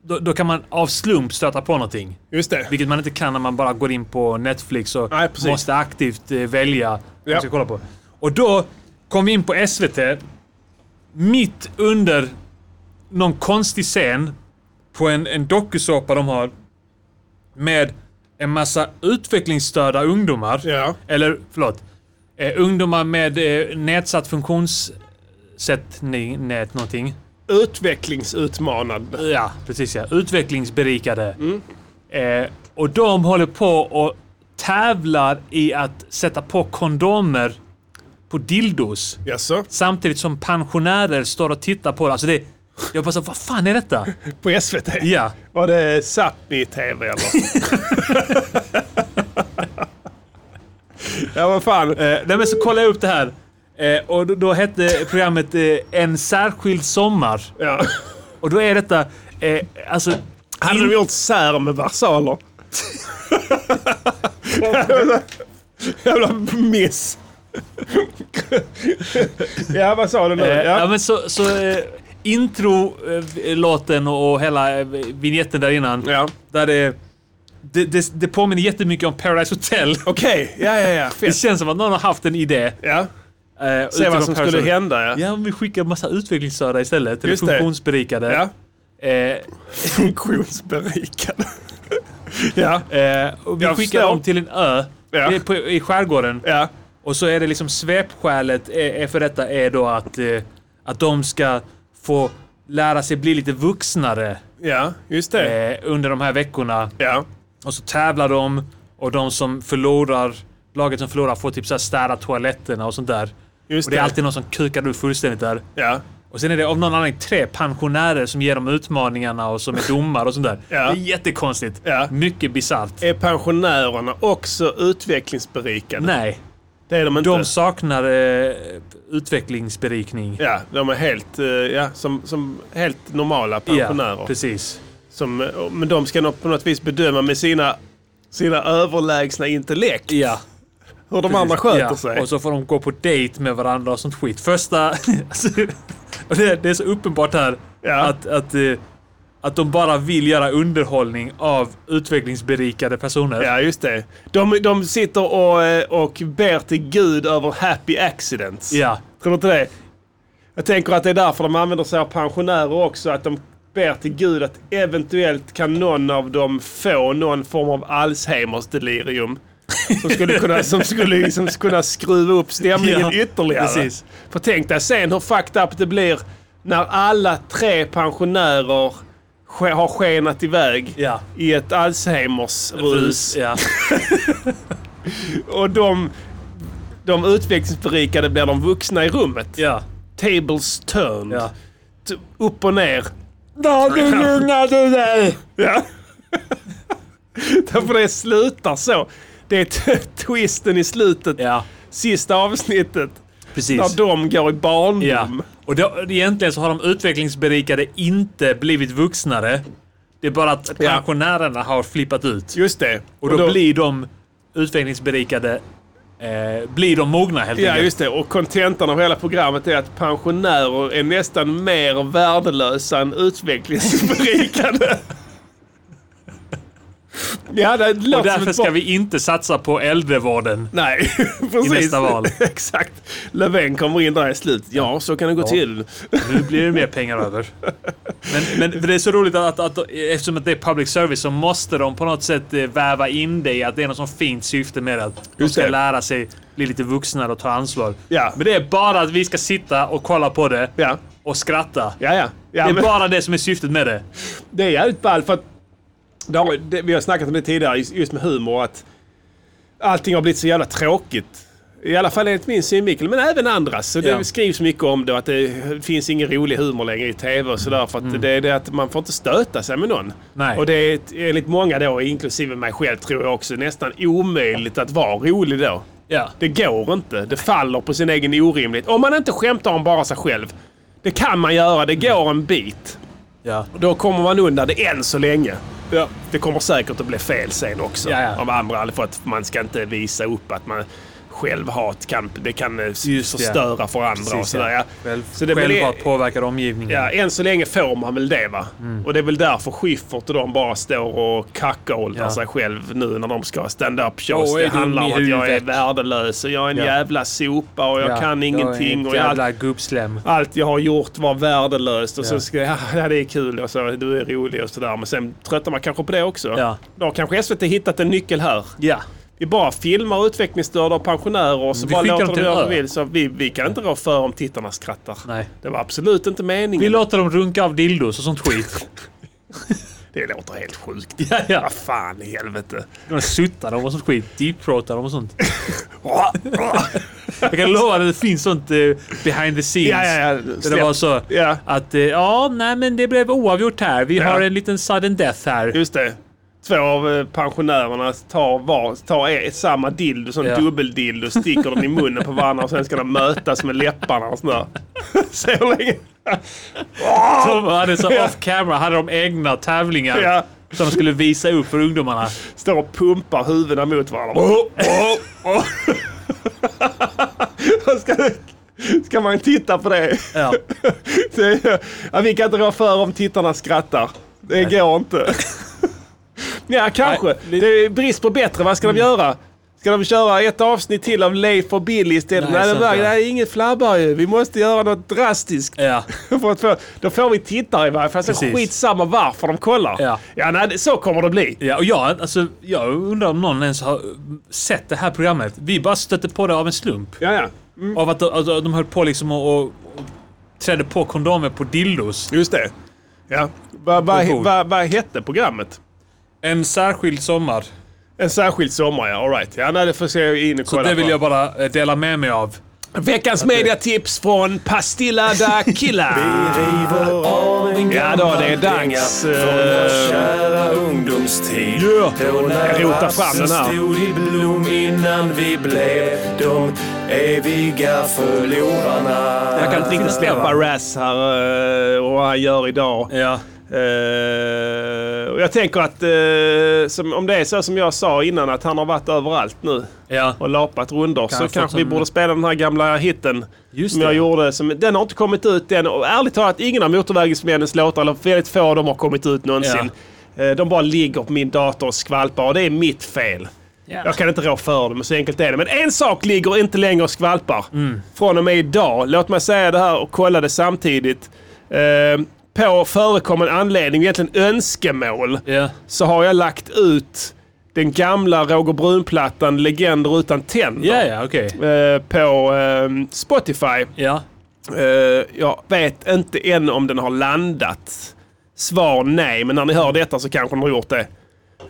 då, då kan man av slump stöta på någonting. Just det. Vilket man inte kan när man bara går in på Netflix och Nej, måste aktivt eh, välja vad Ja. man ska kolla på. Och då kom vi in på SVT mitt under någon konstig scen på en, en dokusåpa de har med en massa utvecklingsstörda ungdomar. Ja. Eller förlåt. Eh, ungdomar med eh, nedsatt funktionssättning, nät någonting. Utvecklingsutmanad. Ja, precis ja. Utvecklingsberikade. Mm. Eh, och de håller på och tävlar i att sätta på kondomer på dildos. Jaså? Samtidigt som pensionärer står och tittar på det. Alltså det jag bara så, vad fan är detta? På SVT? Ja. Var det Sápmi-TV eller? ja, vad fan. Eh, nej men så kollade jag upp det här. Eh, och då, då hette programmet eh, En särskild sommar. Ja. Och då är detta, eh, alltså... Hade de gjort sär med versaler? Jävla miss. ja, vad sa du nu? Eh, Ja. ja. men så, så eh, intro-låten och, hela eh, vignetten där innan. Ja. Där det, det, det, det påminner jättemycket om Paradise Hotel. Okej, ja, ja, ja. Det Fett. känns som att någon har haft en idé. Ja. Eh, Se vad som Paradise skulle hända, ja. Ja, om vi skickar massa utvecklingsstörda istället. Eller det. funktionsberikade. Ja. Eh, Funktionsberikad. ja. eh, och vi Jag skickar förstår. dem till en ö Ja. på, i skärgården. Ja. Och så är det liksom svepskälet är, är för detta är då att, att de ska få lära sig bli lite vuxnare Ja, just det. eh, under de här veckorna. Ja. Och så tävlar de och de som förlorar, laget som förlorar får typ så här städa toaletterna och sånt där. Just och det är det. alltid någon som kukar ur fullständigt där. Ja. Och sen är det av någon anledning tre pensionärer som ger dem utmaningarna och som är domare och sånt där. Ja. Det är jättekonstigt. Ja. Mycket bisarrt. Är pensionärerna också utvecklingsberikade? Nej. Det är de inte. De saknar eh, utvecklingsberikning. Ja, de är helt, eh, ja, som, som helt normala pensionärer. Ja, precis. Som, eh, men de ska på något vis bedöma med sina, sina överlägsna intellekt Ja. hur de Precis. andra sköter ja. sig. Och så får de gå på dejt med varandra och sånt skit. Första... alltså, det, det är så uppenbart här att, att, eh, att de bara vill göra underhållning av utvecklingsberikade personer. Ja, just det. De, de sitter och, eh, och ber till Gud över happy accidents. Ja. Tror du inte det? Jag tänker att det är därför de använder sig av pensionärer också. Att de ber till Gud att eventuellt kan någon av dem få någon form av Alzheimers delirium. Som skulle kunna, som skulle liksom kunna skruva upp stämningen Ja, ytterligare. precis. För tänk dig sen hur fucked up det blir när alla tre pensionärer har skenat iväg Ja. i ett Alzheimers-rus. Ja. Och de, de utvecklingsberikade blir de vuxna i rummet. Ja. Tables turned. Ja. Upp och ner. du lugnade dig! Ja. Därför det slutar så. Det är twisten i slutet. Ja. Sista avsnittet. Precis. När de går i barndom. Ja. Och då, egentligen så har de utvecklingsberikade inte blivit vuxnare. Det är bara att Ja. pensionärerna har flippat ut. Just det. Och då, blir de utvecklingsberikade eh, blir de mogna helt Ja, enkelt. just det. Och kontentan av hela programmet är att pensionärer är nästan mer värdelösa än utvecklingsberikade. ja, det låter Och därför ska vi inte satsa på äldrevården. Nej, precis. nästa val. Exakt. Löfven kommer in där i slutet. Ja, så kan det gå Ja. till. Nu blir det mer pengar över. Men, men det är så roligt att, att, att eftersom att det är public service så måste de på något sätt eh, väva in det i att det är något sånt fint syfte med att de ska det. lära sig bli lite vuxnare och ta ansvar. Ja. Men det är bara att vi ska sitta och kolla på det Ja. och skratta. Ja, ja. ja det är men bara det som är syftet med det. det är jävligt ballt för att det har, det, vi har snackat om det tidigare just med humor att allting har blivit så jävla tråkigt. I alla fall enligt min synvinkel, men även andras. Så det Ja. skrivs mycket om det, att det finns ingen rolig humor längre i tv och sådär. För att det är det att man får inte stöta sig med någon. Mm. Nej. Och det är enligt många då, inklusive mig själv tror jag också, nästan omöjligt att vara rolig då. Ja. Det går inte. Det faller på sin egen orimlighet. Om man inte skämtar om bara sig själv. Det kan man göra, det går en bit. Ja. Då kommer man undan det än så länge. Det kommer säkert att bli fel sen också. Ja, ja. Av andra, för att man ska inte visa upp att man självhat kan, det kan eh, Just det. förstöra för andra Precis, och sådär. ja. Själv, Så det självhat påverkar omgivningen. Ja, än så länge får man väl det va? Mm. Och det är väl därför Schyffert och de bara står och kackåldrar Ja. sig själv nu när de ska ha stand-up shows. Det handlar om att jag är värdelös och jag är en Ja. jävla sopa och jag Ja, kan ingenting. Jag är ett jävla gubbslem. allt jag har gjort var värdelöst och Ja. så ska jag, ja det är kul och så, du är rolig och sådär. Men sen tröttnar man kanske på det också. Ja. Då har kanske SVT hittat en nyckel här. Ja. Vi bara filmar utvecklingsstörda och pensionärer och så Vi bara låter dem göra vad de vill. Så vi, vi kan inte rå för om tittarna skrattar. Nej. Det var absolut inte meningen. Vi låter dem runka av dildos och sånt skit. Det låter helt sjukt. ja, ja. Vad fan i helvete. De suttar dem och sånt skit. Deepthroatar dem och sånt. Jag kan lova att det finns sånt eh, behind the scenes. Ja, ja, ja. Där det var så Ja. att eh, ja, nej men det blev oavgjort här. Vi Ja. har en liten sudden death här. Just det. Två av eh, pensionärerna tar, var, tar ett, samma dildo, sån Ja. dubbeldildo, sticker dem i munnen på varandra och sen ska de mötas med läpparna och sådär. Hur länge... De hade så off camera hade de egna tävlingar Ja. som de skulle visa upp för ungdomarna. Står och pumpar huvudena mot varandra. Ska, ska man titta på det? Ja. det ja, vi kan inte rå för om tittarna skrattar. Det går inte. Ja, kanske. Nej, det är brist på bättre. Vad ska de göra? Ska de köra ett avsnitt till av Leif och Billy istället? Nej, Nej, det, det är inget flabbar ju. Vi måste göra något drastiskt. Ja. för att få, då får vi tittare i varje fall. Så Precis. skitsamma varför de kollar. Ja. ja nej, så kommer det bli. Ja, och jag, alltså, jag undrar om någon ens har sett det här programmet. Vi bara stötte på det av en slump. Ja, ja. Av att, att, att de höll på liksom och, och trädde på kondomer på dildos. Just det. Ja. Vad va, va, va hette programmet? En särskild sommar. En särskild sommar, ja. All right. Ja, nej, det får se jag in och Så kolla det vill på. jag bara eh, dela med mig av. Veckans mediatips från Pastilla da Killa. Ja då, det är dags. kära ungdomstid. Ja. Då Jag rotar fram den här. stod i blom innan vi blev de eviga förlorarna. Jag kan inte riktigt släppa Raz här eh, och vad han gör idag. Ja. Eh, och jag tänker att eh, som, om det är så som jag sa innan att han har varit överallt nu Ja. och lapat rundor så Kanske som- vi borde spela den här gamla hitten Just som det. jag gjorde. Som, den har inte kommit ut än och ärligt talat ingen av Motorvägsmännens låtar, eller väldigt få av dem har kommit ut någonsin. Eh, de bara ligger på min dator och skvalpar och det är mitt fel. Ja. Jag kan inte rå för det, men så enkelt är det. Men en sak ligger inte längre och skvalpar. Mm. Från och med idag. Låt mig säga det här och kolla det samtidigt. På förekommande anledning, egentligen önskemål, Ja. så har jag lagt ut den gamla Roger Brun-plattan Legender utan tänder Ja, ja, okej. eh, på eh, Spotify. Eh, jag vet inte än om den har landat. Svar nej, men när ni hör detta så kanske den har gjort det.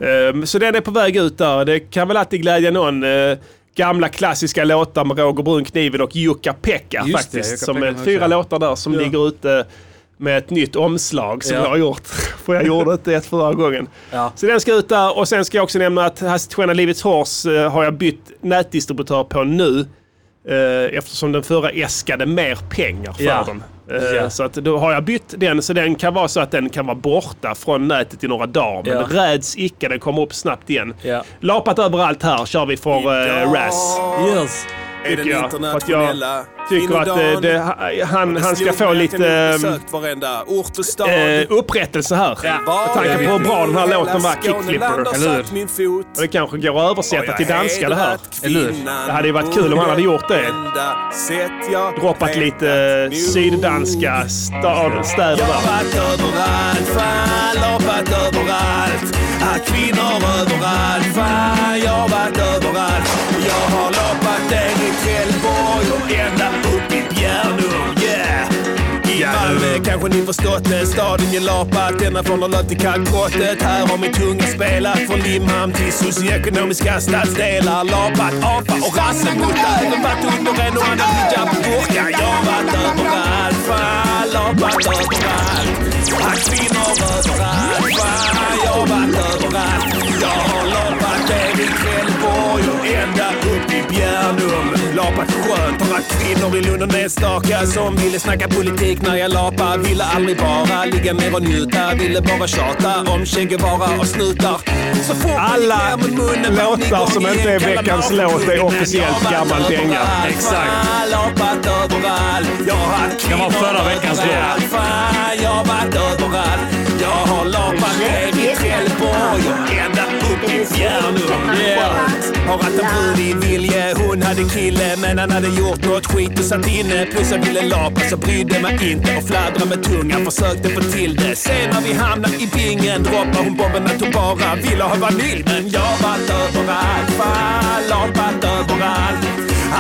Eh, så den är på väg ut där. Det kan väl alltid glädja någon. eh, gamla klassiska låtar med Roger Brun, Kniven och Jukka-Pekka Just faktiskt. det, Jukka som är Pekka fyra låtar där som Ja. ligger ute med ett nytt omslag som Ja. jag har gjort. För jag gjorde inte ett förra gången. Ja. Så den ska ut där och sen ska jag också nämna att Hastigstjärna Livets Horse eh, har jag bytt nätdistributör på nu. Eh, eftersom den förra äskade mer pengar för Ja. den. Eh, Ja. Så att då har jag bytt den så den kan vara så att den kan vara borta från nätet i några dagar. Men Ja. räds icke, den kommer upp snabbt igen. Ja. Lapat överallt här kör vi för uh, Raz. Yes. Tycker jag. För att jag tycker att eh, det, han, han ska få lite eh, upprättelse här. Med tanke på hur bra den här låten var, Kickflipper. Eller hur? Det kanske går att översätta till danska det här. Eller hur? Det hade ju varit kul om han hade gjort det. Droppat lite eh, syddanska stad, städer där. Haft kvinnor överallt, fan, jag har varit överallt. Jag har loppat ner i Trelleborg och ända upp i Bjärnum, yeah. I Malmö kanske ni förstått det, staden jag lapat ända från Norrland till Kalkbrottet. Här har min tunga spelat från Limhamn till socioekonomiska stadsdelar. Lapat apa och rassemutta, även varit under en och annan hijab och burka. Jag har varit överallt, fan, lapat överallt. Haft kvinnor överallt, fan, jag har varit överallt. Jag har lapat ner i Trelleborg och ända upp i Bjärnum. Lapat skönt, haft kvinnor i Lund och enstaka som ville snacka politik när jag lapar. Ville aldrig bara ligga ner och njuta, ville bara tjata om Che Guevara och snutar. Så fort Alla munnen var låtar som inte är veckans låt är officiellt gammal dänga. Exakt. Lapat överallt. Jag har haft vara kvinnor förra veckans låt. Fan, jag har varit överallt. Jag har lapat Trelleborg och ända yeah! Har haft en brud i Vilje, hon hade kille men han hade gjort något skit och satt inne. Plus jag ville lapa så brydde mig inte och fladdra med tungan, försökte få till det. Sen när vi hamnade i bingen droppade hon bomben att hon bara ville ha vanilj. Men jag har varit överallt, fan lapat överallt.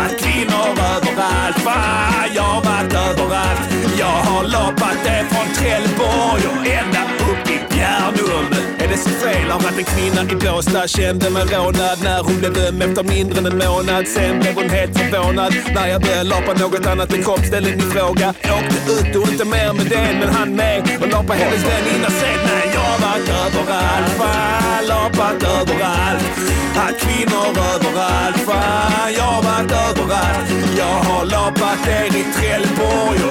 Att kvinnor överallt, fan jag har varit överallt. Jag har lapat det från Trelleborg och ända dum? Är det så fel? Har att en kvinna i Båstad, kände mig rånad när hon blev dömd efter mindre än en månad. Sen blev hon helt förvånad när jag började lapa något annat än kroppsdelen i fråga. Åkte ut och inte mer med den, men han med och lapa hennes vän innan sen. Nej, jag har varit överallt, fan lapat överallt. Haft kvinnor överallt, fan jag har varit överallt. Jag har lapat er i Trelleborg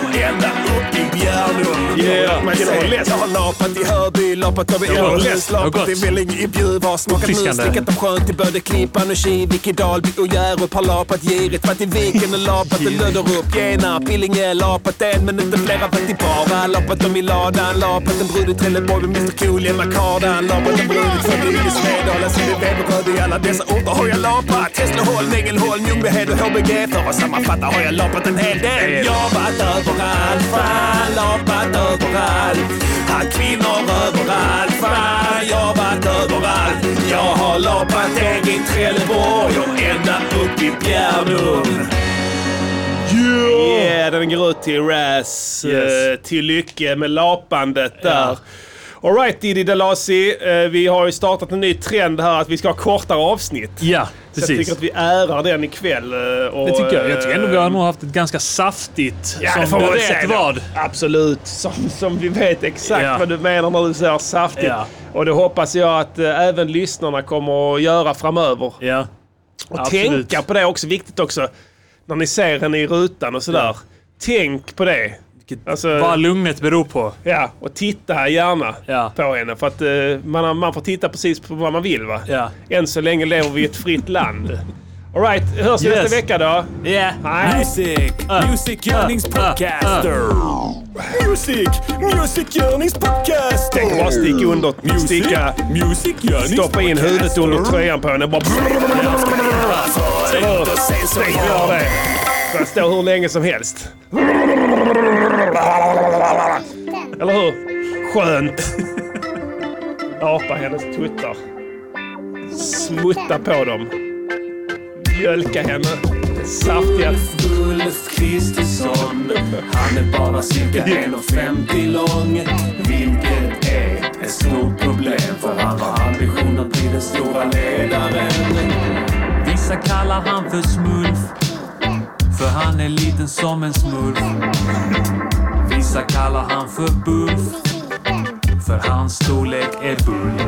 vilken. Jag har lapat i Hörby, lapat över Åhus, lapat i Vellinge, i Bjuv, har smakat mus, slickat om sjön till både Klippan och Kivik, i Dalby och Hjärup har lapat girigt, varit i Viken och lapat och Löderup, Genarp, Billinge, lapat en men inte flera, varit i Bara, lapat dem i ladan, lapat en brud i Trelleborg med Mr Cool i Makardan, lapat en brud i Svedala, i Svedala, som är Veberöd i alla dessa orter har jag lapat. Hässleholm, Ängelholm, Ljungbyhed och HBG, för att sammanfatta har jag lapat en hel del. Jag har varit överallt, fan lapat överallt. Haft kvinnor överallt, fan jag har varit överallt. Jag har lapat ner i Trelleborg och ända upp i Bjärnum. Yeah, den går ut till Raz. Yes. eh, till Lycke med lapandet där. Alright Diddy Dalasi, eh, vi har ju startat en ny trend här att vi ska ha kortare avsnitt. Ja, Så jag precis. tycker att vi ärar den ikväll. eh, Och, Det tycker jag. Jag tycker ändå eh, vi har nog haft ett ganska saftigt. Ja, som det får vad. Absolut. Som, som vi vet exakt Ja. vad du menar när du säger saftigt. Ja. Och det hoppas jag att eh, även lyssnarna kommer att göra framöver. Ja. Och Absolut. tänka på det också. Viktigt också. När ni ser henne i rutan och sådär. Tänk på det. Alltså, Vad lugnet beror på. ja, och titta gärna Ja. på henne. För att eh, man, man får titta precis på vad man vill va? Ja. Än så länge lever vi i ett fritt land. Alright, hörs vi Yes. nästa vecka då? Yeah. Nej. Music, Music Yearnings Podcaster. Music, Music Yearnings Podcaster. Tänk bara sticka under, Music, sticka, Music stoppa in huvudet under tröjan på henne. Bara... Tänk gör det. Jag står hur länge som helst. Eller hur? Skönt. Apa hennes tuttar. Smutta på dem. Mjölka henne. Saftiga. Ulf Kristersson, han är bara cirka 1,50 lång. Vilket är ett stort problem för han har ambition att bli den stora ledaren. Vissa kallar han för smurf, för han är liten som en smurf. Vissa kallar han för buff, för hans storlek är bull.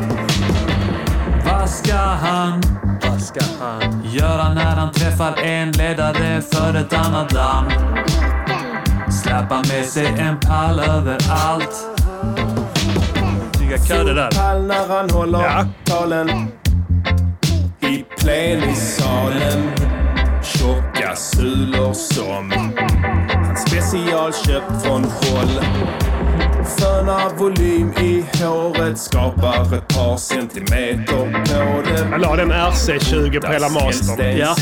Vad ska han Vad ska han? göra när han träffar en ledare för ett annat land? Släppa med sig en pall överallt. Snygga körer där. Pall när han håller Ja. talen i plenisalen. Tjocka sulor som han specialköpt från Scholl. Sköna volym i håret skapar ett par centimeter på det. Jag la den RC20 på hela mastern. Ja.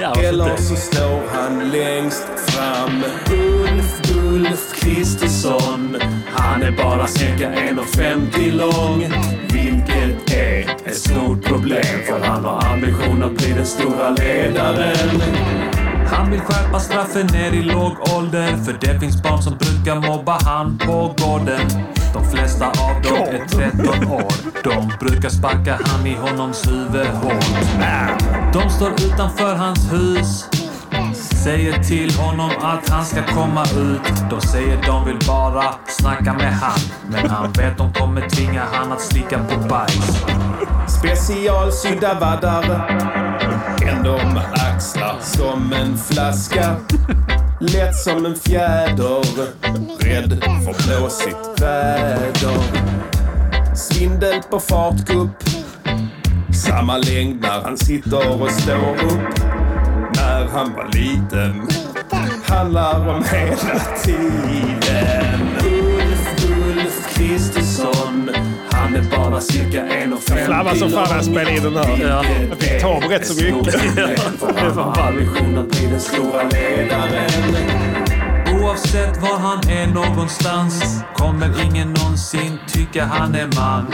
Ja, Eller så står han längst fram. Ulf, Ulf Kristersson. Han är bara cirka 1,50 lång. Vilket är ett stort problem. För han har ambition att bli den stora ledaren. Han vill skärpa straffen ner i låg ålder. För det finns barn som brukar mobba han på gården. De flesta av dem är 13 år. De brukar sparka han i honoms huvud hårt. De står utanför hans hus. Säger till honom att han ska komma ut. De säger de vill bara snacka med han. Men han vet de kommer tvinga han att slicka på bajs. Specialsydda vaddar. Ändå med axlar som en flaska. Lätt som en fjäder. Rädd för blåsigt väder. Svindel på fartgupp. Samma längd när han sitter och står upp. När han var liten. Handlar om hela tiden. Ulf, Ulf Kristersson. Han är bara cirka 1,50 Flabbar som fan när jag spelade in den här. Ja. Jag fick ta rätt så mycket. Han har ambition att bli den stora ledaren. Oavsett var han är någonstans kommer ingen någonsin tycka han är man.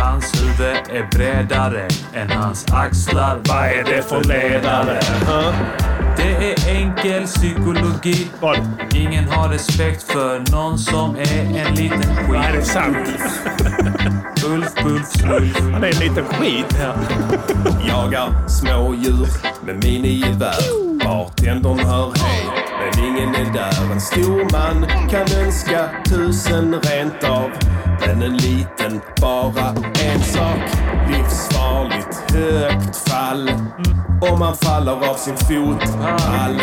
Hans huvud är bredare än hans axlar. Vad är det för ledare? Det är enkel psykologi. Ingen har respekt för någon som är en liten skit. Nej, det är sant. Ulf, Bulf, Slulf. Han är en liten skit. Jagar smådjur med minigevär. Bartendern hör hej, ingen är där. En stor man kan önska tusen rent av. Men en liten, bara en sak. Livsfarligt högt fall. Om man faller av sin fotpall.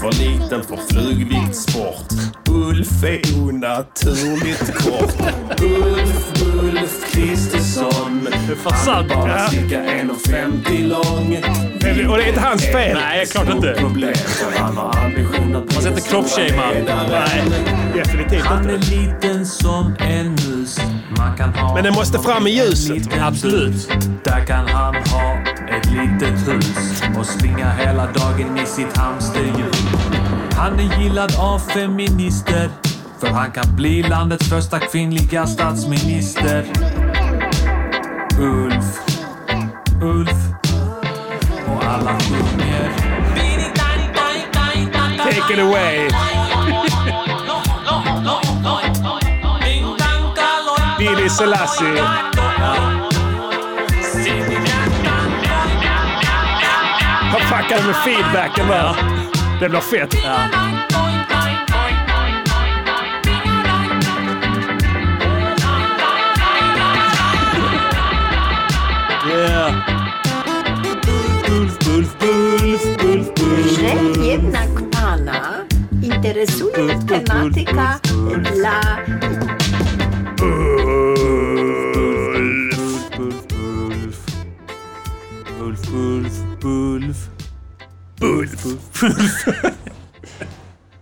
För liten för flugviktssport. Ulf är onaturligt kort. Ulf, Ulf Kristersson. Fan, sant. Bara Ja. cirka 1,50 lång. Och det är inte hans fel. Nej, klart inte. Problem, han har ambition att Man ska inte kroppsshamea. Nej, definitivt Han är inte. liten som en mus. Men det måste fram i ljuset. Absolut. Där kan han ha ett litet hus och springa hela dagen i sitt hamsterhjul. Han är gillad av feminister för han kan bli landets första kvinnliga statsminister. Ulf, Ulf och alla sjunger. Take it away. Billy Selassie. Han fuckade med feedbacken där. Det blir fett. Yeah. Bulf, bulf, bulf, bulf, bulf. że jednak pana interesuje tematyka dla Bulf, bulf, bulf. Bulf, bulf.